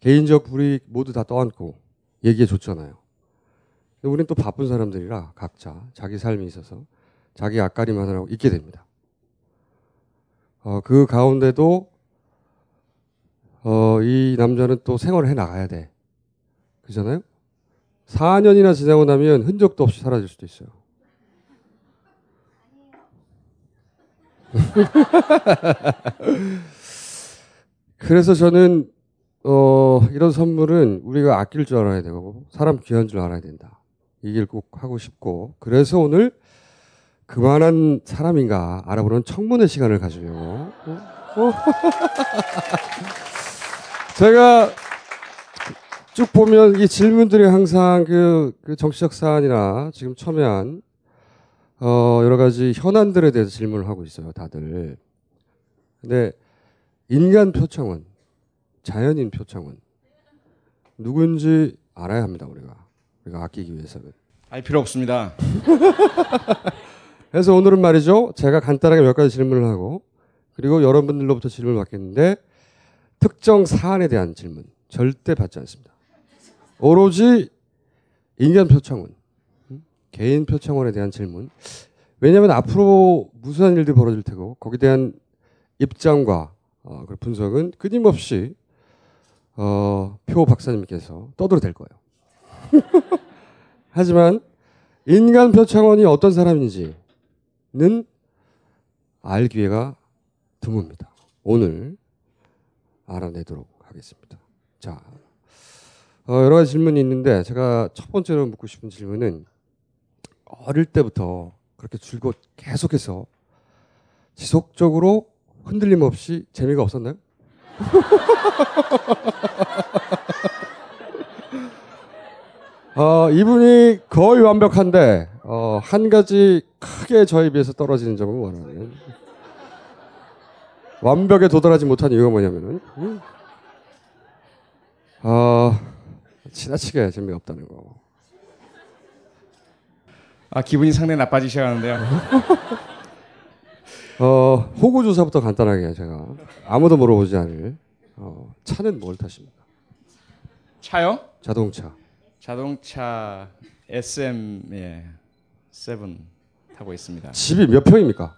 개인적 불이익 모두 다 떠안고 얘기해 줬잖아요. 우리는 또 바쁜 사람들이라 각자 자기 삶이 있어서 자기 앞가림만 하라고 있게 됩니다. 어, 그 가운데도 어, 이 남자는 또 생활을 해 나가야 돼. 그잖아요? 4년이나 지나고 나면 흔적도 없이 사라질 수도 있어요. 그래서 저는 어, 이런 선물은 우리가 아낄 줄 알아야 되고 사람 귀한 줄 알아야 된다. 이길 꼭 하고 싶고 그래서 오늘 그만한 사람인가 알아보는 청문회 시간을 가지려고 어? 어? 제가 쭉 보면 이 질문들이 항상 그, 그 정치적 사안이나 지금 첨예한 어, 여러 가지 현안들에 대해서 질문을 하고 있어요, 다들. 근데 인간 표창원, 자연인 표창원 누군지 알아야 합니다, 우리가. 우리가 아끼기 위해서는. 알 필요 없습니다. 그래서 오늘은 말이죠. 제가 간단하게 몇 가지 질문을 하고 그리고 여러분들로부터 질문을 받겠는데 특정 사안에 대한 질문 절대 받지 않습니다. 오로지 인간 표창원, 개인 표창원에 대한 질문. 왜냐하면 앞으로 무수한 일들이 벌어질 테고 거기에 대한 입장과 어, 그 분석은 끊임없이 어, 표 박사님께서 떠들어 댈 거예요. 하지만 인간 표창원이 어떤 사람인지는 알 기회가 드뭅니다. 오늘 알아내도록 하겠습니다. 자, 어, 여러 가지 질문이 있는데 제가 첫 번째로 묻고 싶은 질문은 어릴 때부터 그렇게 줄곧 계속해서 지속적으로 흔들림 없이 재미가 없었나요? 어, 이분이 거의 완벽한데 어, 한 가지 크게 저에 비해서 떨어지는 점은 뭐냐면 완벽에 도달하지 못한 이유가 뭐냐면은 음, 어, 지나치게 재미가 없다는 거. 아 기분이 상당히 나빠지셔가는데요. 어, 호구 조사부터 간단하게 제가 아무도 물어보지 않을 어, 차는 뭘 타십니까? 차요? 자동차. 자동차 SM 예, 7 타고 있습니다. 집이 몇 평입니까?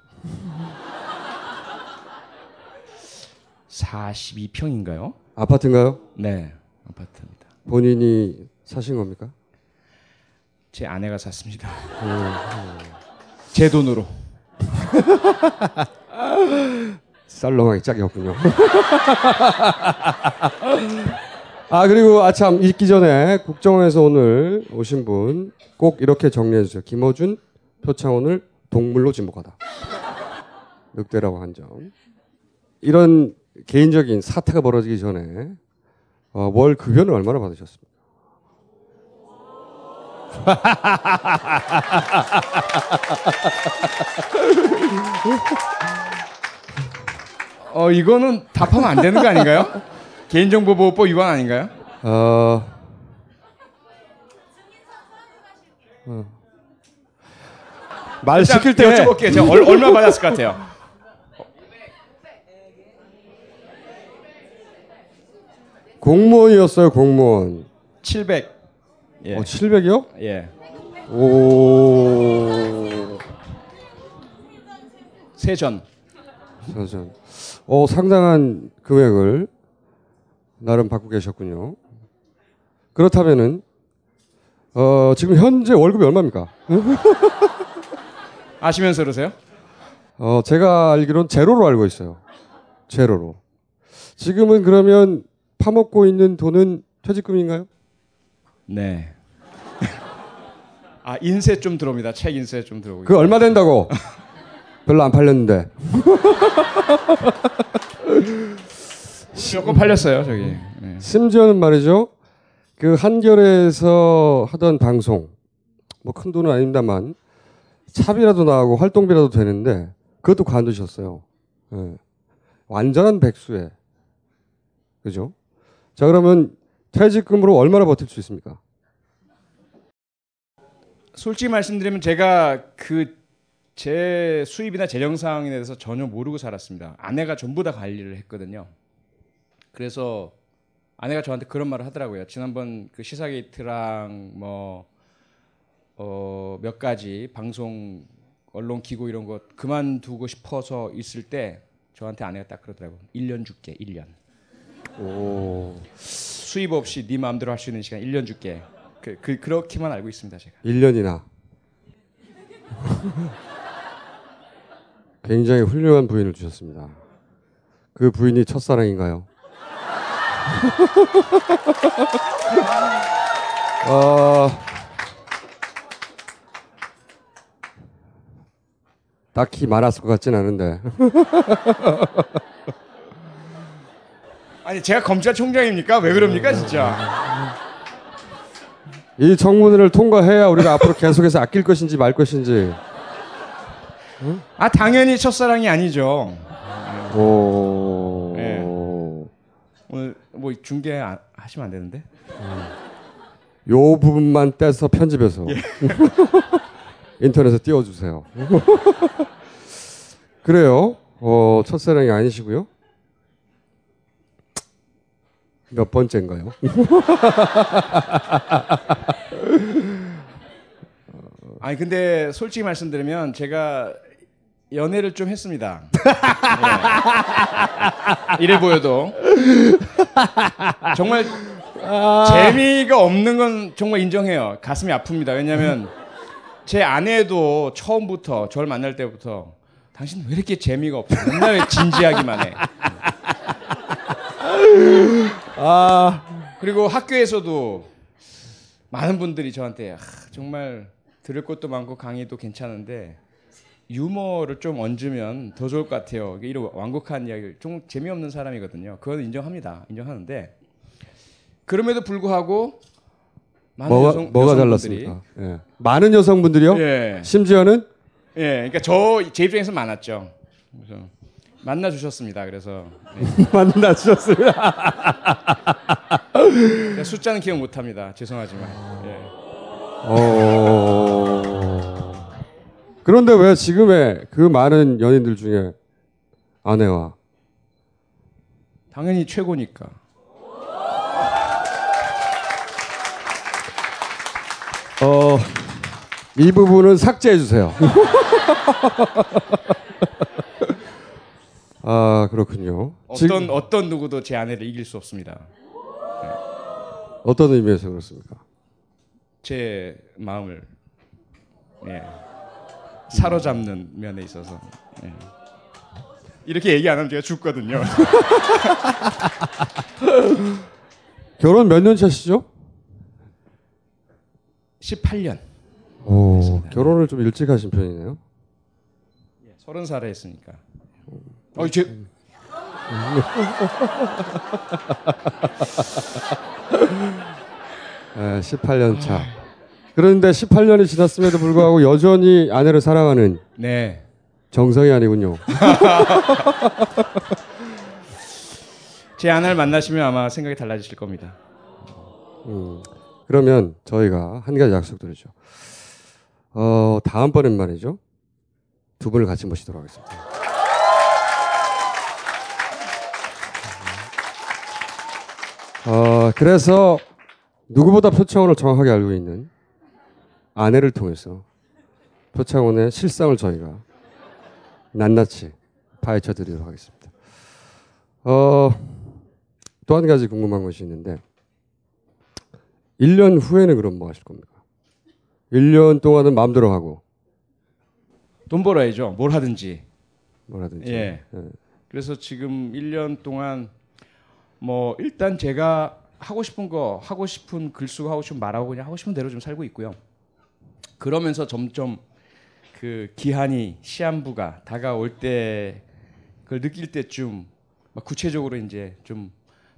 42평인가요? 아파트인가요? 네, 아파트입니다. 본인이 사신 겁니까? 제 아내가 샀습니다. 제 돈으로. 썰렁하게 짝이었군요. 아 그리고 아참 읽기 전에 국정원에서 오늘 오신 분 꼭 이렇게 정리해 주세요. 김어준 표창원을 동물로 지목하다. 늑대라고 한 점. 이런 개인적인 사태가 벌어지기 전에 어, 월 급여는 얼마나 받으셨습니까? 어 이거는 답하면 안 되는 거 아닌가요? 개인정보보호법 위반 아닌가요? 어. 어. 말 시킬 때 여쭤볼게요. 제가 얼, 얼마 받았을 것 같아요? 공무원이었어요, 공무원. 700. 예. 어, 700이요? 예. 오. 세전. 세전. 어, 상당한 금액을 나름 받고 계셨군요. 그렇다면은 어, 지금 현재 월급이 얼마입니까? 아시면서 그러세요? 어, 제가 알기로는 제로로 알고 있어요. 제로로. 지금은 그러면 파먹고 있는 돈은 퇴직금인가요? 네. 아 인세 좀 들어옵니다. 책 인세 좀 들어오고. 그 얼마 된다고? 별로 안 팔렸는데. 조금 팔렸어요, 저기. 네. 심지어는 말이죠. 그 한결에서 하던 방송, 뭐 큰 돈은 아닙니다만 차비라도 나가고 활동비라도 되는데 그것도 관두셨어요. 예. 완전한 백수에. 그죠? 자, 그러면 퇴직금으로 얼마나 버틸 수 있습니까? 솔직히 말씀드리면 제가 그 제 수입이나 재정 상황에 대해서 전혀 모르고 살았습니다. 아내가 전부 다 관리를 했거든요. 그래서 아내가 저한테 그런 말을 하더라고요. 지난번 그 시사 게이트랑 뭐, 어, 몇 가지 방송, 언론 기고 이런 거 그만두고 싶어서 있을 때 저한테 아내가 딱 그러더라고요. 1년 줄게, 1년. 오. 수입 없이 네 마음대로 할 수 있는 시간 1년 줄게. 그, 그, 그렇게만 알고 있습니다, 제가. 1년이나. 굉장히 훌륭한 부인을 주셨습니다. 그 부인이 첫사랑인가요? 어, 딱히 많았을 것 같진 않은데. 아니 제가 검찰총장입니까? 왜 그럽니까 진짜? 이 청문회를 통과해야 우리가 앞으로 계속해서 아낄 것인지 말 것인지. 아 당연히 첫사랑이 아니죠. 오. 네. 오늘 뭐 중계 안- 하시면 안 되는데? 요 부분만 떼서 편집해서 인터넷에 띄워주세요. 그래요. 어, 첫사랑이 아니시고요. 몇 번째인가요? 아니 근데 솔직히 말씀드리면 제가 연애를 좀 했습니다. 예. 이래 보여도 정말 재미가 없는 건 정말 인정해요. 가슴이 아픕니다. 왜냐하면 제 아내도 처음부터 저를 만날 때부터 당신 왜 이렇게 재미가 없어? 맨날 진지하기만 해. 아 그리고 학교에서도 많은 분들이 저한테 아, 정말 들을 것도 많고 강의도 괜찮은데 유머를 좀 얹으면 더 좋을 것 같아요. 이런 완곡한 이야기를 좀 재미없는 사람이거든요. 그건 인정합니다. 인정하는데 그럼에도 불구하고 많은 뭐가, 여성, 뭐가 달랐습니까? 예. 많은 여성분들이요? 예. 심지어는 예, 그러니까 저 제 입장에서 많았죠. 그래서 만나 주셨습니다. 그래서 네. 만나 주셨습니다. 숫자는 기억 못합니다. 죄송하지만. 예. 어... 그런데 왜 지금의 그 많은 연인들 중에 아내와 당연히 최고니까. 어, 이 부분은 삭제해 주세요. 아 그렇군요. 어떤 지금 어떤 누구도 제 아내를 이길 수 없습니다. 어떤 의미에서 그렇습니까? 제 마음을 예, 사로잡는 면에 있어서 예. 이렇게 얘기 안 하면 제가 죽거든요. 결혼 몇 년 차시죠? 18년. 오, 결혼을 좀 일찍 하신 편이네요. 서른 살에 했으니까. 어, 제 네, 18년 차. 그런데 18년이 지났음에도 불구하고 여전히 아내를 사랑하는 네. 정성이 아니군요. 제 아내를 만나시면 아마 생각이 달라지실 겁니다. 음, 그러면 저희가 한 가지 약속드리죠. 어, 다음번엔 말이죠. 두 분을 같이 모시도록 하겠습니다. 어, 그래서 누구보다 표창원을 정확하게 알고 있는 아내를 통해서 표창원의 실상을 저희가 낱낱이 파헤쳐 드리도록 하겠습니다. 어, 또 한 가지 궁금한 것이 있는데 1년 후에는 그럼 뭐 하실 겁니까? 1년 동안은 마음대로 하고 돈 벌어야죠. 뭘 하든지. 뭘 하든지. 예. 예. 그래서 지금 1년 동안 뭐 일단 제가 하고 싶은 거 하고 싶은 글 쓰고 하고 싶은 말하고 그냥 하고 싶은 대로 좀 살고 있고요. 그러면서 점점 그 기한이 시한부가 다가올 때 그걸 느낄 때쯤 막 구체적으로 이제 좀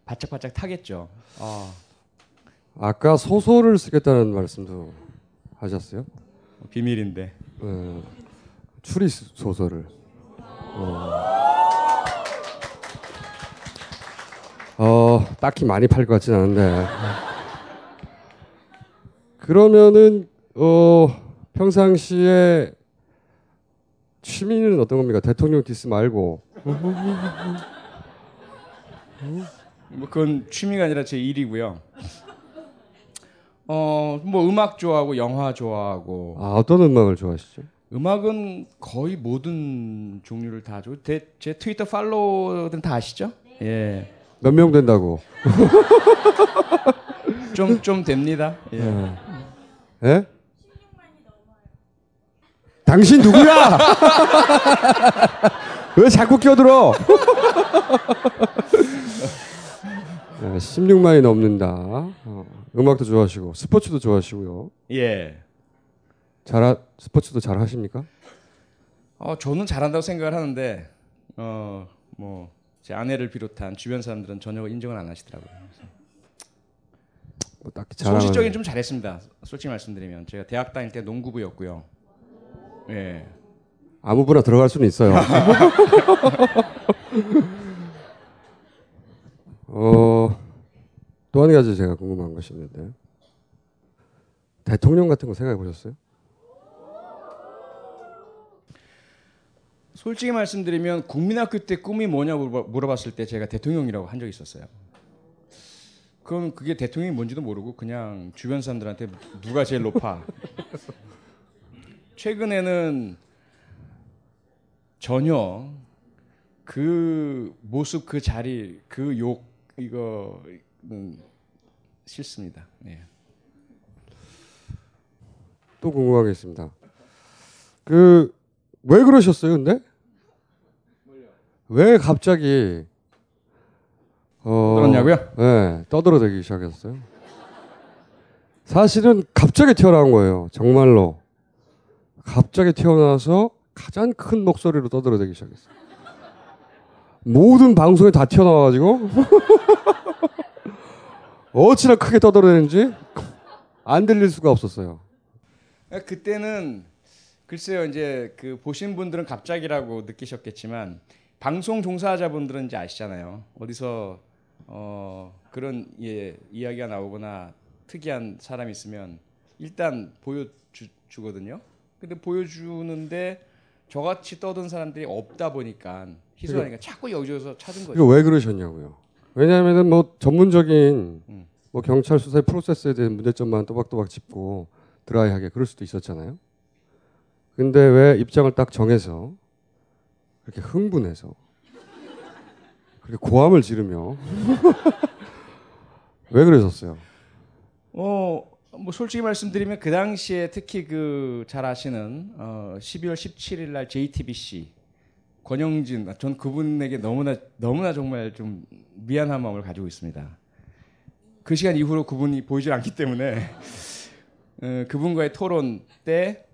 바짝바짝 타겠죠. 아, 아까 소설을 쓰겠다는 말씀도 하셨어요? 비밀인데. 예. 추리 스- 소설을. 어. 어, 딱히 많이 팔 것 같진 않은데. 그러면은 어, 평상시에 취미는 어떤 겁니까? 대통령 디스 말고. 뭐 그건 취미가 아니라 제 일이고요. 어, 뭐 음악 좋아하고 영화 좋아하고. 아, 어떤 음악을 좋아하시죠? 음악은 거의 모든 종류를 다 좋아. 제, 제 트위터 팔로워들은 다 아시죠? 예. 몇 명 된다고? 좀 좀 됩니다. 예. 예? 예? 당신 누구야? 왜 자꾸 끼어들어? 네, 16만이 넘는다. 어, 음악도 좋아하시고 스포츠도 좋아하시고요. 예. 잘 스포츠도 잘 하십니까? 어, 저는 잘한다고 생각을 하는데 어, 뭐 제 아내를 비롯한 주변 사람들은 전혀 인정을 안 하시더라고요. 뭐 딱히 소식적인 좀 잘했습니다. 솔직히 말씀드리면 제가 대학 다닐 때 농구부였고요. 예. 아무거나 들어갈 수는 있어요. 어, 또 한 가지 제가 궁금한 것이 있는데 대통령 같은 거 생각해 보셨어요? 솔직히 말씀드리면 국민학교 때 꿈이 뭐냐고 물어봤을 때 제가 대통령이라고 한 적이 있었어요. 그럼 그게 대통령이 뭔지도 모르고 그냥 주변 사람들한테 누가 제일 높아. 최근에는 전혀 그 모습 그 자리 그 욕 이거는 싫습니다. 예. 또 있습니다. 그 왜 그러셨어요, 근데? 왜 갑자기 어, 떠들었냐고요? 네, 떠들어대기 시작했어요. 사실은 갑자기 태어난 거예요, 정말로. 갑자기 태어나서 가장 큰 목소리로 떠들어대기 시작했어요. 모든 방송에 다 튀어나와가지고 어찌나 크게 떠들어대는지 안 들릴 수가 없었어요. 아, 그때는 글쎄요 이제 그 보신 분들은 갑자기라고 느끼셨겠지만 방송 종사자분들은 이제 아시잖아요 어디서 어 그런 예 이야기가 나오거나 특이한 사람 이 있으면 일단 보여주거든요 근데 보여주는데 저같이 떠든 사람들이 없다 보니까 희소하니까 자꾸 여기저기서 찾은 거죠 이거 왜 그러셨냐고요. 왜냐하면은 뭐 전문적인 음. 뭐 경찰 수사의 프로세스에 대한 문제점만 또박또박 짚고 드라이하게 그럴 수도 있었잖아요. 근데 왜 입장을 딱 정해서 그렇게 흥분해서 그렇게 고함을 지르며 왜 그러셨어요? 어, 뭐 솔직히 말씀드리면 그 당시에 특히 그 잘 아시는 어, 12월 17일 날 JTBC 권영진 전 그분에게 너무나 너무나 정말 좀 미안한 마음을 가지고 있습니다. 그 시간 이후로 그분이 보이질 않기 때문에 어, 그분과의 토론 때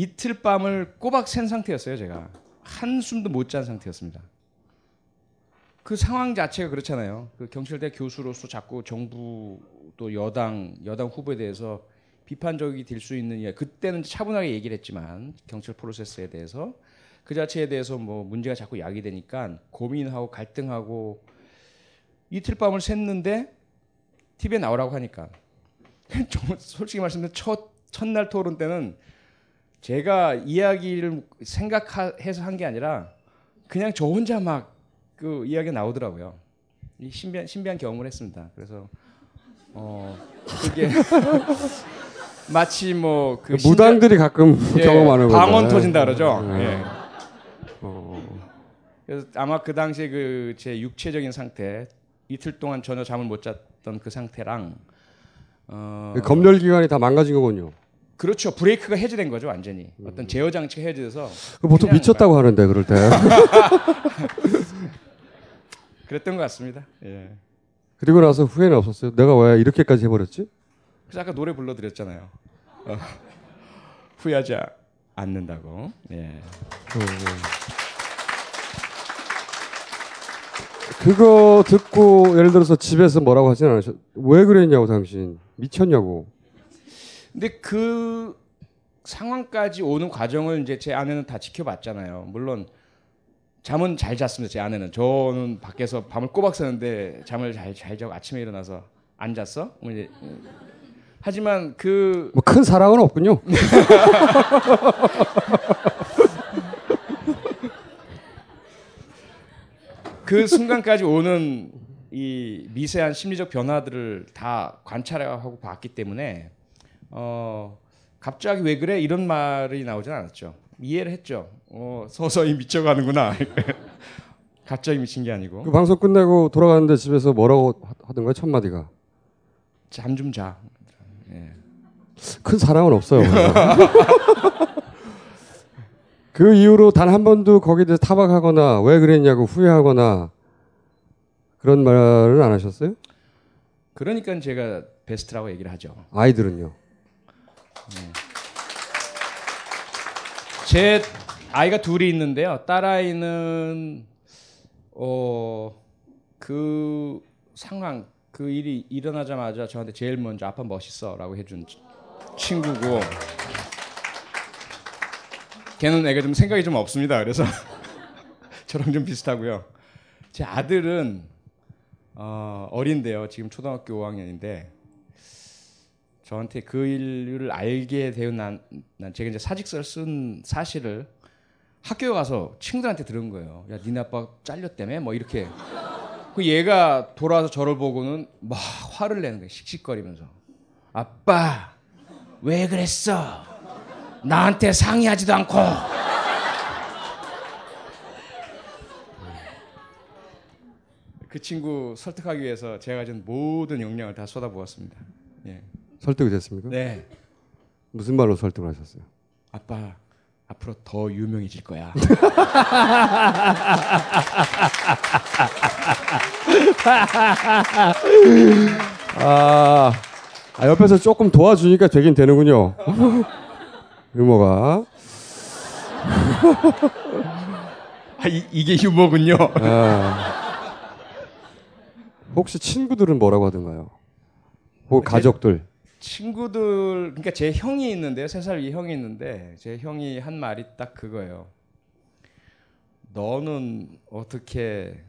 이틀 밤을 꼬박 샌 상태였어요, 제가. 한숨도 못 잔 상태였습니다. 그 상황 자체가 그렇잖아요. 그 경찰대 교수로서 자꾸 정부 또 여당 여당 후보에 대해서 비판적이 될 수 있는 이야. 그때는 차분하게 얘기를 했지만 경찰 프로세스에 대해서 그 자체에 대해서 뭐 문제가 자꾸 야기되니까 고민하고 갈등하고 이틀 밤을 샜는데 TV에 나오라고 하니까 좀 솔직히 말씀드리면 첫 첫날 토론 때는 제가 이야기를 생각해서 한 게 아니라 그냥 저 혼자 막 그 이야기가 나오더라고요. 이 신비한 신비한 경험을 했습니다. 그래서 어 그게 마치 뭐그 무당들이 가끔 경험하는 방언. 터진다 그러죠. 네. 예. 어. 그래서 아마 그 당시에 그 제 육체적인 상태 이틀 동안 전혀 잠을 못 잤던 그 상태랑 어그 검열 기관이 다 망가진 거군요. 그렇죠 브레이크가 해제된 거죠 완전히 어떤 제어 장치가 해제돼서 그 보통 미쳤다고 하는데 그럴 때. 그랬던 것 같습니다. 예. 그리고 나서 후회는 없었어요. 내가 왜 이렇게까지 해버렸지? 그래서 아까 노래 불러드렸잖아요. 어, 후회하지 않는다고. 예. 그거 듣고 예를 들어서 집에서 뭐라고 하진 않으셨? 왜 그랬냐고 당신 미쳤냐고. 근데 그 상황까지 오는 과정을 이제 제 아내는 다 지켜봤잖아요. 물론 잠은 잘 잤습니다. 제 아내는 저는 밖에서 밤을 꼬박 새는데 잠을 잘 잘 자고 아침에 일어나서 안 잤어? 뭐 이제 하지만 그 뭐 큰 사랑은 없군요. 그 순간까지 오는 이 미세한 심리적 변화들을 다 관찰하고 봤기 때문에 어 갑자기 왜 그래 이런 말이 나오진 않았죠. 이해를 했죠. 어 서서히 미쳐가는구나. 갑자기 미친 게 아니고 그 방송 끝내고 돌아가는데 집에서 뭐라고 하- 하던가요 첫 마디가? 잠 좀 자. 예. 큰 사랑은 없어요. 그 이후로 단 한 번도 거기에 대해서 타박하거나 왜 그랬냐고 후회하거나 그런 말은 안 하셨어요? 그러니까 제가 베스트라고 얘기를 하죠. 아이들은요? 제 아이가 둘이 있는데요. 딸아이는 어 그 상황 그 일이 일어나자마자 저한테 제일 먼저 아빠 멋있어라고 해준 치- 친구고 걔는 애가 좀 생각이 좀 없습니다. 그래서 저랑 좀 비슷하고요. 제 아들은 어, 어린데요. 지금 초등학교 5학년인데 저한테 그 일을 알게 되은 난, 난 제가 이제 사직서를 쓴 사실을 학교에 가서 친구들한테 들은 거예요. 야, 니네 아빠 잘렸다며? 뭐 이렇게. 그 얘가 돌아와서 저를 보고는 막 화를 내는 거예요. 씩씩거리면서. 아빠, 왜 그랬어? 나한테 상의하지도 않고. 그 친구 설득하기 위해서 제가 가진 모든 역량을 다 쏟아부었습니다. 예. 설득이 됐습니까? 네. 무슨 말로 설득을 하셨어요? 아빠 앞으로 더 유명해질 거야. 아, 아, 옆에서 조금 도와주니까 되긴 되는군요. 유머가. 아, 이, 이게 유머군요. 아. 혹시 친구들은 뭐라고 하던가요? 혹 가족들. 친구들 그러니까 제 형이 있는데요. 세 살 위 형이 있는데 제 형이 한 말이 딱 그거예요. 너는 어떻게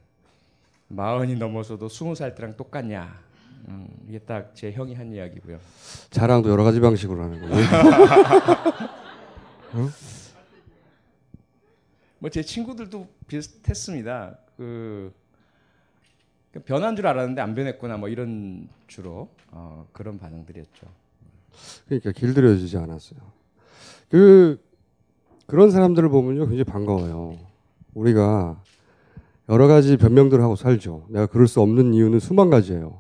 마흔이 넘어서도 스무 살 때랑 똑같냐? 음, 이게 딱 제 형이 한 이야기고요. 자랑도 여러 가지 방식으로 하는군요. 응? 뭐제 친구들도 비슷했습니다. 그 변한 줄 알았는데 안 변했구나 뭐 이런 주로 어, 그런 반응들이었죠. 그러니까 길들여지지 않았어요. 그 그런 사람들을 보면요 굉장히 반가워요. 우리가 여러 가지 변명들을 하고 살죠. 내가 그럴 수 없는 이유는 수만 가지예요.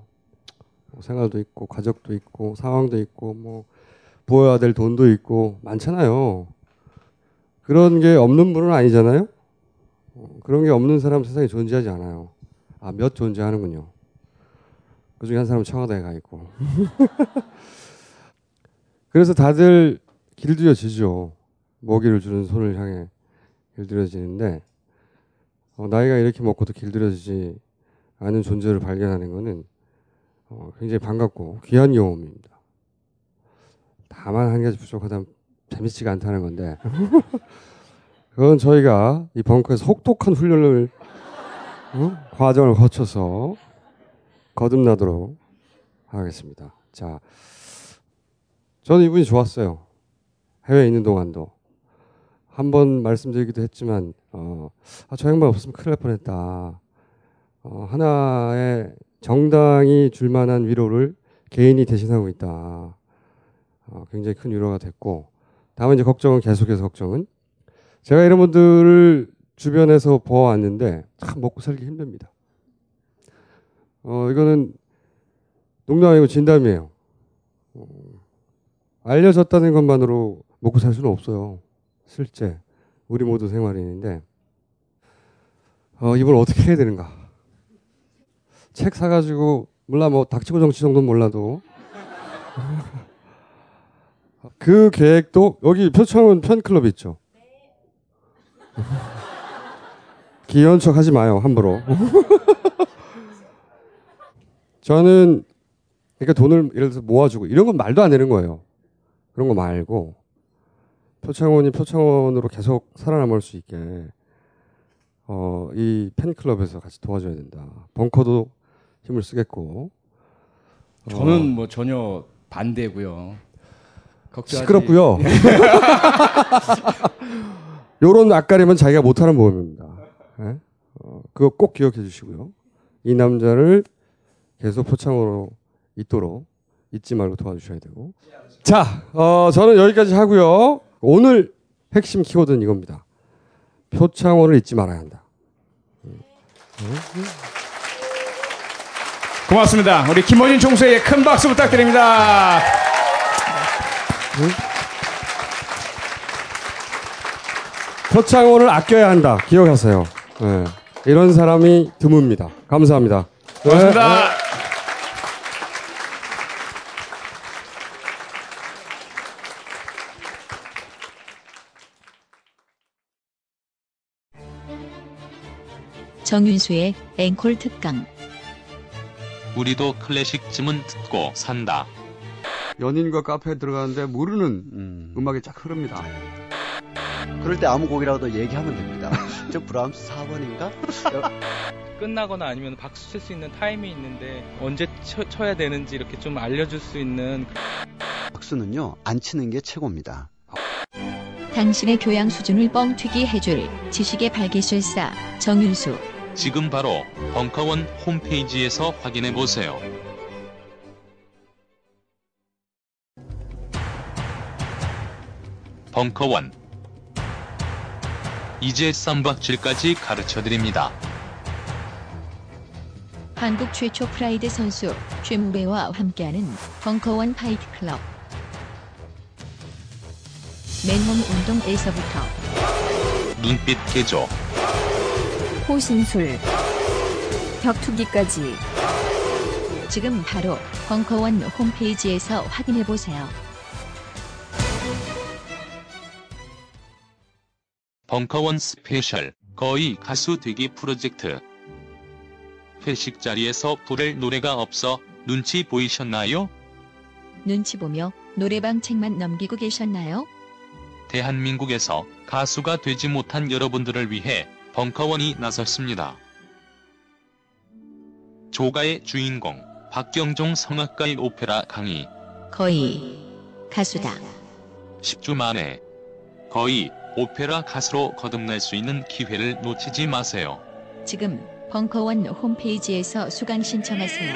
뭐 생활도 있고 가족도 있고 상황도 있고 뭐 부어야 될 돈도 있고 많잖아요. 그런 게 없는 분은 아니잖아요. 어, 그런 게 없는 사람 세상에 존재하지 않아요. 아 몇 존재하는군요. 그 중에 한 사람은 청와대에 가 있고. 그래서 다들 길들여지죠. 먹이를 주는 손을 향해 길들여지는데 어, 나이가 이렇게 먹고도 길들여지지 않은 존재를 발견하는 것은 어, 굉장히 반갑고 귀한 경험입니다. 다만 한 가지 부족하다면 재밌지가 않다는 건데 그건 저희가 이 벙커에서 혹독한 훈련을 어? 과정을 거쳐서 거듭나도록 하겠습니다. 자, 저는 이분이 좋았어요. 해외에 있는 동안도 한 번 말씀드리기도 했지만 어, 아, 저 양반 없으면 큰일 날 뻔했다. 어, 하나의 정당이 줄 만한 위로를 개인이 대신하고 있다. 어, 굉장히 큰 위로가 됐고 다만 이제 걱정은 계속해서 걱정은 제가 이런 분들을 주변에서 보아왔는데 참 먹고 살기 힘듭니다. 어, 이거는 농담 아니고 진담이에요. 어, 알려졌다는 것만으로 먹고 살 수는 없어요. 실제 우리 모두 생활인인데 어, 이걸 어떻게 해야 되는가? 책 사가지고 몰라 뭐 닥치고 정치 정도는 몰라도 그 계획도 여기 표창원 팬클럽 있죠. 귀여운 척 하지 마요 함부로. 저는 그러니까 돈을 예를 들어서 모아주고 이런 건 말도 안 되는 거예요. 그런 거 말고 표창원이 표창원으로 계속 살아남을 수 있게 어, 이 팬클럽에서 같이 도와줘야 된다. 벙커도 힘을 쓰겠고. 어, 저는 뭐 전혀 반대고요. 걱정하지- 시끄럽고요. 요런 앞가림은 자기가 못하는 모험입니다. 예? 어, 그거 꼭 기억해 주시고요. 이 남자를 계속 표창으로 있도록 잊지 말고 도와주셔야 되고. 자, 어, 저는 여기까지 하고요. 오늘 핵심 키워드는 이겁니다. 표창원을 잊지 말아야 한다. 고맙습니다. 우리 김원진 총수에게 큰 박수 부탁드립니다. 표창원을 아껴야 한다. 기억하세요. 예. 이런 사람이 드뭅니다. 감사합니다. 고맙습니다. 네. 정윤수의 앵콜 특강. 우리도 클래식쯤은 듣고 산다. 연인과 카페에 들어가는데 모르는 음. 악이쫙 흐릅니다. 그럴 때 아무 곡이라도 얘기하면 됩니다. 저 브람스 4번인가? 끝나거나 아니면 박수 칠 수 있는 타임이 있는데 언제 쳐, 쳐야 되는지 이렇게 좀 알려줄 수 있는 박수는요, 안 치는 게 최고입니다. 당신의 교양 수준을 뻥튀기 해줄 지식의 발기술사 정윤수. 지금 바로 벙커원 홈페이지에서 확인해 보세요. 벙커원 이제 쌈박질까지 가르쳐 드립니다. 한국 최초 프라이드 선수 최무배와 함께하는 벙커원 fight club. 맨몸 운동에서부터 눈빛 개조, 호신술, 격투기까지 지금 바로 벙커원 홈페이지에서 확인해 보세요. 벙커원 special 거의 가수 되기 프로젝트 회식 자리에서 부를 노래가 없어 눈치 보이셨나요? 눈치 보며 노래방 책만 넘기고 계셨나요? 대한민국에서 가수가 되지 못한 여러분들을 위해 벙커원이 나섰습니다. 조가의 주인공 박경종 성악가의 오페라 강의 거의 가수다. 10주 만에 거의 오페라 가수로 거듭날 수 있는 기회를 놓치지 마세요. 지금 벙커원 홈페이지에서 수강 신청하세요.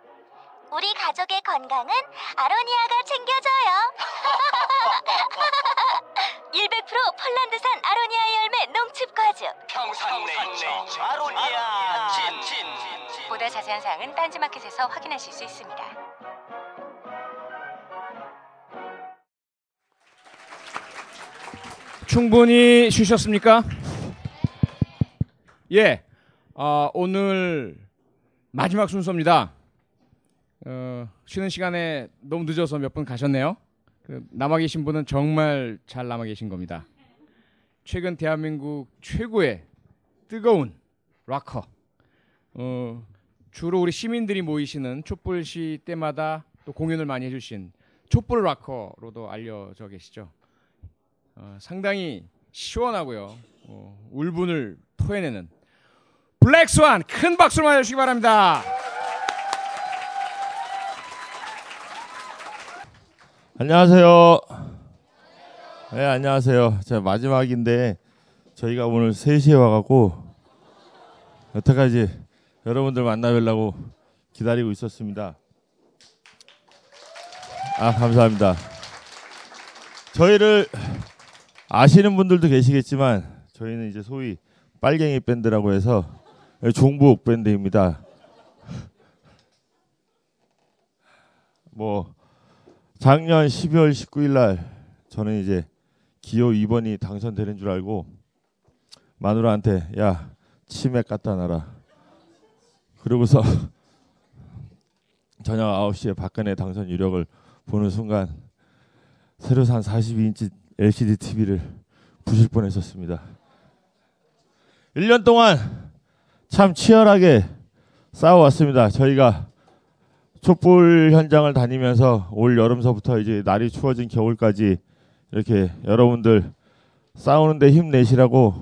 우리 가족의 건강은 아로니아가 챙겨줘요. 100% 폴란드산 아로니아 열매 농축 과즙. 평산네이처 아로니아 친. 보다 자세한 사항은 딴지마켓에서 확인하실 수 있습니다. 충분히 쉬셨습니까? 예, 어, 오늘 마지막 순서입니다. 어, 쉬는 시간에 너무 늦어서 몇 분 가셨네요. 그 남아 계신 분은 정말 잘 남아 계신 겁니다. 최근 대한민국 최고의 뜨거운 락커. 어, 주로 우리 시민들이 모이시는 촛불 시 때마다 또 공연을 많이 해주신 촛불 락커로도 알려져 계시죠. 어, 상당히 시원하고요. 어, 울분을 토해내는 블랙스완 큰 박수를 맞아주시기 바랍니다. 안녕하세요. 네, 안녕하세요. 제가 마지막인데 저희가 오늘 3시에 와갖고 여태까지 여러분들 만나뵈려고 기다리고 있었습니다. 아, 감사합니다. 저희를 아시는 분들도 계시겠지만 저희는 이제 소위 빨갱이 밴드라고 해서 종북 밴드입니다. 뭐 작년 12월 19일 날 저는 이제 기호 2번이 당선되는 줄 알고 마누라한테 야 치맥 갖다 놔라. 그러고서 저녁 9시에 박근혜 당선 유력을 보는 순간 새로 산 42인치 LCD TV를 부실 뻔했었습니다. 1년 동안 참 치열하게 싸워왔습니다. 저희가 촛불 현장을 다니면서 올 여름서부터 이제 날이 추워진 겨울까지 이렇게 여러분들 싸우는데 힘내시라고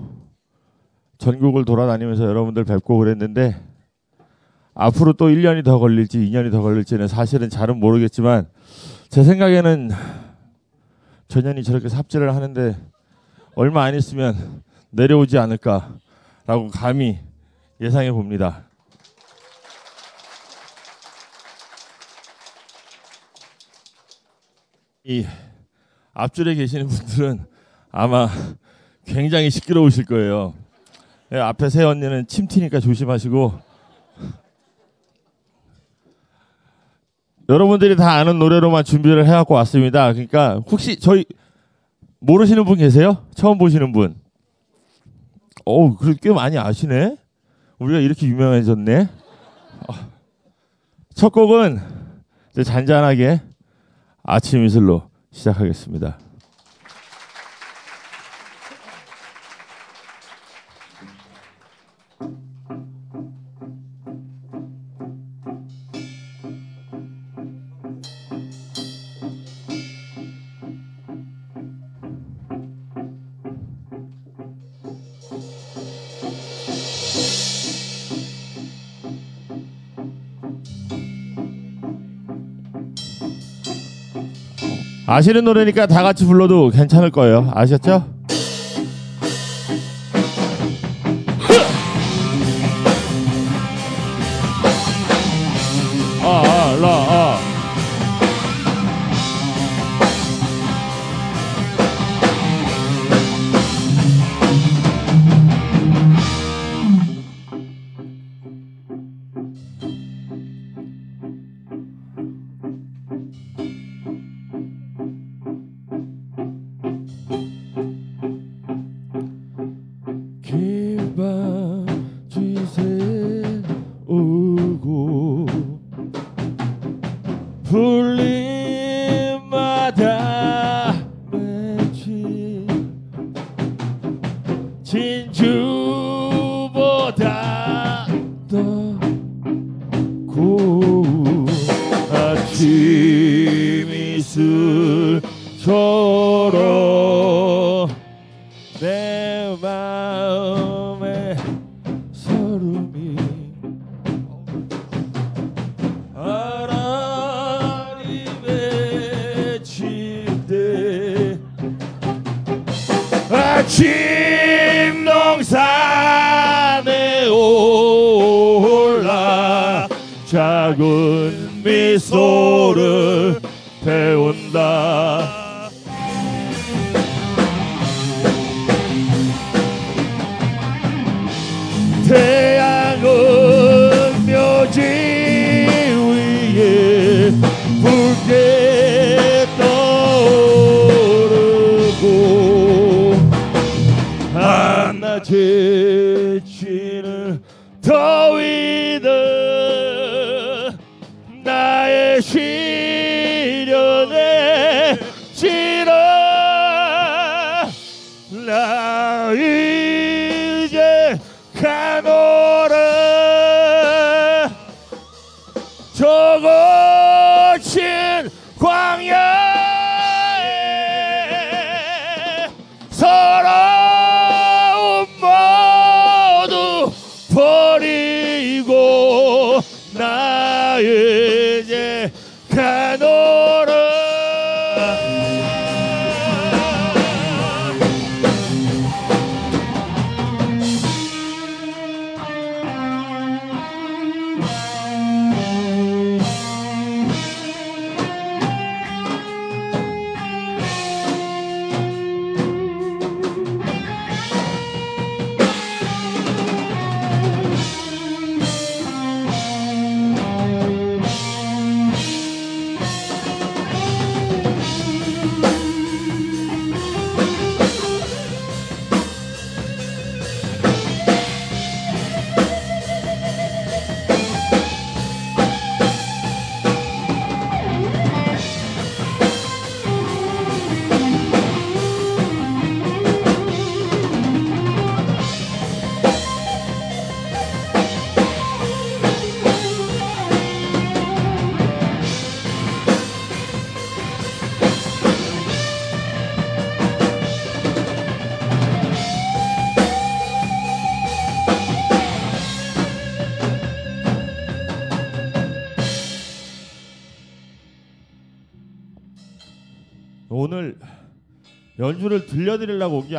전국을 돌아다니면서 여러분들 뵙고 그랬는데 앞으로 또 1년이 더 걸릴지 2년이 더 걸릴지는 사실은 잘은 모르겠지만 제 생각에는 전현이 저렇게 삽질을 하는데 얼마 안 있으면 내려오지 않을까라고 감히 예상해 봅니다. 이 앞줄에 계시는 분들은 아마 굉장히 시끄러우실 거예요. 예, 앞에 세 언니는 침 튀니까 조심하시고 여러분들이 다 아는 노래로만 준비를 해갖고 왔습니다. 그러니까 혹시 저희 모르시는 분 계세요? 처음 보시는 분? 어우, 꽤 많이 아시네? 우리가 이렇게 유명해졌네? 어. 첫 곡은 잔잔하게 아침 이슬로 시작하겠습니다. 아시는 노래니까 다 같이 불러도 괜찮을 거예요. 아셨죠?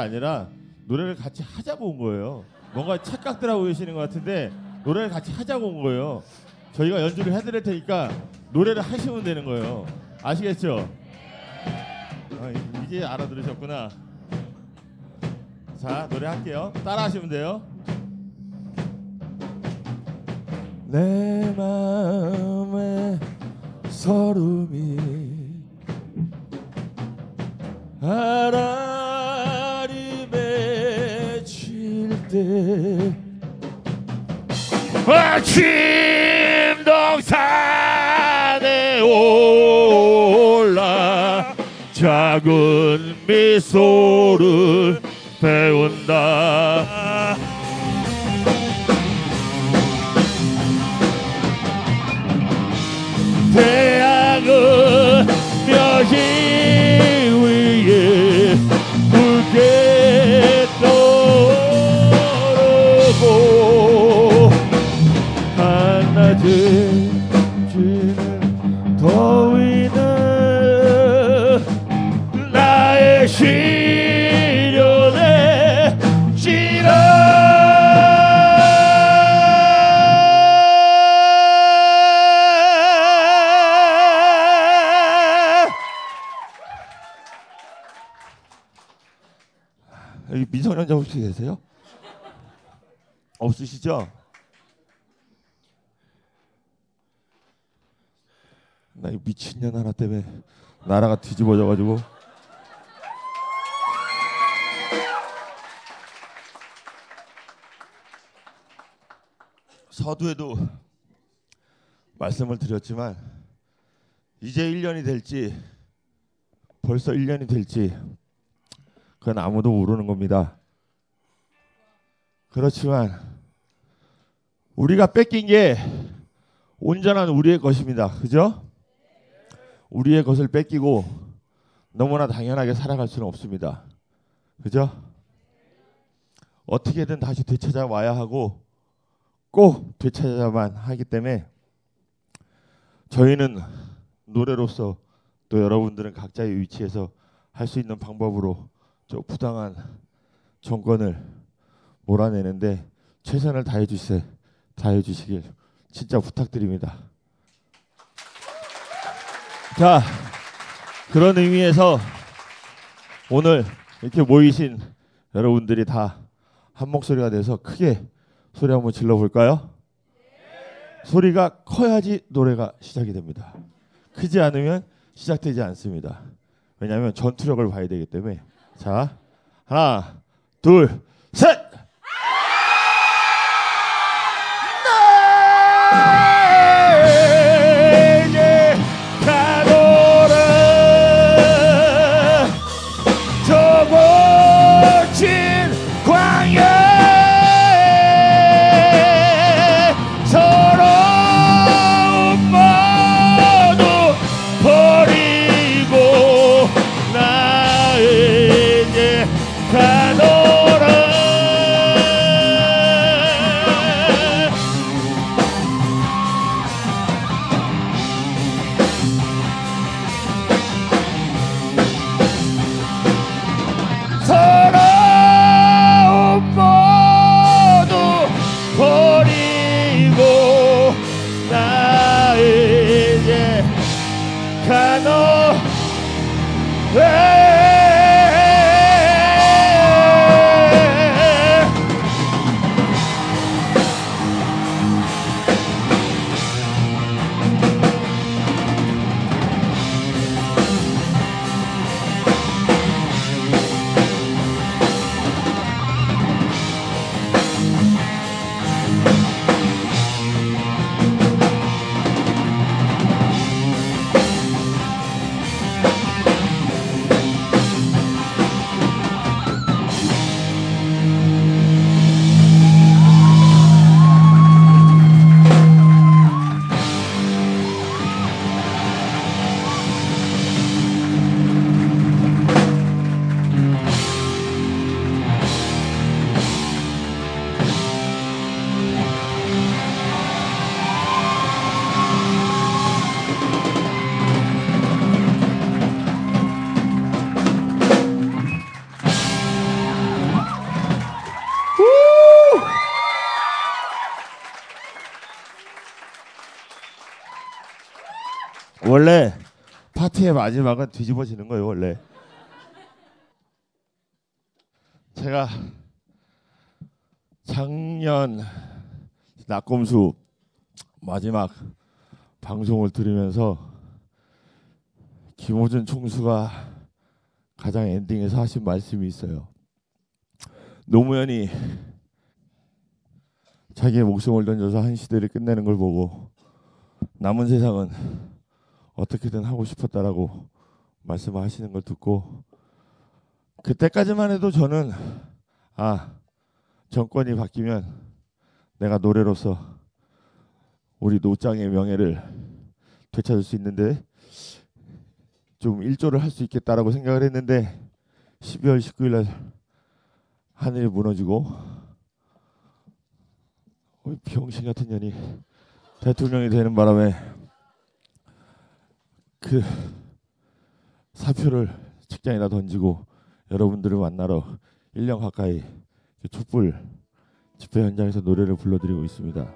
아니라 노래를 같이 하자고 온 거예요. 뭔가 착각들 하고 계시는 것 같은데 노래를 같이 하자고 온 거예요. 저희가 연주를 해드릴 테니까 노래를 하시면 되는 거예요. 아시겠죠? 아, 이- 이제 알아들으셨구나. 자 노래 할게요. 따라하시면 돼요. 나 이 미친년 하나 때문에 나라가 뒤집어져가지고 서두에도 말씀을 드렸지만 이제 1년이 될지 벌써 1년이 될지 그건 아무도 모르는 겁니다. 그렇지만 우리가 뺏긴 게 온전한 우리의 것입니다. 그죠? 우리의 것을 뺏기고 너무나 당연하게 살아갈 수는 없습니다. 그죠? 어떻게든 다시 되찾아와야 하고 꼭 되찾아야만 하기 때문에 저희는 노래로서 또 여러분들은 각자의 위치에서 할 수 있는 방법으로 좀 부당한 정권을 몰아내는데 최선을 다해 주세 다해 주시길 진짜 부탁드립니다. 자, 그런 의미에서 오늘 이렇게 모이신 여러분들이 다 한 목소리가 돼서 크게 소리 한번 질러 볼까요? 소리가 커야지 노래가 시작이 됩니다. 크지 않으면 시작되지 않습니다. 왜냐하면 전투력을 봐야 되기 때문에 자 하나 둘 셋. 이 파티의 마지막은 뒤집어지는 거예요, 원래. 제가 작년 낙곰수 마지막 방송을 들으면서 김호준 총수가 가장 엔딩에서 하신 말씀이 있어요. 노무현이 자기의 목숨을 던져서 한 시대를 끝내는 걸 보고 남은 세상은 어떻게든 하고 싶었다라고 말씀하시는 걸 듣고 그때까지만 해도 저는 아 정권이 바뀌면 내가 노래로서 우리 노장의 명예를 되찾을 수 있는데 좀 일조를 할 수 있겠다라고 생각을 했는데 12월 19일 날 하늘이 무너지고 어, 병신 같은 년이 대통령이 되는 바람에 그 사표를 직장에다 던지고 여러분들을 만나러 1년 가까이 그 촛불 집회 현장에서 노래를 불러드리고 있습니다.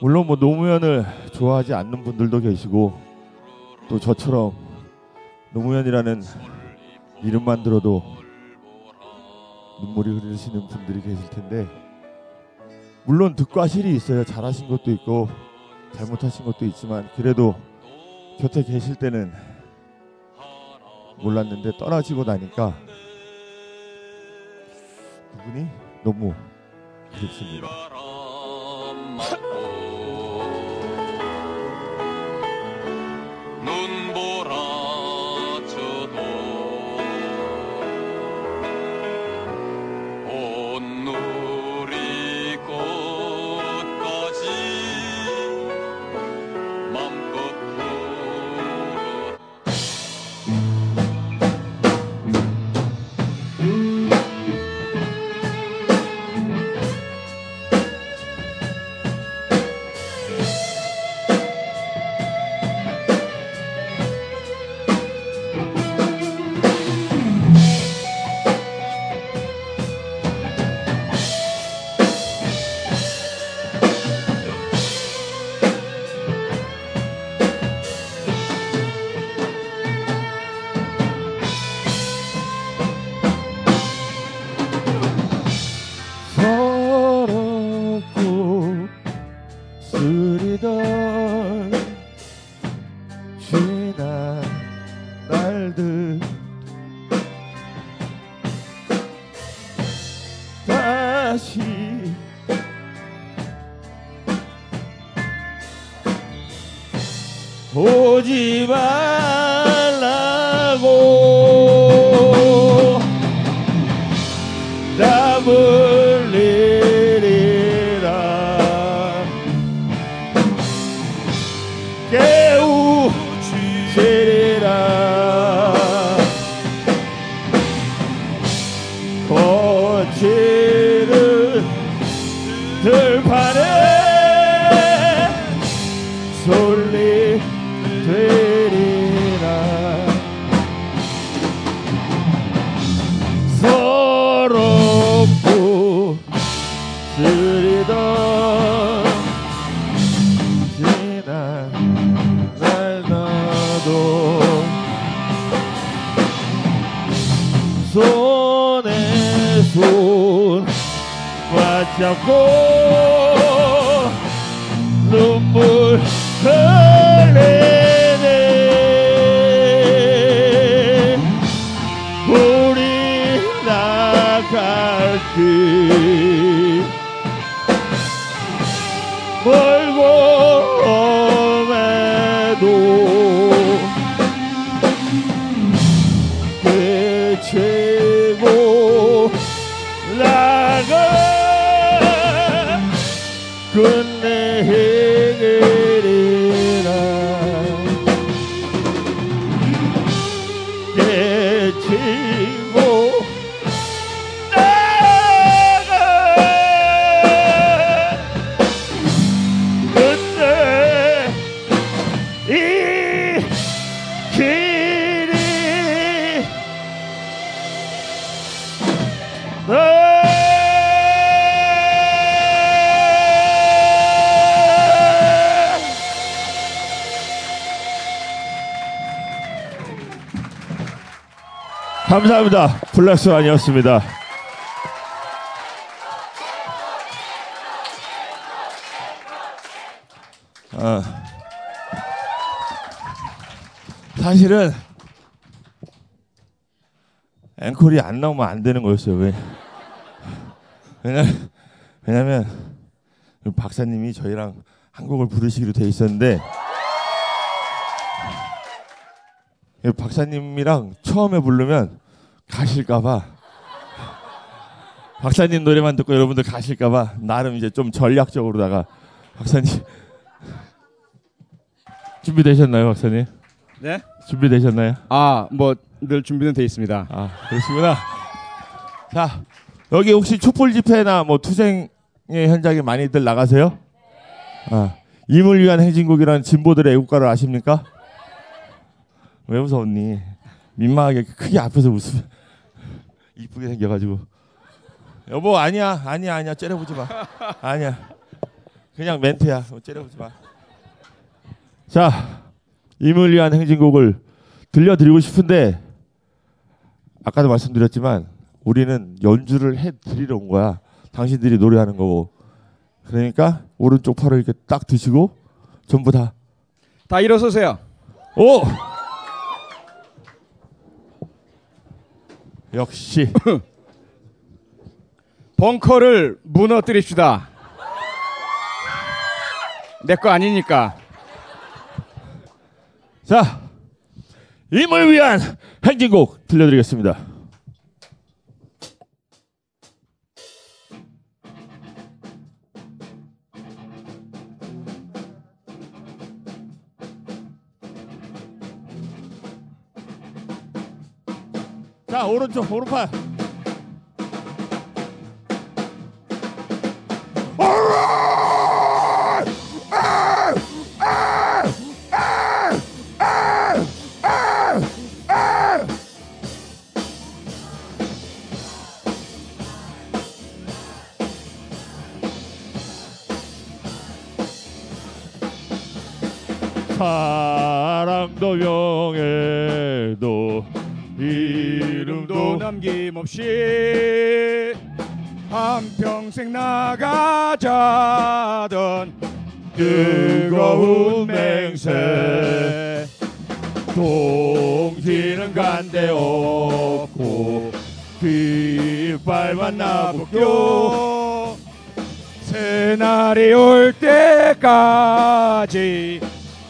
물론 뭐 노무현을 좋아하지 않는 분들도 계시고 또 저처럼 노무현이라는 이름만 들어도 눈물이 흐르시는 분들이 계실 텐데 물론 득과 실이 있어요. 잘하신 것도 있고 잘못하신 것도 있지만 그래도 곁에 계실 때는 몰랐는데 떠나지고 나니까 그분이 너무 그립습니다. 블랙스 아니었습니다. 어. 사실은 앵콜이 안 나오면 안 되는 거였어요. 왜? 왜냐, 왜냐면 박사님이 저희랑 한 곡을 부르시기로 돼 있었는데 박사님이랑 처음에 부르면 가실까봐 박사님 노래만 듣고 여러분들 가실까봐 나름 이제 좀 전략적으로다가 박사님 준비되셨나요, 박사님? 네? 준비되셨나요? 아, 뭐 늘 준비는 돼 있습니다. 아, 그러시구나. 자, 여기 혹시 촛불 집회나 뭐 투쟁의 현장에 많이들 나가세요? 아, 임을 위한 행진곡이라는 진보들의 애국가를 아십니까? 왜 웃어 언니? 민망하게 크게 앞에서 웃으면 이쁘게 생겨가지고 여보 아니야 아니야 아니야 째려보지 마 아니야 그냥 멘트야 뭐 째려보지 마. 자 임을 위한 행진곡을 들려드리고 싶은데 아까도 말씀드렸지만 우리는 연주를 해 드리러 온 거야. 당신들이 노래하는 거고. 그러니까 오른쪽 팔을 이렇게 딱 드시고 전부 다 다 일어서세요. 오! 역시 벙커를 무너뜨립시다. 내 거 아니니까. 자, 임을 위한 행진곡 들려드리겠습니다. 오른쪽, 오른팔. 없이 한평생 나가자던 뜨거운 맹세. 동지는 간데 없고 빗발만 나북교 새날이 올 때까지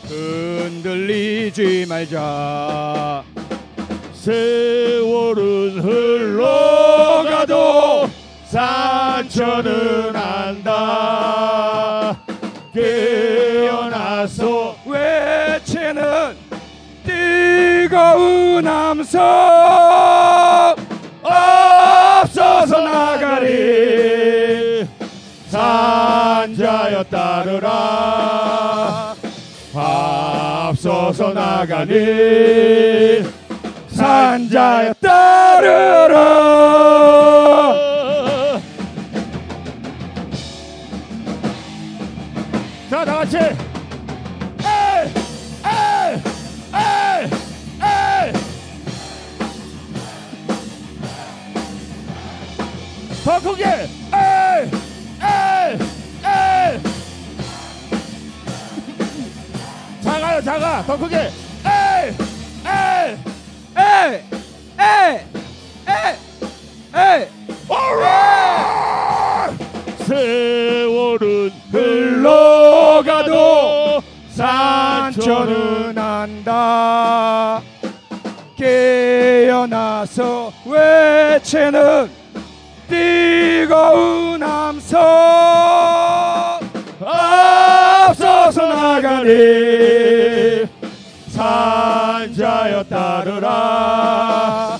흔들 잊지 말자 세월은 흘러가도 상처는 안다. 깨어나서 외치는 뜨거운 함성 앞서서 나가리. 산자여 따르라. 앞서서 나가니 산자여 따르라 자, 다 같이. 에이! 에이! 에이! 에이! 더 크게. 에이! 에이! 에이! 작아요, 작아. 더 크게. 난다. 깨어나서 외치는 뜨거운 함성. 앞서서 나가리 산자여 따르라.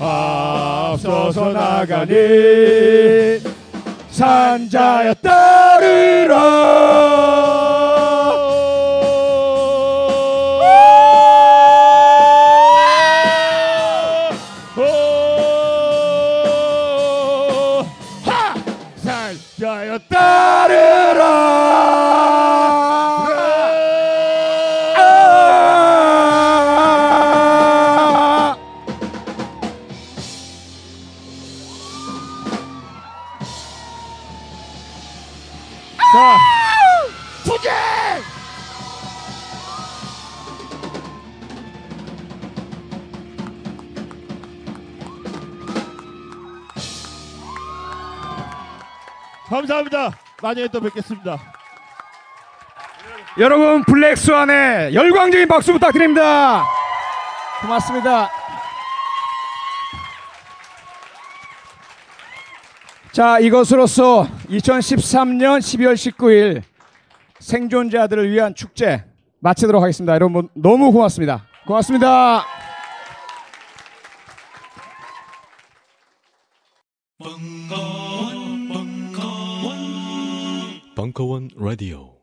앞서서 나가니 산자여 따르라 감사합니다. 나중에 또 뵙겠습니다. 여러분 블랙스완의 열광적인 박수 부탁드립니다. 고맙습니다. 자 이것으로서 2013년 12월 19일 생존자들을 위한 축제 마치도록 하겠습니다. 여러분 너무 고맙습니다. 고맙습니다. 벙커원 라디오